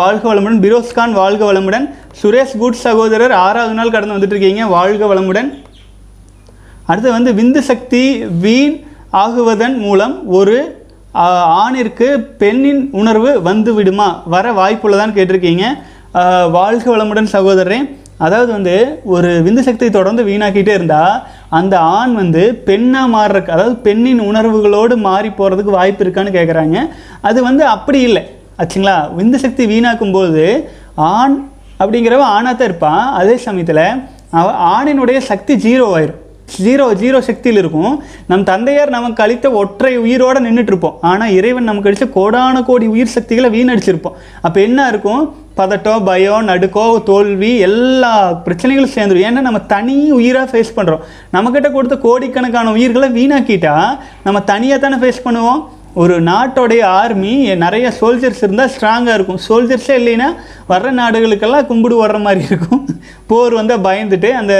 வாழ்க வளமுடன். பிரோஸ்கான் வாழ்க வளமுடன். சுரேஷ் குட் சகோதரர் ஆறாவது நாள் கடந்து வந்துட்டுருக்கீங்க. வாழ்க வளமுடன். அடுத்து வந்து விந்து சக்தி வீண் ஆகுவதன் மூலம் ஒரு ஆணிற்கு பெண்ணின் உணர்வு வந்து விடுமா? வர வாய்ப்புள்ளதான்னு கேட்டிருக்கீங்க. வாழ்க வளமுடன் சகோதரரே. அதாவது வந்து ஒரு விந்து சக்தியை தொடர்ந்து வீணாக்கிட்டே இருந்தால் அந்த ஆண் வந்து பெண்ணாக மாறுறக்கு அதாவது பெண்ணின் உணர்வுகளோடு மாறி போகிறதுக்கு வாய்ப்பு இருக்கான்னு கேட்குறாங்க அது வந்து அப்படி இல்லை. ஆச்சுங்களா? விந்து சக்தி வீணாக்கும் போது ஆண் அப்படிங்கிறவ ஆணாக தான் இருப்பான். அதே சமயத்தில் அவ ஆணினுடைய சக்தி ஜீரோ ஆயிரும் ஜீரோ ஜீரோ சக்தியில் இருக்கும். நம் தந்தையார் நமக்கு அளித்த ஒற்றை உயிரோடு நின்றுட்டு இருப்போம் ஆனால் இறைவன் நமக்கு அடித்த கோடான கோடி உயிர் சக்திகளை வீணடிச்சிருப்போம். அப்போ என்ன இருக்கும்? பதட்டம் பயம் நடுக்கோ தோல்வி எல்லா பிரச்சனைகளும் சேர்ந்துடும் ஏன்னா நம்ம தனி உயிராக ஃபேஸ் பண்ணுறோம் நம்மக்கிட்ட கொடுத்த கோடிக்கணக்கான உயிர்களை வீணாக்கிட்டா நம்ம தனியாக தானே ஃபேஸ் பண்ணுவோம்? ஒரு நாட்டோடைய ஆர்மி நிறைய சோல்ஜர்ஸ் இருந்தால் ஸ்ட்ராங்காக இருக்கும். சோல்ஜர்ஸே இல்லைன்னா வர்ற நாடுகளுக்கெல்லாம் கும்பிடு வர்ற மாதிரி இருக்கும். போர் வந்தால் பயந்துட்டு அந்த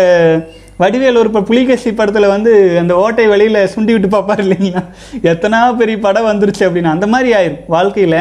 வடிவேல் ஒரு இப்போ புலிகேசி படத்தில் வந்து அந்த ஓட்டை வழியில் சுண்டி விட்டு பார்ப்பார் இல்லைங்களா? எத்தனா பெரிய படம் வந்துருச்சு அப்படின்னு. அந்த மாதிரி ஆயிரும். வாழ்க்கையில்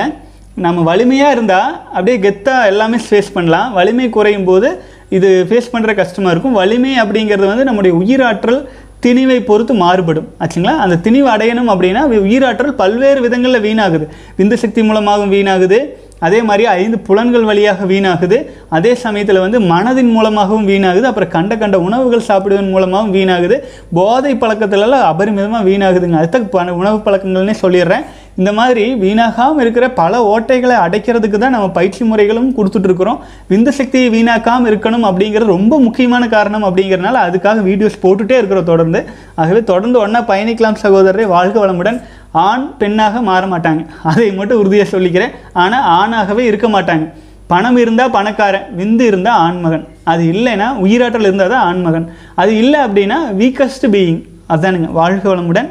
நம்ம வலிமையாக இருந்தால் அப்படியே கெத்தாக எல்லாமே ஃபேஸ் பண்ணலாம். வலிமை குறையும் போது இது ஃபேஸ் பண்ணுற கஷ்டமாக இருக்கும். வலிமை அப்படிங்கிறது வந்து நம்முடைய உயிராற்றல் திணிவை பொறுத்து மாறுபடும். ஆச்சுங்களா? அந்த திணிவு அடையணும் அப்படின்னா உயிராற்றல் பல்வேறு விதங்களில் வீணாகுது. விந்து சக்தி மூலமாகவும் வீணாகுது. அதே மாதிரி ஐந்து புலன்கள் வழியாக வீணாகுது. அதே சமயத்தில் வந்து மனதின் மூலமாகவும் வீணாகுது. அப்புறம் கண்ட கண்ட உணவுகள் சாப்பிடுவதன் மூலமாகவும் வீணாகுது. போதை பழக்கத்துலலாம் அபரிமிதமாக வீணாகுதுங்க. அதுக்கு ப உணவு பழக்கங்கள்னே சொல்லிடுறேன். இந்த மாதிரி வீணாகாமல் இருக்கிற பல ஓட்டைகளை அடைக்கிறதுக்கு தான் நம்ம பயிற்சி முறைகளும் கொடுத்துட்ருக்குறோம் விந்து சக்தியை வீணாக்காமல் இருக்கணும் அப்படிங்கிறது ரொம்ப முக்கியமான காரணம் அப்படிங்கிறனால அதுக்காக வீடியோஸ் போட்டுகிட்டே இருக்கிறோம் தொடர்ந்து. ஆகவே தொடர்ந்து ஒன்றா பயணிக்கலாம் சகோதரரை வாழ்க வளமுடன். ஆண் பெண்ணாக மாற மாட்டாங்க. அதை மட்டும் உறுதியாக சொல்லிக்கிறேன். ஆனால் ஆணாகவே இருக்க மாட்டாங்க. பணம் இருந்தால் பணக்காரன் விந்து இருந்தால் ஆண்மகன். அது இல்லைன்னா உயிராற்றல் இருந்தால் தான் ஆண்மகன். அது இல்லை அப்படின்னா வீக்கஸ்ட் பீயிங் அதானுங்க. வாழ்க வளமுடன்.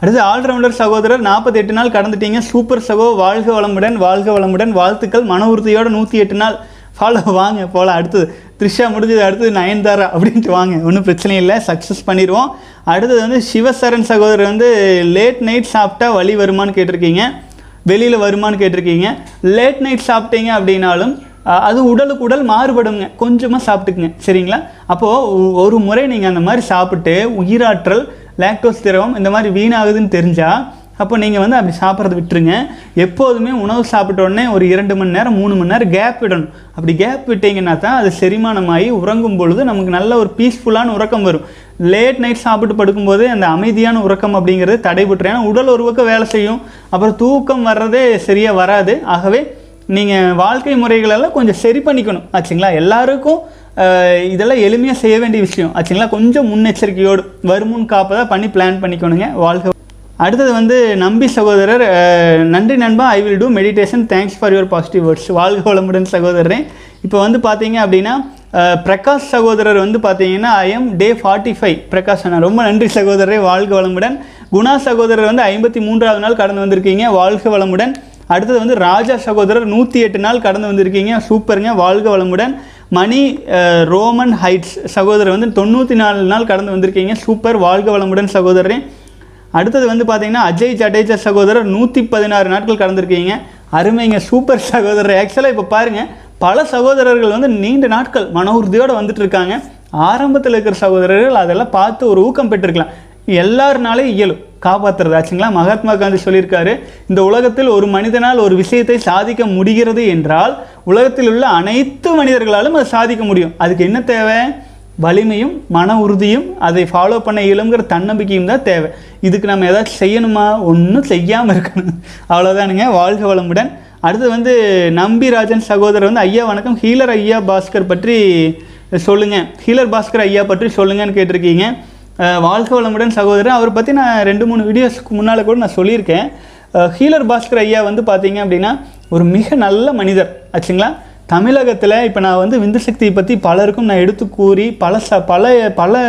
அடுத்து ஆல்ரவுண்டர் சகோதரர் 48 நாள் கடந்துட்டீங்க. சூப்பர் சகோ வாழ்க வளமுடன் வாழ்க வளமுடன். வாழ்த்துக்கள். மன உறுதியோட நூற்றி எட்டு நாள். ஃபாலோ வாங்க போகலாம் அடுத்தது த்ரிஷா முடிஞ்சது. அடுத்தது நயன்தாரா அப்படின்ட்டு வாங்க. ஒன்றும் பிரச்சனை இல்லை. சக்ஸஸ் பண்ணிடுவோம். அடுத்தது வந்து சிவசரண் சகோதரர் வந்து லேட் நைட் சாப்பிட்டா வழி வருமான்னு கேட்டிருக்கீங்க. வெளியில் வருமான்னு கேட்டிருக்கீங்க. லேட் நைட் சாப்பிட்டீங்க அப்படின்னாலும் அது உடலுக்கு உடல் மாறுபடுங்க. கொஞ்சமாக சாப்பிட்டுக்குங்க. சரிங்களா? அப்போது ஒரு முறை நீங்கள் அந்த மாதிரி சாப்பிட்டு உயிராற்றல் லாக்டோஸ் திரவம் இந்த மாதிரி வீணாகுதுன்னு தெரிஞ்சால் அப்போ நீங்கள் வந்து அப்படி சாப்பிட்றத விட்டுருங்க. எப்போதுமே உணவு சாப்பிட்ட உடனே ஒரு இரண்டு மணி நேரம் மூணு மணி நேரம் கேப் விடணும். அப்படி கேப் விட்டீங்கன்னா தான் அது செரிமானமாகி உறங்கும் பொழுது நமக்கு நல்ல ஒரு பீஸ்ஃபுல்லான உறக்கம் வரும். லேட் நைட் சாப்பிட்டு படுக்கும்போது அந்த அமைதியான உறக்கம் அப்படிங்கிறது தடைபட்டுரும். ஏன்னா உடல் ஒரு பக்கம் வேலை செய்யும். அப்புறம் தூக்கம் வர்றதே சரியாக வராது. ஆகவே நீங்கள் வாழ்க்கை முறைகளெல்லாம் கொஞ்சம் சரி பண்ணிக்கணும். ஆச்சுங்களா? எல்லாருக்கும் இதெல்லாம் எளிமையாக செய்ய வேண்டிய விஷயம். ஆச்சுங்களா? கொஞ்சம் முன்னெச்சரிக்கையோடு வருமுன் காப்பதாக பண்ணி பிளான் பண்ணிக்கணுங்க. வாழ்க்கை அடுத்தது வந்து நம்பி சகோதரர் நன்றி நண்பா I will do meditation thanks for your positive words வாழ்க வளமுடன் சகோதரரே. இப்போ வந்து பார்த்தீங்க அப்படின்னா பிரகாஷ் சகோதரர் வந்து பார்த்தீங்கன்னா I M day forty five Prakash அண்ணா ரொம்ப நன்றி சகோதரரே. வாழ்க வளமுடன். குணா சகோதரர் வந்து ஐம்பத்தி மூன்றாவது நாள் கடந்து வந்திருக்கீங்க. வாழ்க வளமுடன். அடுத்தது வந்து ராஜா சகோதரர் நூற்றி எட்டு நாள் கடந்து வந்திருக்கீங்க. சூப்பருங்க. வாழ்க வளமுடன். மணி ரோமன் ஹைட்ஸ் சகோதரர் வந்து தொண்ணூற்றி நாலு நாள் கடந்து வந்திருக்கீங்க. சூப்பர். வாழ்க வளமுடன் சகோதரரே. அடுத்தது வந்து பார்த்தீங்கன்னா அஜய் ஜடேஜா சகோதரர் நூற்றி பதினாறு நாட்கள் கடந்திருக்கீங்க. அருமைங்க. சூப்பர் சகோதரர். ஆக்சுவலாக இப்போ பாருங்கள் பல சகோதரர்கள் வந்து நீண்ட நாட்கள் மன உறுதியோடு வந்துட்டு இருக்காங்க ஆரம்பத்தில் இருக்கிற சகோதரர்கள் அதெல்லாம் பார்த்து ஒரு ஊக்கம் பெற்றிருக்கலாம். எல்லாருனாலே இயலும். காப்பாற்றுறது ஆச்சுங்களா? மகாத்மா காந்தி சொல்லியிருக்காரு இந்த உலகத்தில் ஒரு மனிதனால் ஒரு விஷயத்தை சாதிக்க முடிகிறது என்றால் உலகத்தில் உள்ள அனைத்து மனிதர்களாலும் அதை சாதிக்க முடியும். அதுக்கு என்ன தேவை? வலிமையும் மன உறுதியும் அதை ஃபாலோ பண்ண இயலுங்கிற தன்னம்பிக்கையும் தான் தேவை. இதுக்கு நம்ம ஏதாச்சும் செய்யணுமா? ஒன்றும் செய்யாமல் இருக்கணும். அவ்வளோதானுங்க வாழ்க வளமுடன். அடுத்து வந்து நம்பிராஜன் சகோதரர் வந்து ஐயா வணக்கம். ஹீலர் ஐயா பாஸ்கர் பற்றி சொல்லுங்கள் ஹீலர் பாஸ்கர் ஐயா பற்றி சொல்லுங்கன்னு கேட்டிருக்கீங்க. வாழ்க வளமுடன் சகோதரர். அவரை பற்றி நான் ரெண்டு மூணு வீடியோஸ்க்கு முன்னால் கூட நான் சொல்லியிருக்கேன். ஹீலர் பாஸ்கர் ஐயா வந்து பார்த்தீங்க அப்படின்னா ஒரு மிக நல்ல மனிதர். ஆச்சுங்களா? தமிழகத்தில் இப்போ நான் வந்து விந்து சக்தியை பற்றி பலருக்கும் நான் எடுத்து கூறி பல ச பல பல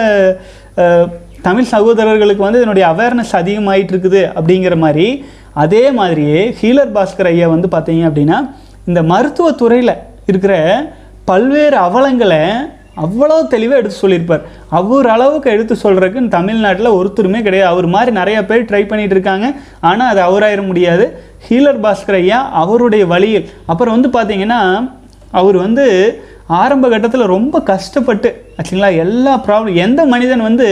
தமிழ் சகோதரர்களுக்கு வந்து இதனுடைய அவேர்னஸ் அதிகமாகிட்டு இருக்குது அப்படிங்கிற மாதிரி. அதே மாதிரியே ஹீலர் பாஸ்கர் ஐயா வந்து பார்த்தீங்க அப்படின்னா இந்த மருத்துவத்துறையில் இருக்கிற பல்வேறு அவலங்களை அவ்வளோ தெளிவாக எடுத்து சொல்லியிருப்பார். அவர் அளவுக்கு எடுத்து சொல்கிறதுக்குன்னு தமிழ்நாட்டில் ஒருத்தருமே கிடையாது. அவர் மாதிரி நிறைய பேர் ட்ரை பண்ணிகிட்டு இருக்காங்க. ஆனால் அது அவராயிட முடியாது. ஹீலர் பாஸ்கர் ஐயா அவருடைய வழியில். அப்புறம் வந்து பார்த்தீங்கன்னா அவர் வந்து ஆரம்ப கட்டத்தில் ரொம்ப கஷ்டப்பட்டு ஆச்சுங்களா எல்லா ப்ராப்ளம் எந்த மனிதன் வந்து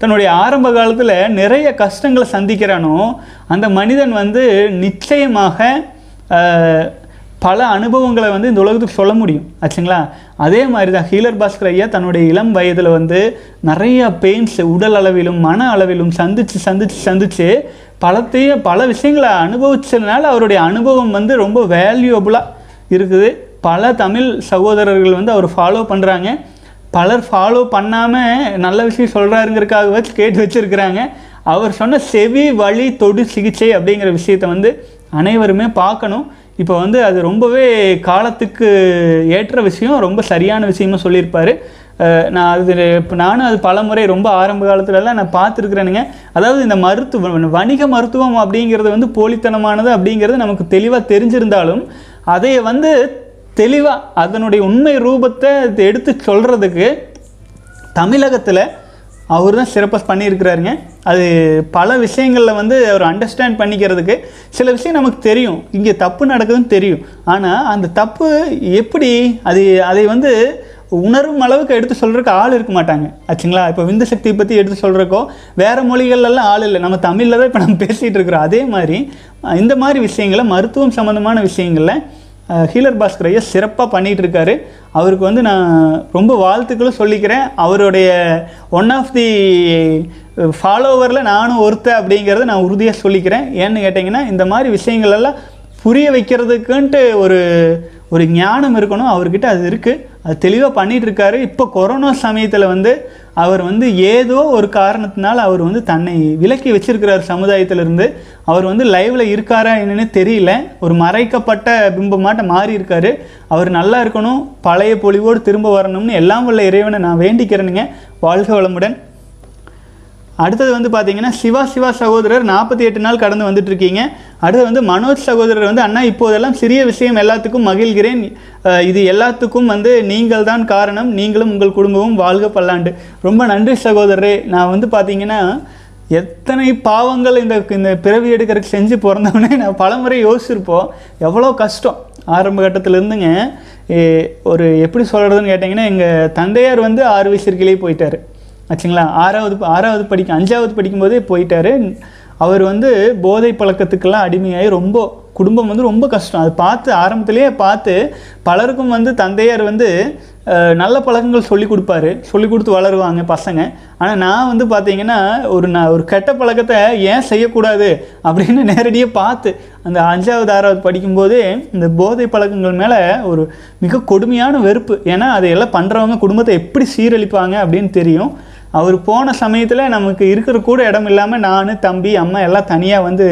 தன்னுடைய ஆரம்ப காலத்தில் நிறைய கஷ்டங்களை சந்திக்கிறானோ அந்த மனிதன் வந்து நிச்சயமாக பல அனுபவங்களை வந்து இந்த உலகத்துக்கு சொல்ல முடியும். ஆச்சுங்களா? அதே மாதிரி தான் ஹீலர் பாஸ்கர் ஐயா தன்னுடைய இளம் வயதில் வந்து நிறைய பெயின்ஸ் உடல் அளவிலும் மன அளவிலும் சந்திச்சு சந்திச்சு சந்திச்சு பலத்தையும் பல விஷயங்களை அனுபவிச்சதுனால அவருடைய அனுபவம் வந்து ரொம்ப வேல்யூபிளாக இருக்குது. பல தமிழ் சகோதரர்கள் வந்து அவர் ஃபாலோ பண்ணுறாங்க பலர் ஃபாலோ பண்ணாமல் நல்ல விஷயம் சொல்கிறாருங்கிறதுக்காக வச்சு கேட்டு வச்சுருக்கிறாங்க. அவர் சொன்ன செவி வழி தொடு சிகிச்சை அப்படிங்கிற விஷயத்தை வந்து அனைவருமே பார்க்கணும். இப்போ வந்து அது ரொம்பவே காலத்துக்கு ஏற்ற விஷயம் ரொம்ப சரியான விஷயமும் சொல்லியிருப்பார். நான் அது இப்போ நானும் அது பலமுறை ரொம்ப ஆரம்ப காலத்துலலாம் நான் பார்த்துருக்குறேனுங்க. அதாவது இந்த மருத்துவம் வணிக மருத்துவம் அப்படிங்கிறது வந்து போலித்தனமானது அப்படிங்கிறது நமக்கு தெளிவாக தெரிஞ்சிருந்தாலும் அதை வந்து தெளிவாக அதனுடைய உண்மை ரூபத்தை எடுத்து சொல்கிறதுக்கு தமிழகத்தில் அவர் தான் சிறப்பாக பண்ணியிருக்கிறாருங்க. அது பல விஷயங்களில் வந்து அவர் அண்டர்ஸ்டாண்ட் பண்ணிக்கிறதுக்கு சில விஷயம் நமக்கு தெரியும். இங்கே தப்பு நடக்குதுன்னு தெரியும். ஆனால் அந்த தப்பு எப்படி அது அதை வந்து உணரும் அளவுக்கு எடுத்து சொல்கிறதுக்கு ஆள் இருக்க மாட்டாங்க. ஆச்சுங்களா? இப்போ விந்து சக்தியை பற்றி எடுத்து சொல்கிறக்கோ வேறு மொழிகள்லாம் ஆள் இல்லை. நம்ம தமிழில் தான் இப்போ நம்ம பேசிகிட்டு இருக்கிறோம். அதே மாதிரி இந்த மாதிரி விஷயங்களை மருத்துவம் சம்மந்தமான விஷயங்களில் ஹீலர் பாஸ்கர் ஐயா சிறப்பாக பண்ணிகிட்ருக்காரு அவருக்கு வந்து நான் ரொம்ப வாழ்த்துக்களும் சொல்லிக்கிறேன். அவருடைய ஒன் ஆஃப் தி ஃபாலோவரில் நானும் ஒருத்தன் அப்படிங்கிறத நான் உறுதியாக சொல்லிக்கிறேன். ஏன்னு கேட்டிங்கன்னா இந்த மாதிரி விஷயங்கள் எல்லாம் புரிய வைக்கிறதுக்குன்ட்டு ஒரு ஒரு ஞானம் இருக்கணும். அவர்கிட்ட அது இருக்குது அது தெளிவாக பண்ணிகிட்ருக்காரு இப்போ கொரோனா சமயத்தில் வந்து அவர் வந்து ஏதோ ஒரு காரணத்தினால் அவர் வந்து தன்னை விலக்கி வச்சிருக்கிறார் சமுதாயத்திலிருந்து. அவர் வந்து லைவில் இருக்காரா என்னன்னு தெரியல. ஒரு மறைக்கப்பட்ட பிம்பமாட்ட மாறி இருக்காரு அவர் நல்லா இருக்கணும் பழைய பொலிவோடு திரும்ப வரணும்னு எல்லாம் உள்ள இறைவனை நான் வேண்டிக்கிறேனுங்க. வாழ்க வளமுடன். அடுத்தது வந்து பார்த்தீங்கன்னா சிவா சிவா சகோதரர் நாற்பத்தி எட்டு நாள் கடந்து வந்துட்டு இருக்கீங்க அடுத்து வந்து மனோஜ் சகோதரர் வந்து அண்ணா இப்போதெல்லாம் சிறிய விஷயம் எல்லாத்துக்கும் மகிழ்கிறேன். இது எல்லாத்துக்கும் வந்து நீங்கள் தான் காரணம். நீங்களும் உங்கள் குடும்பமும் வாழ்க பல்லாண்டு. ரொம்ப நன்றி சகோதரரே. நான் வந்து பார்த்தீங்கன்னா எத்தனை பாவங்கள் இந்த இந்த பிறவி எடுக்கிறதுக்கு செஞ்சு பிறந்தவனே நான் பலமுறை யோசிச்சிருப்போம். எவ்வளோ கஷ்டம். ஆரம்ப கட்டத்திலேருந்துங்க ஏ, ஒரு எப்படி சொல்கிறதுன்னு கேட்டிங்கன்னா எங்கள் தந்தையார் வந்து ஆறு வயசு இருக்கையிலே போயிட்டார். ஆச்சுங்களா? ஆறாவது ப- ஆறாவது படிக்க அஞ்சாவது படிக்கும்போதே போயிட்டாரு. அவர் வந்து போதை பழக்கத்துக்கெல்லாம் அடிமையாகி ரொம்ப குடும்பம் வந்து ரொம்ப கஷ்டம். அது பார்த்து ஆரம்பத்திலேயே பார்த்து பலருக்கும் வந்து தந்தையார் வந்து நல்ல பழக்கங்கள் சொல்லி கொடுப்பாரு. சொல்லி கொடுத்து வளருவாங்க பசங்க. ஆனால் நான் வந்து பார்த்தீங்கன்னா ஒரு நான் ஒரு கெட்ட பழக்கத்தை ஏன் செய்யக்கூடாது அப்படின்னு நேரடியாக பார்த்து அந்த அஞ்சாவது ஆறாவது படிக்கும்போதே இந்த போதை பழக்கங்கள் மேலே ஒரு மிக கொடுமையான வெறுப்பு. ஏன்னா அதையெல்லாம் பண்ணுறவங்க குடும்பத்தை எப்படி சீரழிப்பாங்க அப்படின்னு தெரியும். அவர் போன சமயத்தில் நமக்கு இருக்கிற கூட இடம் இல்லாமல் நான் தம்பி அம்மா எல்லாம் தனியாக வந்து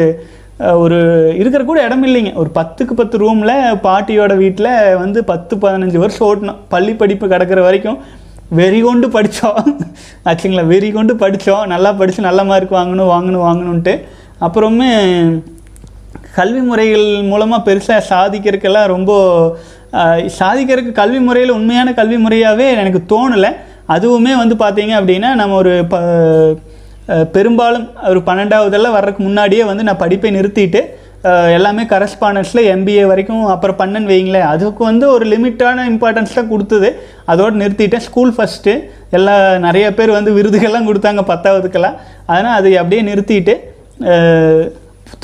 ஒரு இருக்கிற கூட இடம் இல்லைங்க. ஒரு பத்துக்கு பத்து ரூமில் பாட்டியோட வீட்டில் வந்து பத்து பதினஞ்சு வருஷம் ஓட்டணும். பள்ளி படிப்பு கிடக்கிற வரைக்கும் வெறி கொண்டு படித்தோம் ஆச்சுங்களா? வெறி கொண்டு படித்தோம் நல்லா படித்து நல்ல மார்க் வாங்கணும் வாங்கணும் வாங்கணுன்ட்டு அப்புறமே கல்வி முறைகள் மூலமாக பெருசாக சாதிக்கிறதுக்கெல்லாம் ரொம்ப சாதிக்கிறதுக்கு கல்வி முறையில் உண்மையான கல்வி முறையாகவே எனக்கு தோணலை. அதுவுமே வந்து பார்த்தீங்க அப்படின்னா நம்ம ஒரு ப பெரும்பாலும் ஒரு பன்னெண்டாவதெல்லாம் வர்றதுக்கு முன்னாடியே வந்து நான் படிப்பை நிறுத்திட்டு எல்லாமே கரஸ்பாண்டன்ஸில் எம்பிஏ வரைக்கும் அப்புறம் பண்ணன்னு வைங்களேன் அதுக்கு வந்து ஒரு லிமிட்டான இம்பார்ட்டன்ஸ் தான் கொடுத்தது. அதோடு நிறுத்திட்டேன். ஸ்கூல் ஃபஸ்ட்டு எல்லா நிறைய பேர் வந்து விருதுகள்லாம் கொடுத்தாங்க பத்தாவதுக்கெல்லாம். அதனால் அதை அப்படியே நிறுத்திட்டு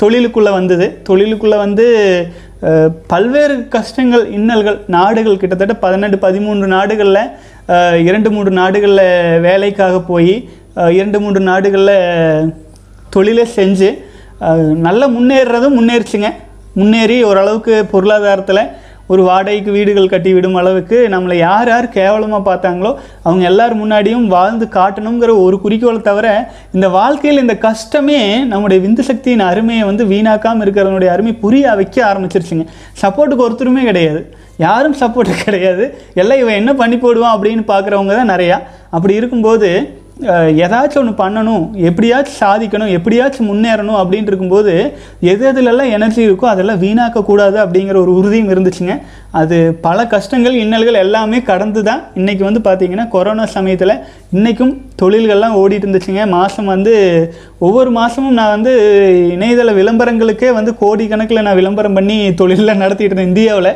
தொழிலுக்குள்ளே வந்தது. தொழிலுக்குள்ளே வந்து பல்வேறு கஷ்டங்கள் இன்னல்கள் நாடுகள் கிட்டத்தட்ட பதினெட்டு பதிமூன்று நாடுகளில் இரண்டு மூன்று நாடுகளில் வேலைக்காக போய் இரண்டு மூன்று நாடுகளில் தொழிலை செஞ்சு நல்லா முன்னேறுறதும் முன்னேறிச்சுங்க. முன்னேறி ஓரளவுக்கு பொருளாதாரத்தில் ஒரு வாடகைக்கு வீடுகள் கட்டி விடும் அளவுக்கு நம்மளை யார் யார் கேவலமாக பார்த்தாங்களோ அவங்க எல்லார் முன்னாடியும் வாழ்ந்து காட்டணுங்கிற ஒரு குறிக்கோளை தவிர இந்த வாழ்க்கையில் இந்த கஷ்டமே நம்முடைய விந்து சக்தியின் அருமையை வந்து வீணாக்காமல் இருக்கிறவனுடைய அருமை புரிய வைக்க ஆரம்பிச்சிருச்சுங்க. சப்போர்ட்டுக்கு ஒருத்தருமே கிடையாது. யாரும் சப்போர்ட்டு கிடையாது. எல்லாம் இவன் என்ன பண்ணி போடுவான் அப்படின்னு பார்க்குறவங்க தான் நிறையா. அப்படி இருக்கும்போது ஏதாச்சும் ஒன்று பண்ணணும் எப்படியாச்சும் சாதிக்கணும் எப்படியாச்சும் முன்னேறணும் அப்படின்ட்டு இருக்கும்போது எது எதுலெல்லாம் எனர்ஜி இருக்கோ அதெல்லாம் வீணாக்கக்கூடாது அப்படிங்கிற ஒரு உறுதியும் இருந்துச்சுங்க. அது பல கஷ்டங்கள் இன்னல்கள் எல்லாமே கடந்து தான் இன்றைக்கி வந்து பார்த்திங்கன்னா கொரோனா சமயத்தில் இன்றைக்கும் தொழில்கள்லாம் ஓடிட்டு இருந்துச்சுங்க. மாதம் வந்து ஒவ்வொரு மாதமும் நான் வந்து இணையதள விளம்பரங்களுக்கே வந்து கோடிக்கணக்கில் நான் விளம்பரம் பண்ணி தொழிலில் நடத்திட்டு இருந்தேன் இந்தியாவில்.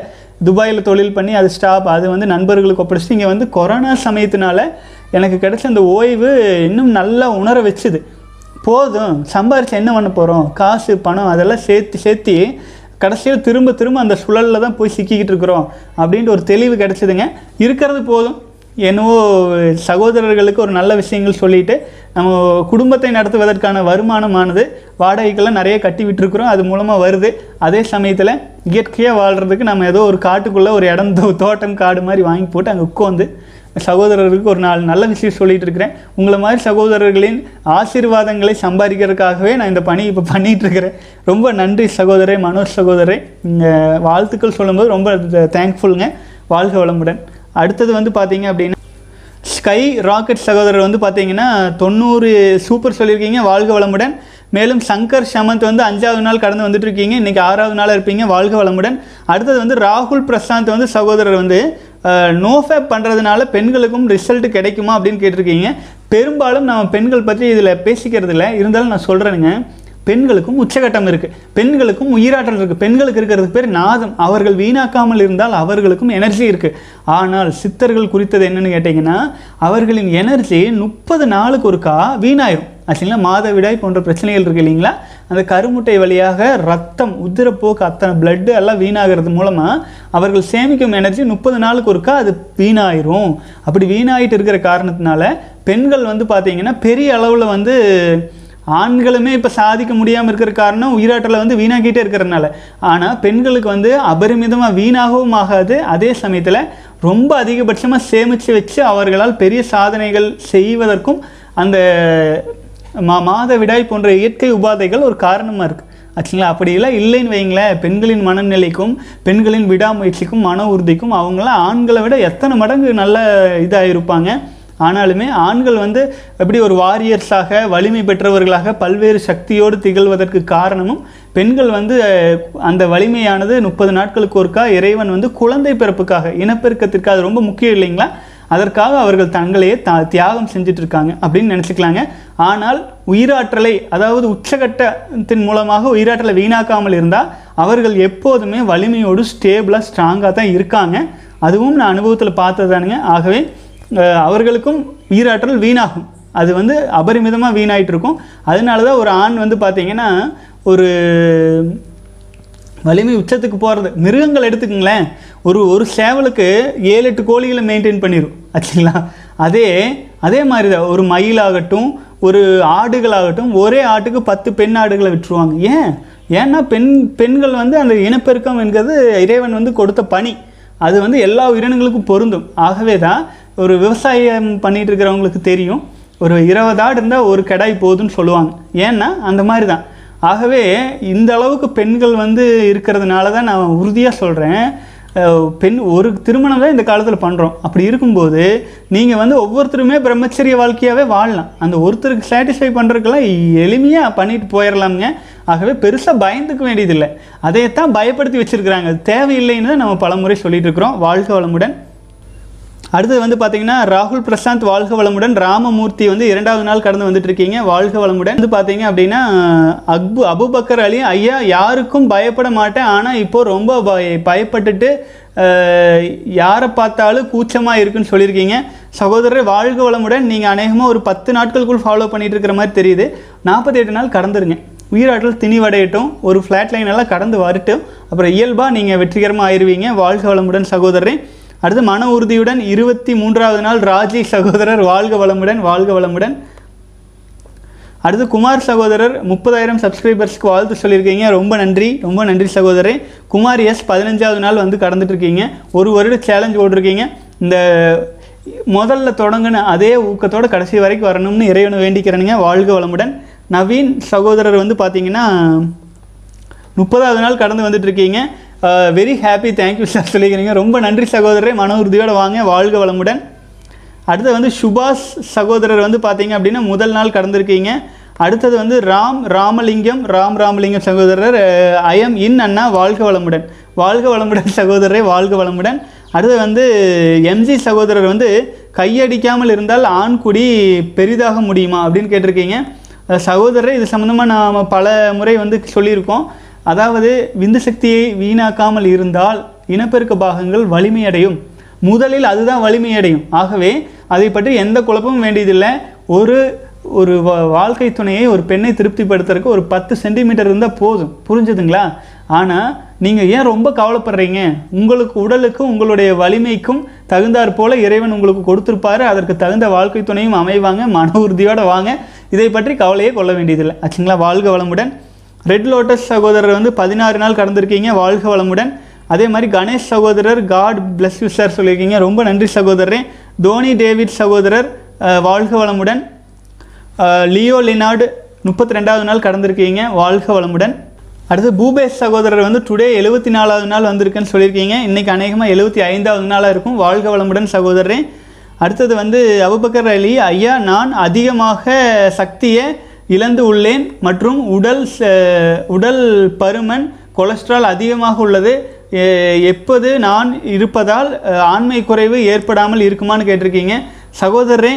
துபாயில் தொழில் பண்ணி அது ஸ்டாப் அது வந்து நண்பர்களுக்கு ஒப்படைச்சிட்டு இங்கே வந்து கொரோனா சமயத்தினால எனக்கு கிடைச்ச அந்த ஓய்வு இன்னும் நல்லா உணர வச்சுது. போதும் சம்பாரித்து என்ன பண்ண போகிறோம் காசு பணம் அதெல்லாம் சேர்த்து சேர்த்து கடைசியில் திரும்ப திரும்ப அந்த சுழலில் தான் போய் சிக்கிக்கிட்டு இருக்கிறோம் அப்படின்ட்டு ஒரு தெளிவு கிடச்சிதுங்க. இருக்கிறது போதும். என்னவோ சகோதரர்களுக்கு ஒரு நல்ல விஷயங்கள் சொல்லிட்டு நம்ம குடும்பத்தை நடத்துவதற்கான வருமானமானது வாடகைக்கெல்லாம் நிறைய கட்டி விட்டுருக்குறோம். அது மூலமாக வருது. அதே சமயத்தில் இயற்கையாக வாழ்கிறதுக்கு நம்ம ஏதோ ஒரு காட்டுக்குள்ளே ஒரு இடம் தோ- தோட்டம் காடு மாதிரி வாங்கி போட்டு அங்கே உட்காந்து சகோதரருக்கு ஒரு நாலு நல்ல விஷயம் சொல்லிகிட்டு இருக்கிறேன். உங்களை மாதிரி சகோதரர்களின் ஆசீர்வாதங்களை சம்பாதிக்கிறதுக்காகவே நான் இந்த பணி இப்போ பண்ணிகிட்ருக்கிறேன் ரொம்ப நன்றி சகோதரே மனோஜ் சகோதரே நீங்கள் வாழ்த்துக்கள் சொல்லும்போது ரொம்ப தேங்க்ஃபுல்லுங்க வாழ்க வளமுடன். அடுத்தது வந்து பார்த்தீங்க அப்படின்னா ஸ்கை ராக்கெட் சகோதரர் வந்து பார்த்தீங்கன்னா தொண்ணூறு சூப்பர் சொல்லியிருக்கீங்க. வாழ்க வளமுடன். மேலும் சங்கர் சமந்த் வந்து அஞ்சாவது நாள் கடந்து வந்துட்டு இருக்கீங்க. இன்னைக்கு ஆறாவது நாளாக இருப்பீங்க. வாழ்க வளமுடன். அடுத்தது வந்து ராகுல் பிரசாந்த் வந்து சகோதரர் வந்து நோஃபேப் பண்ணுறதுனால பெண்களுக்கும் ரிசல்ட் கிடைக்குமா அப்படின்னு கேட்டிருக்கீங்க. பெரும்பாலும் நம்ம பெண்கள் பற்றி இதில் பேசிக்கிறது இல்லை. இருந்தாலும் நான் சொல்கிறேனுங்க பெண்களுக்கும் உச்சகட்டம் இருக்குது பெண்களுக்கும் உயிராற்றல் இருக்குது பெண்களுக்கு இருக்கிறதுக்கு பேர் நாதம். அவர்கள் வீணாக்காமல் இருந்தால் அவர்களுக்கும் எனர்ஜி இருக்குது ஆனால் சித்தர்கள் குறித்தது என்னென்னு கேட்டிங்கன்னா அவர்களின் எனர்ஜி முப்பது நாளுக்கு ஒருக்கா வீணாயிரும். ஆச்சுங்களா மாதவிடாய் போன்ற பிரச்சனைகள் இருக்கு இல்லைங்களா? அந்த கருமுட்டை வழியாக ரத்தம் உதிரப்போக்கு அத்தனை பிளட்டு எல்லாம் வீணாகிறது மூலமாக அவர்கள் சேமிக்கும் எனர்ஜி முப்பது நாளுக்கு ஒருக்கா அது வீணாயிரும். அப்படி வீணாயிட்டு இருக்கிற காரணத்தினால பெண்கள் வந்து பார்த்தீங்கன்னா பெரிய அளவில் வந்து ஆண்களுமே இப்போ சாதிக்க முடியாமல் இருக்கிற காரணம் உயிராற்றலை வந்து வீணாக்கிட்டே இருக்கிறதுனால. ஆனால் பெண்களுக்கு வந்து அபரிமிதமாக வீணாகவும் ஆகாது. அதே சமயத்தில் ரொம்ப அதிகபட்சமாக சேமித்து வச்சு அவர்களால் பெரிய சாதனைகள் செய்வதற்கும் அந்த மா மாதவிடாய் போன்ற இயற்கை உபாதைகள் ஒரு காரணமாக இருக்குது ஆச்சுங்களா? அப்படியெல்லாம் இல்லைன்னு வைங்களேன் பெண்களின் மனநிலைக்கும் பெண்களின் விடாமுயற்சிக்கும் மன உறுதிக்கும் அவங்களாம் ஆண்களை விட எத்தனை மடங்கு நல்ல இதாக இருப்பாங்க ஆனாலுமே ஆண்கள் வந்து எப்படி ஒரு வாரியர்ஸாக வலிமை பெற்றவர்களாக பல்வேறு சக்தியோடு திகழ்வதற்கு காரணமும் பெண்கள் வந்து அந்த வலிமையானது முப்பது நாட்களுக்கு ஒருக்கா இறைவன் வந்து குழந்தை பிறப்புக்காக இனப்பெருக்கத்திற்காக அது ரொம்ப முக்கியம் இல்லைங்களா? அதற்காக அவர்கள் தங்களையே த தியாகம் செஞ்சுட்டு இருக்காங்க அப்படின்னு நினச்சிக்கலாங்க. ஆனால் உயிராற்றலை அதாவது உச்சகட்டத்தின் மூலமாக உயிராற்றலை வீணாக்காமல் இருந்தால் அவர்கள் எப்போதுமே வலிமையோடு ஸ்டேபிளாக ஸ்ட்ராங்காக தான் இருக்காங்க. அதுவும் நான் அனுபவத்தில் பார்த்தது தானுங்க. ஆகவே அவர்களுக்கும் உயிராற்றல் வீணாகும். அது வந்து அபரிமிதமாக வீணாயிட்டு இருக்கும் அதனால தான் ஒரு ஆண் வந்து பார்த்திங்கன்னா ஒரு வலிமை உச்சத்துக்கு போகிறது மிருகங்கள் எடுத்துக்கங்களேன். ஒரு ஒரு சேவலுக்கு ஏழு எட்டு கோழிகளை மெயின்டைன் பண்ணிடும் ஆச்சுங்களா அதே அதே மாதிரி தான். ஒரு மயிலாகட்டும் ஒரு ஆடுகளாகட்டும் ஒரே ஆட்டுக்கு பத்து பெண் ஆடுகளை விட்டுருவாங்க. ஏன்? ஏன்னா பெண் பெண்கள் வந்து அந்த இனப்பெருக்கம் என்கிறது இறைவன் வந்து கொடுத்த பணி. அது வந்து எல்லா உயிரினங்களுக்கும் பொருந்தும். ஆகவே தான் ஒரு விவசாயம் பண்ணிட்டு இருக்கிறவங்களுக்கு தெரியும். ஒரு இருபது ஆடு இருந்தால் ஒரு கடாய் போதும்னு சொல்லுவாங்க. ஏன்னா அந்த மாதிரி தான். ஆகவே இந்த அளவுக்கு பெண்கள் வந்து இருக்கிறதுனால தான் நான் உறுதியாக சொல்கிறேன் பெண் ஒரு திருமணம் தான் இந்த காலத்தில் பண்ணுறோம் அப்படி இருக்கும்போது நீங்கள் வந்து ஒவ்வொருத்தருமே பிரம்மச்சரிய வாழ்க்கையாகவே வாழலாம். அந்த ஒருத்தருக்கு சாட்டிஸ்ஃபை பண்ணுறதுக்கெல்லாம் எளிமையாக பண்ணிட்டு போயிடலாமுங்க ஆகவே பெருசாக பயந்துக்க வேண்டியதில்லை. அதையத்தான் பயப்படுத்தி வச்சுருக்கிறாங்க. தேவையில்லைன்னு தான் நம்ம பலமுறை சொல்லிட்டு இருக்கிறோம். வாழ்க வளமுடன். அடுத்தது வந்து பார்த்தீங்கன்னா ராகுல் பிரசாந்த் வாழ்க வளமுடன் ராமமூர்த்தி வந்து இரண்டாவது நாள் கடந்து வந்துட்டு இருக்கீங்க வாழ்க வளமுடன். வந்து பார்த்தீங்க அப்படின்னா அக்பு அபுபக்கர் அலி ஐயா யாருக்கும் பயப்பட மாட்டேன். ஆனால் இப்போ ரொம்ப பய பயப்பட்டுட்டு யாரை பார்த்தாலும் கூச்சமாக இருக்குன்னு சொல்லியிருக்கீங்க. சகோதரர் வாழ்க வளமுடன். நீங்கள் அநேகமாக ஒரு பத்து நாட்களுக்குள் ஃபாலோ பண்ணிட்டு இருக்கிற மாதிரி தெரியுது. நாற்பத்தி எட்டு நாள் கடந்துருங்க. உயிராற்றல் திணிவடையட்டும். ஒரு ஃப்ளாட் லைன் எல்லாம் கடந்து வரட்டும். அப்புறம் இயல்பாக நீங்கள் வெற்றிகரமாக ஆயிருவீங்க. வாழ்க வளமுடன் சகோதரரே. அடுத்து மன உறுதியுடன் இருபத்தி மூன்றாவது நாள் ராஜி சகோதரர் வாழ்க வளமுடன் வாழ்க வளமுடன். அடுத்து குமார் சகோதரர் முப்பதாயிரம் சப்ஸ்கிரைபர்ஸ்க்கு வாழ்த்து சொல்லியிருக்கீங்க. ரொம்ப நன்றி ரொம்ப நன்றி சகோதரே குமார் எஸ் பதினஞ்சாவது நாள் வந்து கடந்துட்டுருக்கீங்க. ஒரு வருட சேலஞ்ச் ஓட்டிருக்கீங்க இந்த முதல்ல தொடங்கின அதே ஊக்கத்தோட கடைசி வரைக்கும் வரணும்னு இறைவனை வேண்டிக்கிறேனுங்க. வாழ்க வளமுடன். நவீன் சகோதரர் வந்து பார்த்தீங்கன்னா முப்பதாவது நாள் கடந்து வந்துட்டுருக்கீங்க. Very happy thank you sir சொல்லிக்கிறீங்க. ரொம்ப நன்றி சகோதரரை. மன உறுதியோடு வாங்க. வாழ்க வளமுடன். அடுத்தது வந்து சுபாஷ் சகோதரர் வந்து பார்த்தீங்க அப்படின்னா முதல் நாள் கடந்திருக்கீங்க. அடுத்தது வந்து ராம் ராமலிங்கம் ராம் ராமலிங்கம் சகோதரர் uh, ஐஎம் இன் அண்ணா. வாழ்க வளமுடன். வாழ்க வளமுடன் சகோதரரை. வாழ்க வளமுடன். அடுத்து வந்து uh, எம்ஜி சகோதரர் வந்து கையடிக்காமல் இருந்தால் ஆண்குடி பெரிதாக முடியுமா அப்படின்னு கேட்டிருக்கீங்க. சகோதரரை இது சம்மந்தமாக நாம் பல முறை வந்து சொல்லியிருக்கோம். அதாவது விந்து சக்தியை வீணாக்காமல் இருந்தால் இனப்பெருக்க பாகங்கள் வலிமையடையும். முதலில் அதுதான் வலிமையடையும். ஆகவே அதை பற்றி எந்த குழப்பமும் வேண்டியதில்லை. ஒரு ஒரு வா- வாழ்க்கை துணையை ஒரு பெண்ணை திருப்திப்படுத்துறதுக்கு ஒரு பத்து சென்டிமீட்டர் இருந்தால் போதும். புரிஞ்சுதுங்களா? ஆனால் நீங்கள் ஏன் ரொம்ப கவலைப்படுறீங்க? உங்களுக்கு உடலுக்கும் உங்களுடைய வலிமைக்கும் தகுந்தாற் போல இறைவன் உங்களுக்கு கொடுத்துருப்பாரு. அதற்கு தகுந்த வாழ்க்கை துணையும் அமைவாங்க. மன உறுதியோடு வாங்க. இதை பற்றி கவலையே கொள்ள வேண்டியதில்லை. ஆச்சுங்களா? வாழ்க வளமுடன். ரெட் லோட்டஸ் சகோதரர் வந்து பதினாறு நாள் கடந்திருக்கீங்க வாழ்க வளமுடன். அதே மாதிரி கணேஷ் சகோதரர் காட் பிளஸ் யூ சார் சொல்லியிருக்கீங்க. ரொம்ப நன்றி சகோதரரே. தோனி டேவிட் சகோதரர் வாழ்க வளமுடன். லியோ லினார்டு முப்பத்தி ரெண்டாவது நாள் கடந்திருக்கீங்க வாழ்க வளமுடன். அடுத்து பூபேஷ் சகோதரர் வந்து டுடே எழுபத்தி நாலாவது நாள் வந்திருக்குன்னு சொல்லியிருக்கீங்க. இன்றைக்கி அநேகமாக எழுபத்தி ஐந்தாவது நாளாக இருக்கும். வாழ்க வளமுடன் சகோதரரே. அடுத்தது வந்து அபுபக்கர் அலி ஐயா நான் அதிகமாக சக்தியை இழந்து உள்ளேன் மற்றும் உடல் ச- உடல் பருமன் கொலஸ்ட்ரால் அதிகமாக உள்ளது. எ- எப்போது நான் இருப்பதால் ஆண்மை குறைவு ஏற்படாமல் இருக்குமான்னு கேட்டிருக்கீங்க. சகோதரரே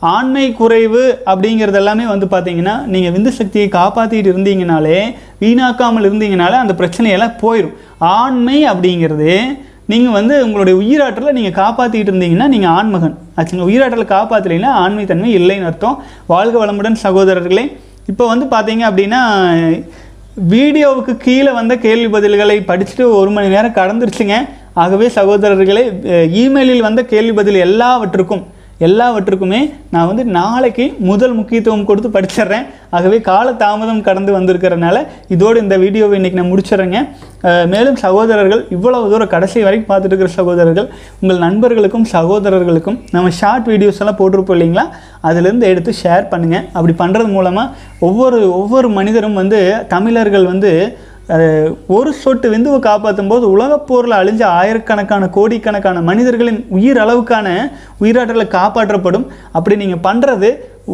ஆண்மை குறைவு அப்படிங்கிறது எல்லாமே வந்து பார்த்தீங்கன்னா நீங்கள் விந்து சக்தியை காப்பாற்றிட்டு இருந்தீங்கனாலே வீணாக்காமல் இருந்தீங்கனாலே அந்த பிரச்சனையெல்லாம் போயிடும் ஆண்மை அப்படிங்கிறது நீங்கள் வந்து உங்களுடைய உயிராற்றலை நீங்கள் காப்பாற்றிட்டு இருந்தீங்கன்னா நீங்கள் ஆண்மகன். ஆச்சுங்களா உயிராற்றலை காப்பாற்றலைன்னா ஆண்மை தன்மை இல்லைன்னு அர்த்தம். வாழ்க வளமுடன் சகோதரர்களே இப்போ வந்து பார்த்தீங்க அப்படின்னா வீடியோவுக்கு கீழே வந்த கேள்வி பதில்களை படிச்சுட்டு ஒரு மணி நேரம் கடந்துருச்சுங்க. ஆகவே சகோதரர்களே இமெயிலில் வந்த கேள்வி பதில் எல்லாவற்றுக்கும் எல்லாவற்றுக்குமே நான் வந்து நாளைக்கு முதல் முக்கியத்துவம் கொடுத்து படிச்சிடுறேன். ஆகவே கால தாமதம் கடந்து வந்திருக்கிறனால இதோடு இந்த வீடியோவை இன்றைக்கி நான் முடிச்சிடுறேங்க. மேலும் சகோதரர்கள் இவ்வளவு தூரம் கடைசி வரைக்கும் பார்த்துட்டு இருக்கிற சகோதரர்கள் உங்கள் நண்பர்களுக்கும் சகோதரர்களுக்கும் நம்ம ஷார்ட் வீடியோஸ் எல்லாம் போட்டிருப்போம் இல்லைங்களா? அதுலேருந்து எடுத்து ஷேர் பண்ணுங்கள் அப்படி பண்ணுறது மூலமாக ஒவ்வொரு ஒவ்வொரு மனிதரும் வந்து தமிழர்கள் வந்து ஒரு சொட்டு விந்துவை காப்பாற்றும் போது உலகப் போரில் அழிஞ்ச ஆயிரக்கணக்கான கோடிக்கணக்கான மனிதர்களின் உயிர் அளவுக்கான உயிராற்றலை காப்பாற்றப்படும். அப்படி நீங்கள் பண்ணுறது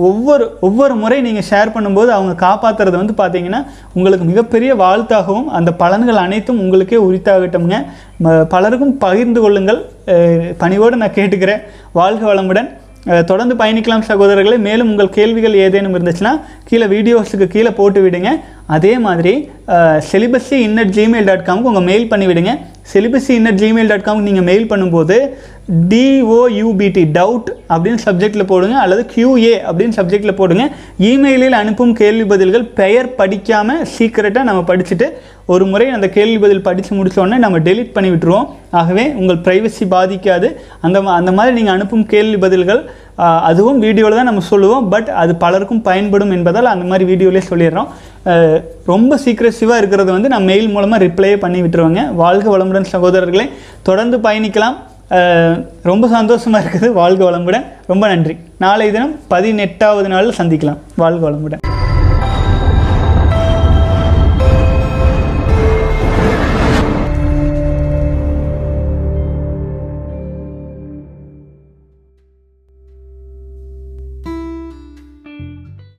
ஒவ்வொரு ஒவ்வொரு முறை நீங்கள் ஷேர் பண்ணும்போது அவங்க காப்பாற்றுறது வந்து பார்த்தீங்கன்னா உங்களுக்கு மிகப்பெரிய வாழ்த்தாகவும் அந்த பலன்கள் அனைத்தும் உங்களுக்கே உரித்தாகட்டும்ங்க. பலருக்கும் பகிர்ந்து கொள்ளுங்கள். பணிவோடு நான் கேட்டுக்கிறேன். வாழ்க வளமுடன். தொடர்ந்து பயணிக்கலாம் சகோதரர்களே. மேலும் உங்கள் கேள்விகள் ஏதேனும் இருந்துச்சுன்னா கீழே வீடியோஸுக்கு கீழே போட்டு விடுங்க. அதே மாதிரி செலிபஸி இன்னட் ஜிமெயில் டாட் காமுக்கு உங்கள் மெயில் பண்ணி விடுங்க செலிபஸி இன்னட் ஜிமெயில் டாட் காமுக்கு நீங்கள் மெயில் பண்ணும்போது டிஓயூபிடி டவுட் அப்படின்னு சப்ஜெக்டில் போடுங்க அல்லது கியூஏ அப்படின்னு சப்ஜெக்டில் போடுங்க. இமெயிலில் அனுப்பும் கேள்வி பதில்கள் பெயர் படிக்காமல் சீக்கிரட்டாக நம்ம படிச்சுட்டு ஒரு முறை அந்த கேள்வி பதில் படித்து முடித்தோடனே நம்ம டெலீட் பண்ணி விட்டுருவோம். ஆகவே உங்கள் ப்ரைவசி பாதிக்காது. அந்த மா- அந்த மாதிரி நீங்கள் அனுப்பும் கேள்வி பதில்கள் அதுவும் வீடியோவில் தான் நம்ம சொல்லுவோம். பட் அது பலருக்கும் பயன்படும் என்பதால் அந்த மாதிரி வீடியோலேயே சொல்லிடுறோம். ரொம்ப சீக்ரெசிவாக இருக்கிறது வந்து நான் மெயில் மூலமாக ரிப்ளையே பண்ணி விட்டுருவேங்க. வாழ்க வளமுடன் சகோதரர்களே. தொடர்ந்து பயணிக்கலாம். ரொம்ப சந்தோஷமாக இருக்குது. வாழ்க வளமுடன். ரொம்ப நன்றி. நாளை தினம் பதினெட்டாவது நாளில் சந்திக்கலாம். வாழ்க வளமுடன்.